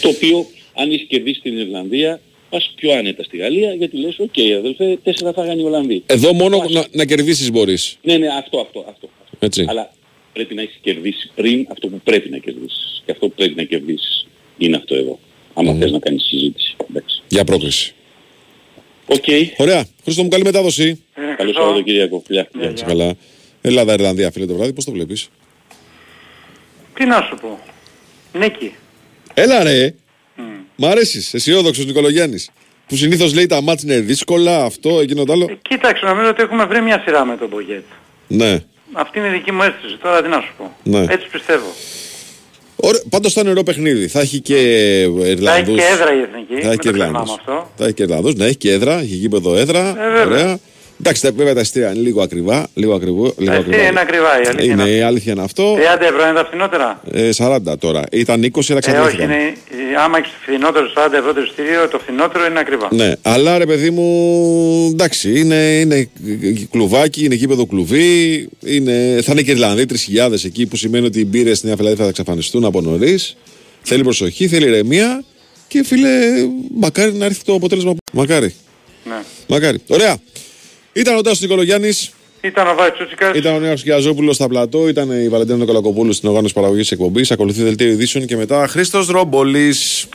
Το οποίο, αν έχεις κερδίσει την Ιρλανδία, πας πιο άνετα στη Γαλλία, γιατί λες, οκ αδελφέ, τέσσερα φάγανε οι Ολλανδοί. Εδώ μόνο να, να κερδίσεις μπορείς. Ναι, ναι, αυτό, αυτό, αυτό. Έτσι. Αλλά πρέπει να έχεις κερδίσει πριν αυτό που πρέπει να κερδίσεις. Και αυτό που πρέπει να κερδίσεις είναι αυτό εδώ. Άμα θες να κάνεις συζήτηση. Εντάξει. Για πρόκριση. Οκ. Ωραία. Χρήστο μου, καλή μετάδοση. Καλό Σαββατοκύριακο. Γεια. Γεια. Καλά. Ελλάδα-Ιρλανδία, φίλε, το βράδυ, πώς το βλέπεις; Τι να σου πω. Νίκη. Έλα ρε. Μ' αρέσεις, αισιόδοξος Νικολογιάννης. Που συνήθως λέει τα μάτς είναι δύσκολα, αυτό, εκείνο το άλλο. Κοίταξε, νομίζω ότι έχουμε βρει μια σειρά με τον Μπογκέτ. Ναι. Αυτή είναι η δική μου αίσθηση. Τώρα τι να σου πω. Ναι. Έτσι πιστεύω. Ωραία, πάντως θα είναι ωραίο παιχνίδι. Θα έχει και Ιρλανδούς. Θα έχει και έδρα η Εθνική. Θα έχει και μην το ξεχνάμε Ιρλανδούς. αυτό. Θα έχει και Ιρλανδούς, ναι, έχει και έδρα, έχει γήπεδο έδρα. Ε, βέβαια. ωραία. Εντάξει, τα- βέβαια τα εστία είναι λίγο ακριβά. Λίγο ακριβό, λίγο εστία είναι ακριβά, η αλήθεια Είναι, είναι η αλήθεια είναι αυτό. 30 ευρώ είναι τα φθηνότερα. Ε, 40 τώρα. Ήταν 20, αλλά Ε, όχι, ξαναδόθηκαν. είναι, ε, άμα έχεις φθηνότερο 40 ευρώ το εισιτήριο, το φθηνότερο είναι ακριβά. Ναι, αλλά ρε παιδί μου, εντάξει, είναι, είναι κλουβάκι, είναι γήπεδο κλουβί, είναι, θα είναι και Ιρλανδοί 3.000 εκεί που σημαίνει ότι οι μπύρες στη Νέα Φιλαδέλφια θα εξαφανιστούν από νωρίς. Θέλει προσοχή, θέλει ηρεμία και φίλε, μακάρι να έρθει το αποτέλεσμα. Μακάρι. Ναι. Μακάρι. Ωραία. Ήταν ο Τάσος Νικολογιάννης, Ήταν ο Βάης Τσούτσικας. ήταν ο Νέος Κιαζόπουλος στα πλατό, ήταν η Βαλεντίνα Νικολακοπούλου στην οργάνωση παραγωγής εκπομπής, ακολουθεί δελτίο ειδήσεων και μετά Χρήστος Ρομπολής.